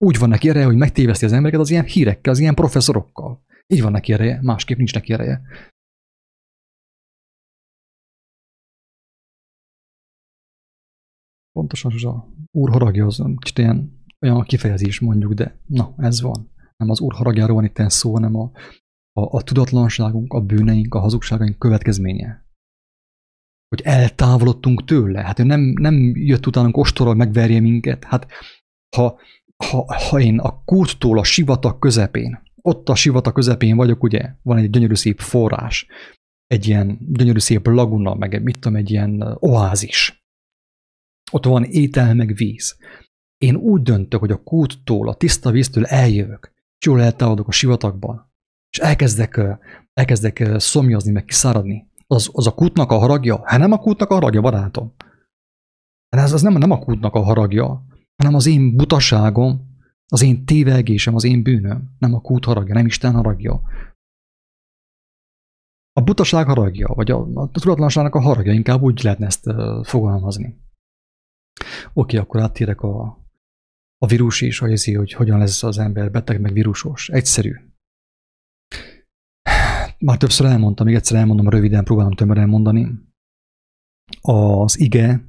Úgy van neki ereje, hogy megtéveszti az embereket az ilyen hírekkel, az ilyen professzorokkal. Így van neki ereje, másképp nincs neki ereje. Pontosan az a úr haragja az kicsit ilyen, olyan kifejezés mondjuk, de na, ez van. Nem az úr haragjáról van itt szó, hanem a, a, a tudatlanságunk, a bűneink, a hazugságaink következménye. Hogy eltávolodtunk tőle. Hát ő nem, nem jött utánunk ostorral megverje minket. Hát ha, ha, ha én a kúttól a sivatag közepén, ott a sivatag közepén vagyok, ugye, van egy gyönyörű szép forrás, egy ilyen gyönyörű szép laguna, meg egy, mit tudom, egy ilyen oázis ott van étel meg víz. Én úgy döntök, hogy a kúttól, a tiszta víztől eljövök, és jól eltávolodok a sivatagban, és elkezdek, elkezdek szomjazni, meg kiszáradni. Az, az a kútnak a haragja? Hát nem a kútnak a haragja, barátom. Hát ez az nem, nem a kútnak a haragja, hanem az én butaságom, az én tévelgésem, az én bűnöm. Nem a kút haragja, nem Isten haragja. A butaság haragja, vagy a, a tudatlanságnak a haragja, inkább úgy lehetne ezt uh, fogalmazni. Oké, akkor áttérek a, a vírus is, hogy ezért, hogy hogyan lesz az ember beteg, meg vírusos. Egyszerű. Már többször elmondtam, még egyszer elmondom, röviden próbálom tömören mondani. Az ige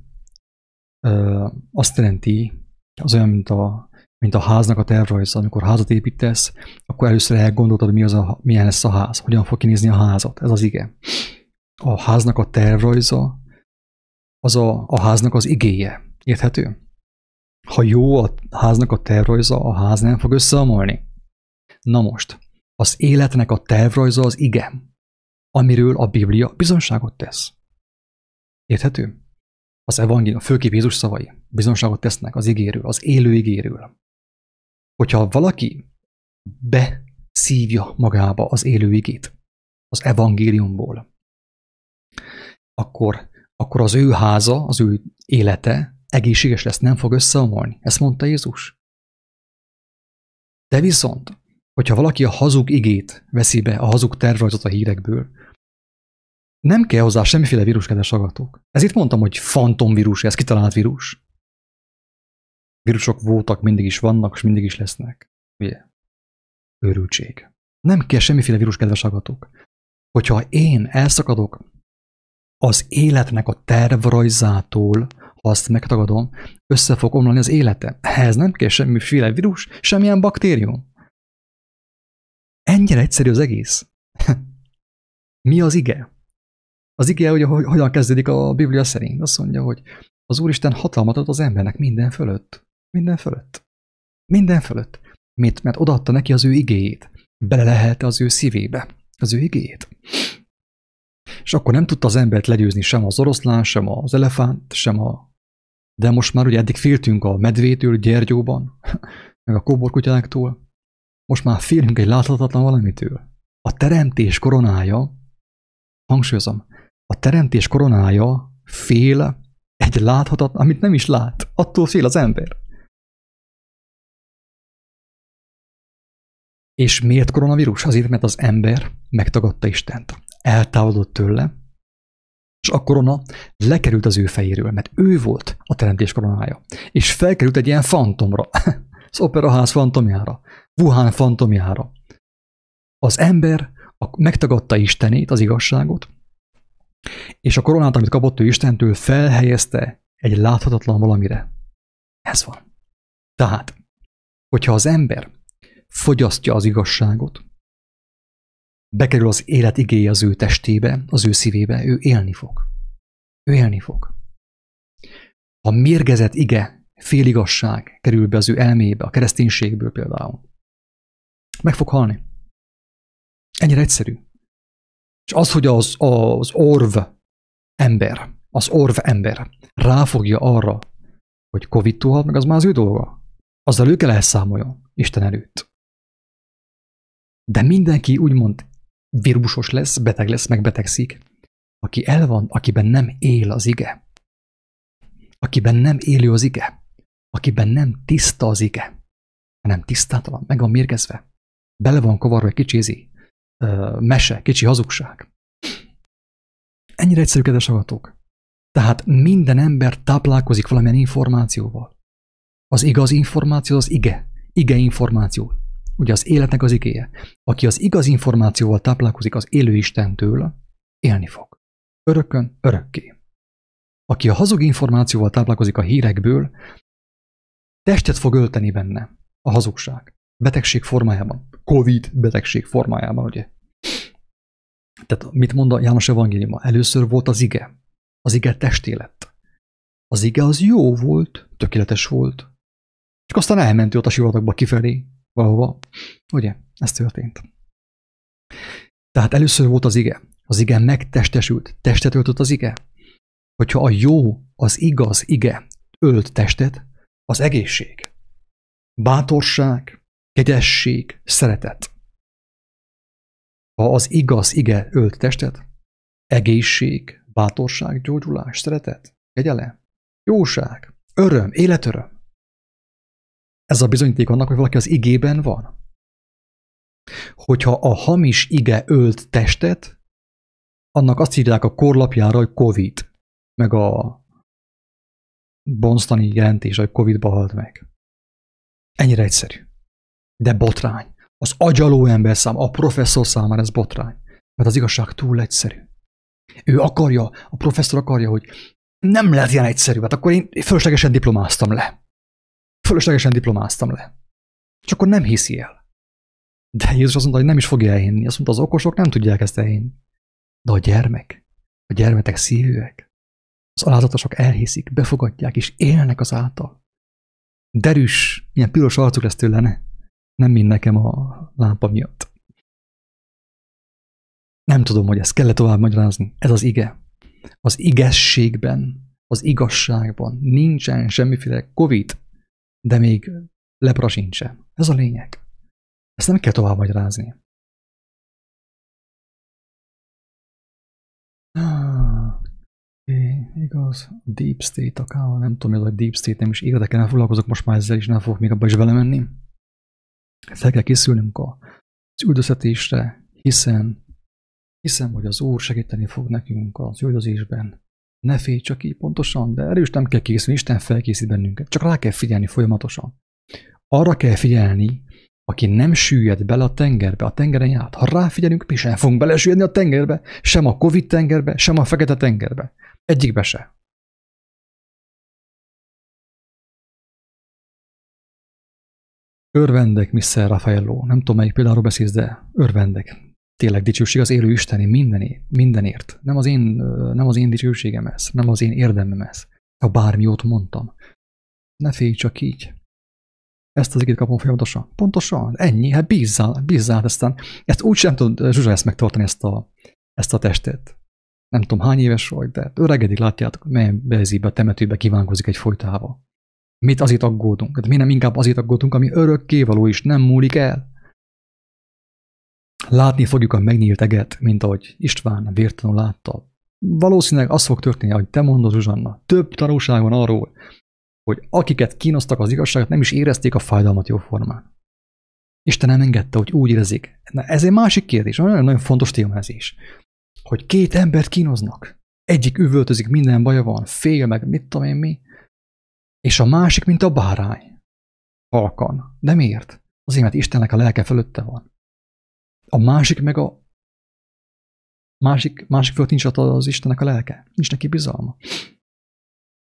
ö, azt jelenti, az olyan, mint a, mint a háznak a tervrajza. Amikor házat építesz, akkor először elgondoltad, mi az a, milyen lesz a ház, hogyan fog kinézni a házat. Ez az ige. A háznak a tervrajza az a, a háznak az igéje. Érthető? Ha jó a háznak a tervrajza, a ház nem fog összeomolni. Na most, az életnek a tervrajza az igen, amiről a Biblia bizonságot tesz. Érthető? Az evangélium, főképp Jézus szavai bizonságot tesznek az igéről, az élő igéről. Hogyha valaki beszívja magába az élő igét, az evangéliumból, akkor, akkor az ő háza, az ő élete egészséges lesz, nem fog összeomolni. Ezt mondta Jézus. De viszont, hogyha valaki a hazug igét veszi be, a hazug tervrajzot a hírekből, nem kell hozzá semmiféle vírus, kedves. Ez itt mondtam, hogy fantomvírus, ez kitalált vírus. Vírusok voltak, mindig is vannak, és mindig is lesznek. Ugye? Őrültség. Nem kell semmiféle vírus, kedves agatók. Hogyha én elszakadok az életnek a tervrajzától, azt megtagadom, össze fog omlani az élete. Ehhez nem kell semmiféle vírus, semmilyen baktérium. Ennyire egyszerű az egész. [laughs] Mi az ige? Az ige, hogy hogyan kezdődik a Biblia szerint. Azt mondja, hogy az Úristen hatalmat ad az embernek minden fölött. Minden fölött. Minden fölött. Mit? Mert odaadta neki az ő igéjét. Bele lehelte az ő szívébe. Az ő igéjét. És akkor nem tudta az embert legyőzni sem az oroszlán, sem az elefánt, sem a... De most már ugye eddig féltünk a medvétől Gyergyóban, [laughs] meg a kóborkutyáktól. Most már félünk egy láthatatlan valamitől. A teremtés koronája, hangsúlyozom, a teremtés koronája fél egy láthatatlan, amit nem is lát. Attól fél az ember. És miért koronavírus? Azért, mert az ember megtagadta Istent. Eltávolodott tőle, és a korona lekerült az ő fejéről, mert ő volt a teremtés koronája. És felkerült egy ilyen fantomra, [laughs] az operaház fantomjára, Wuhan fantomjára. Az ember megtagadta Istenét, az igazságot, és a koronát, amit kapott ő Istentől, felhelyezte egy láthatatlan valamire. Ez van. Tehát, hogyha az ember fogyasztja az igazságot, bekerül az élet igéje az ő testébe, az ő szívébe, ő élni fog. Ő élni fog. Ha mérgezett ige, féligasság kerül be az ő elmébe, a kereszténységből például, meg fog halni. Ennyire egyszerű. És az, hogy az, az orv ember, az orv ember ráfogja arra, hogy covid halt meg, az már az ő dolga. Azzal ő kell elszámoljon Isten előtt. De mindenki úgymond vírusos lesz, beteg lesz, megbetegszik, aki el van, akiben nem él az ige. Akiben nem élő az ige. Akiben nem tiszta az ige, hanem tisztátalan, meg van mérgezve. Bele van kavarva egy kicsi izi, mese, kicsi hazugság. Ennyire egyszerű, kedves agatók. Tehát minden ember táplálkozik valamilyen információval. Az igaz információ az ige. Ige információ. Ugye az életnek az igéje. Aki az igaz információval táplálkozik az élő Istentől, élni fog. Örökön, örökké. Aki a hazug információval táplálkozik a hírekből, testet fog ölteni benne a hazugság. Betegség formájában. Covid betegség formájában, ugye? Tehát mit mond a János evangéliuma? Először volt az ige. Az ige testé lett. Az ige az jó volt, tökéletes volt. Csak aztán elment ott a sivatagba kifelé, valahova. Ugye? Ez történt. Tehát először volt az ige. Az ige megtestesült. Testet öltött az ige. Hogyha a jó, az igaz ige ölt testet, az egészség, bátorság, kegyesség, szeretet. Ha az igaz ige ölt testet, egészség, bátorság, gyógyulás, szeretet, kegyelem, jóság, öröm, életöröm. Ez a bizonyíték annak, hogy valaki az igében van. Hogyha a hamis ige ölt testet, annak azt írják a korlapjára, hogy Covid, meg a bonstani jelentés, hogy Covid-ba halt meg. Ennyire egyszerű. De botrány. Az agyaló ember szám, a professzor számára ez botrány. Mert az igazság túl egyszerű. Ő akarja, a professzor akarja, hogy nem lehet ilyen egyszerű, hát akkor én fölöslegesen diplomáztam le. Fölöslegesen diplomáztam le. És akkor nem hiszi el. De Jézus azt mondta, hogy nem is fogja elhinni. Azt mondta, az okosok nem tudják ezt elhinni. De a gyermek, a gyermetek szívűek, az alázatosok elhiszik, befogadják és élnek az által. derűs, ilyen piros arcuk lesz tőle, ne? Nem mind nekem a lámpa miatt. Nem tudom, hogy ezt kell tovább magyarázni. Ez az ige. Az igességben, az igazságban nincsen semmiféle Covid, de még lepra sincsen. Ez a lényeg. Ezt nem kell tovább magyarázni. Ah, igaz. Deep State account, nem tudom, hogy a Deep State nem is érdekel, nem foglalkozok most már ezzel is, nem fogok még abba is vele menni. Fel kell készülnünk az üldözhetésre, hiszen hiszem, hogy az Úr segíteni fog nekünk az üldözésben. Ne félj csak ki pontosan, de erős nem kell készülni, Isten felkészít bennünket. Csak rá kell figyelni folyamatosan. Arra kell figyelni, aki nem süllyed bele a tengerbe, a tengeren járt. Ha ráfigyelünk, mi sem fogunk belesüllyedni a tengerbe, sem a Covid tengerbe, sem a Fekete tengerbe. Egyikbe se. Örvendek, Mr. Raffaello. Nem tudom, melyik például beszélsz, de örvendek. Tényleg dicsőség az élő Isteni mindenért, mindenért. Nem az én, nem az én dicsőségem ez, nem az én érdemem ez. Ha bármi jót mondtam. Ne félj csak így. Ezt az igét kapom folyamatosan. Pontosan, ennyi, hát bízzál, bízzál, aztán ezt úgy sem tud Zsuzsa ezt megtartani, ezt a, ezt a testet. Nem tudom, hány éves vagy, de öregedik, látjátok, melyen be a temetőbe kívánkozik egy folytával. Mit azért aggódunk? Hát mi nem inkább azért aggódunk, ami örökkévaló is nem múlik el? Látni fogjuk a megnyílt eget, mint ahogy István vértanul látta. Valószínűleg az fog történni, ahogy te mondod, Zsuzsanna. Több tanulság van arról, hogy akiket kínoztak az igazságot, nem is érezték a fájdalmat jóformán. Isten nem engedte, hogy úgy érezik. Na, ez egy másik kérdés, nagyon, nagyon fontos téma ez is. Hogy két embert kínoznak. Egyik üvöltözik, minden baja van, fél meg, mit tudom én mi. És a másik, mint a bárány. Halkan. De miért? Azért, mert Istennek a lelke fölötte van. A másik meg a másik, másik fölött nincs az Istennek a lelke. Nincs neki bizalma.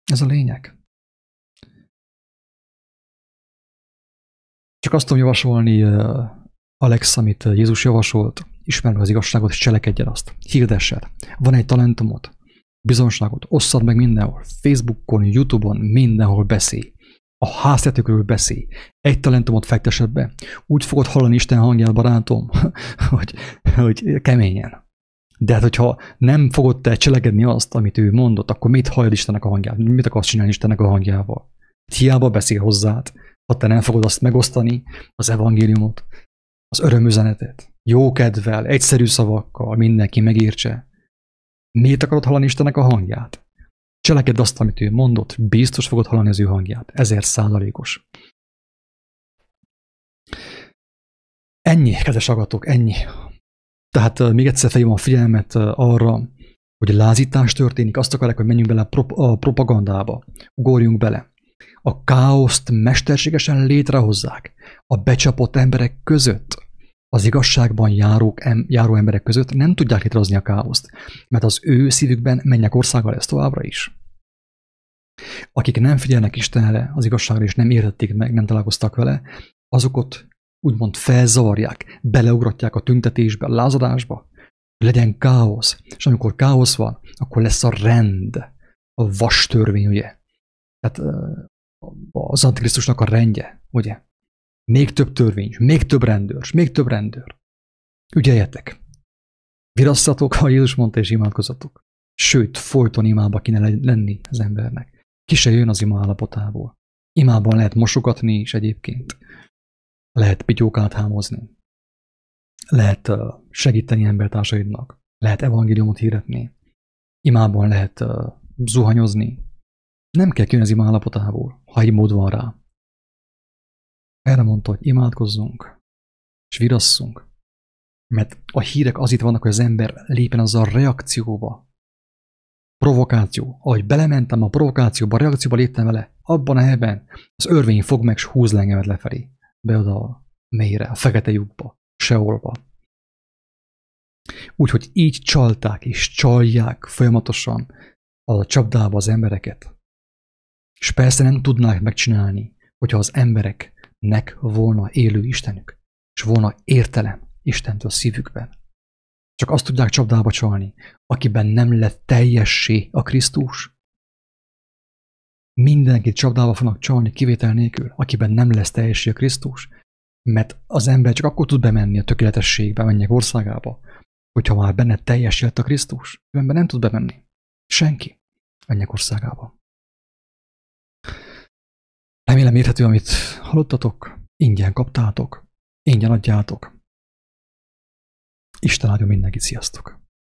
Ez a lényeg. Csak azt tudom javasolni, Alex, amit Jézus javasolt, ismerd az igazságot, és cselekedjen azt. Hirdessed. Van egy talentumot, bizonságot, osszad meg mindenhol. Facebookon, Youtube-on, mindenhol beszélj. A háztetőkről beszélj. Egy talentumot fektesed be. Úgy fogod hallani Isten hangját, barátom, [laughs] hogy, hogy keményen. De hát, hogyha nem fogod te cselekedni azt, amit ő mondott, akkor mit hallod Istennek a hangját? Mit akarsz csinálni Istennek a hangjával? Hiába beszél hozzád, ha te nem fogod azt megosztani, az evangéliumot, az örömüzenetet, jó kedvel, egyszerű szavakkal, mindenki megértse. Miért akarod hallani Istennek a hangját? Cselekedd azt, amit ő mondott, biztos fogod hallani az ő hangját. Ezer százalékos. Ennyi, kedves agatok, ennyi. Tehát még egyszer felhívom a figyelmet arra, hogy lázítás történik, azt akarják, hogy menjünk bele a propagandába, ugorjunk bele. A káoszt mesterségesen létrehozzák a becsapott emberek között. Az igazságban járók, em, járó emberek között nem tudják létrehozni a káoszt, mert az ő szívükben mennyek országa lesz továbbra is. Akik nem figyelnek Istenre, az igazságra, és nem értették meg, nem találkoztak vele, azokat úgymond felzavarják, beleugratják a tüntetésbe, a lázadásba, legyen káosz. És amikor káosz van, akkor lesz a rend, a vas törvény, ugye? Tehát az Antikrisztusnak a rendje, ugye? Még több törvény, még több rendőr, még több rendőr. Ügyeljetek! Virasszatok, ha Jézus mondta, és imádkozatok. Sőt, folyton imába kéne lenni az embernek. Ki se jön az ima állapotából. Imában lehet mosogatni is egyébként. Lehet pityókát hámozni. Lehet segíteni embertársaidnak. Lehet evangéliumot hirdetni. Imában lehet zuhanyozni. Nem kell kijönni az ima állapotából, ha egy mód van rá. Erre mondta, hogy imádkozzunk, és virasszunk. Mert a hírek az itt vannak, hogy az ember lépen azzal a reakcióba. Provokáció. Ahogy belementem a provokációba, a reakcióba léptem vele, abban a helyben az örvény fog meg, és húz le engemet lefelé. Be oda a mélyre, a fekete lyukba, seolba. Úgyhogy így csalták és csalják folyamatosan a csapdába az embereket. És persze nem tudnák megcsinálni, hogyha az embereknek volna élő Istenük, és volna értelem Istentől szívükben. Csak azt tudják csapdába csalni, akiben nem lett teljessé a Krisztus. Mindenkit csapdába fognak csalni kivétel nélkül, akiben nem lesz teljesség a Krisztus. Mert az ember csak akkor tud bemenni a tökéletességbe, menjek országába, hogyha már benne teljes a Krisztus. Ebben nem tud bemenni. Senki. Menjek országába. Remélem érthető, amit hallottatok, ingyen kaptátok, ingyen adjátok. Isten áldjon mindenkit, sziasztok!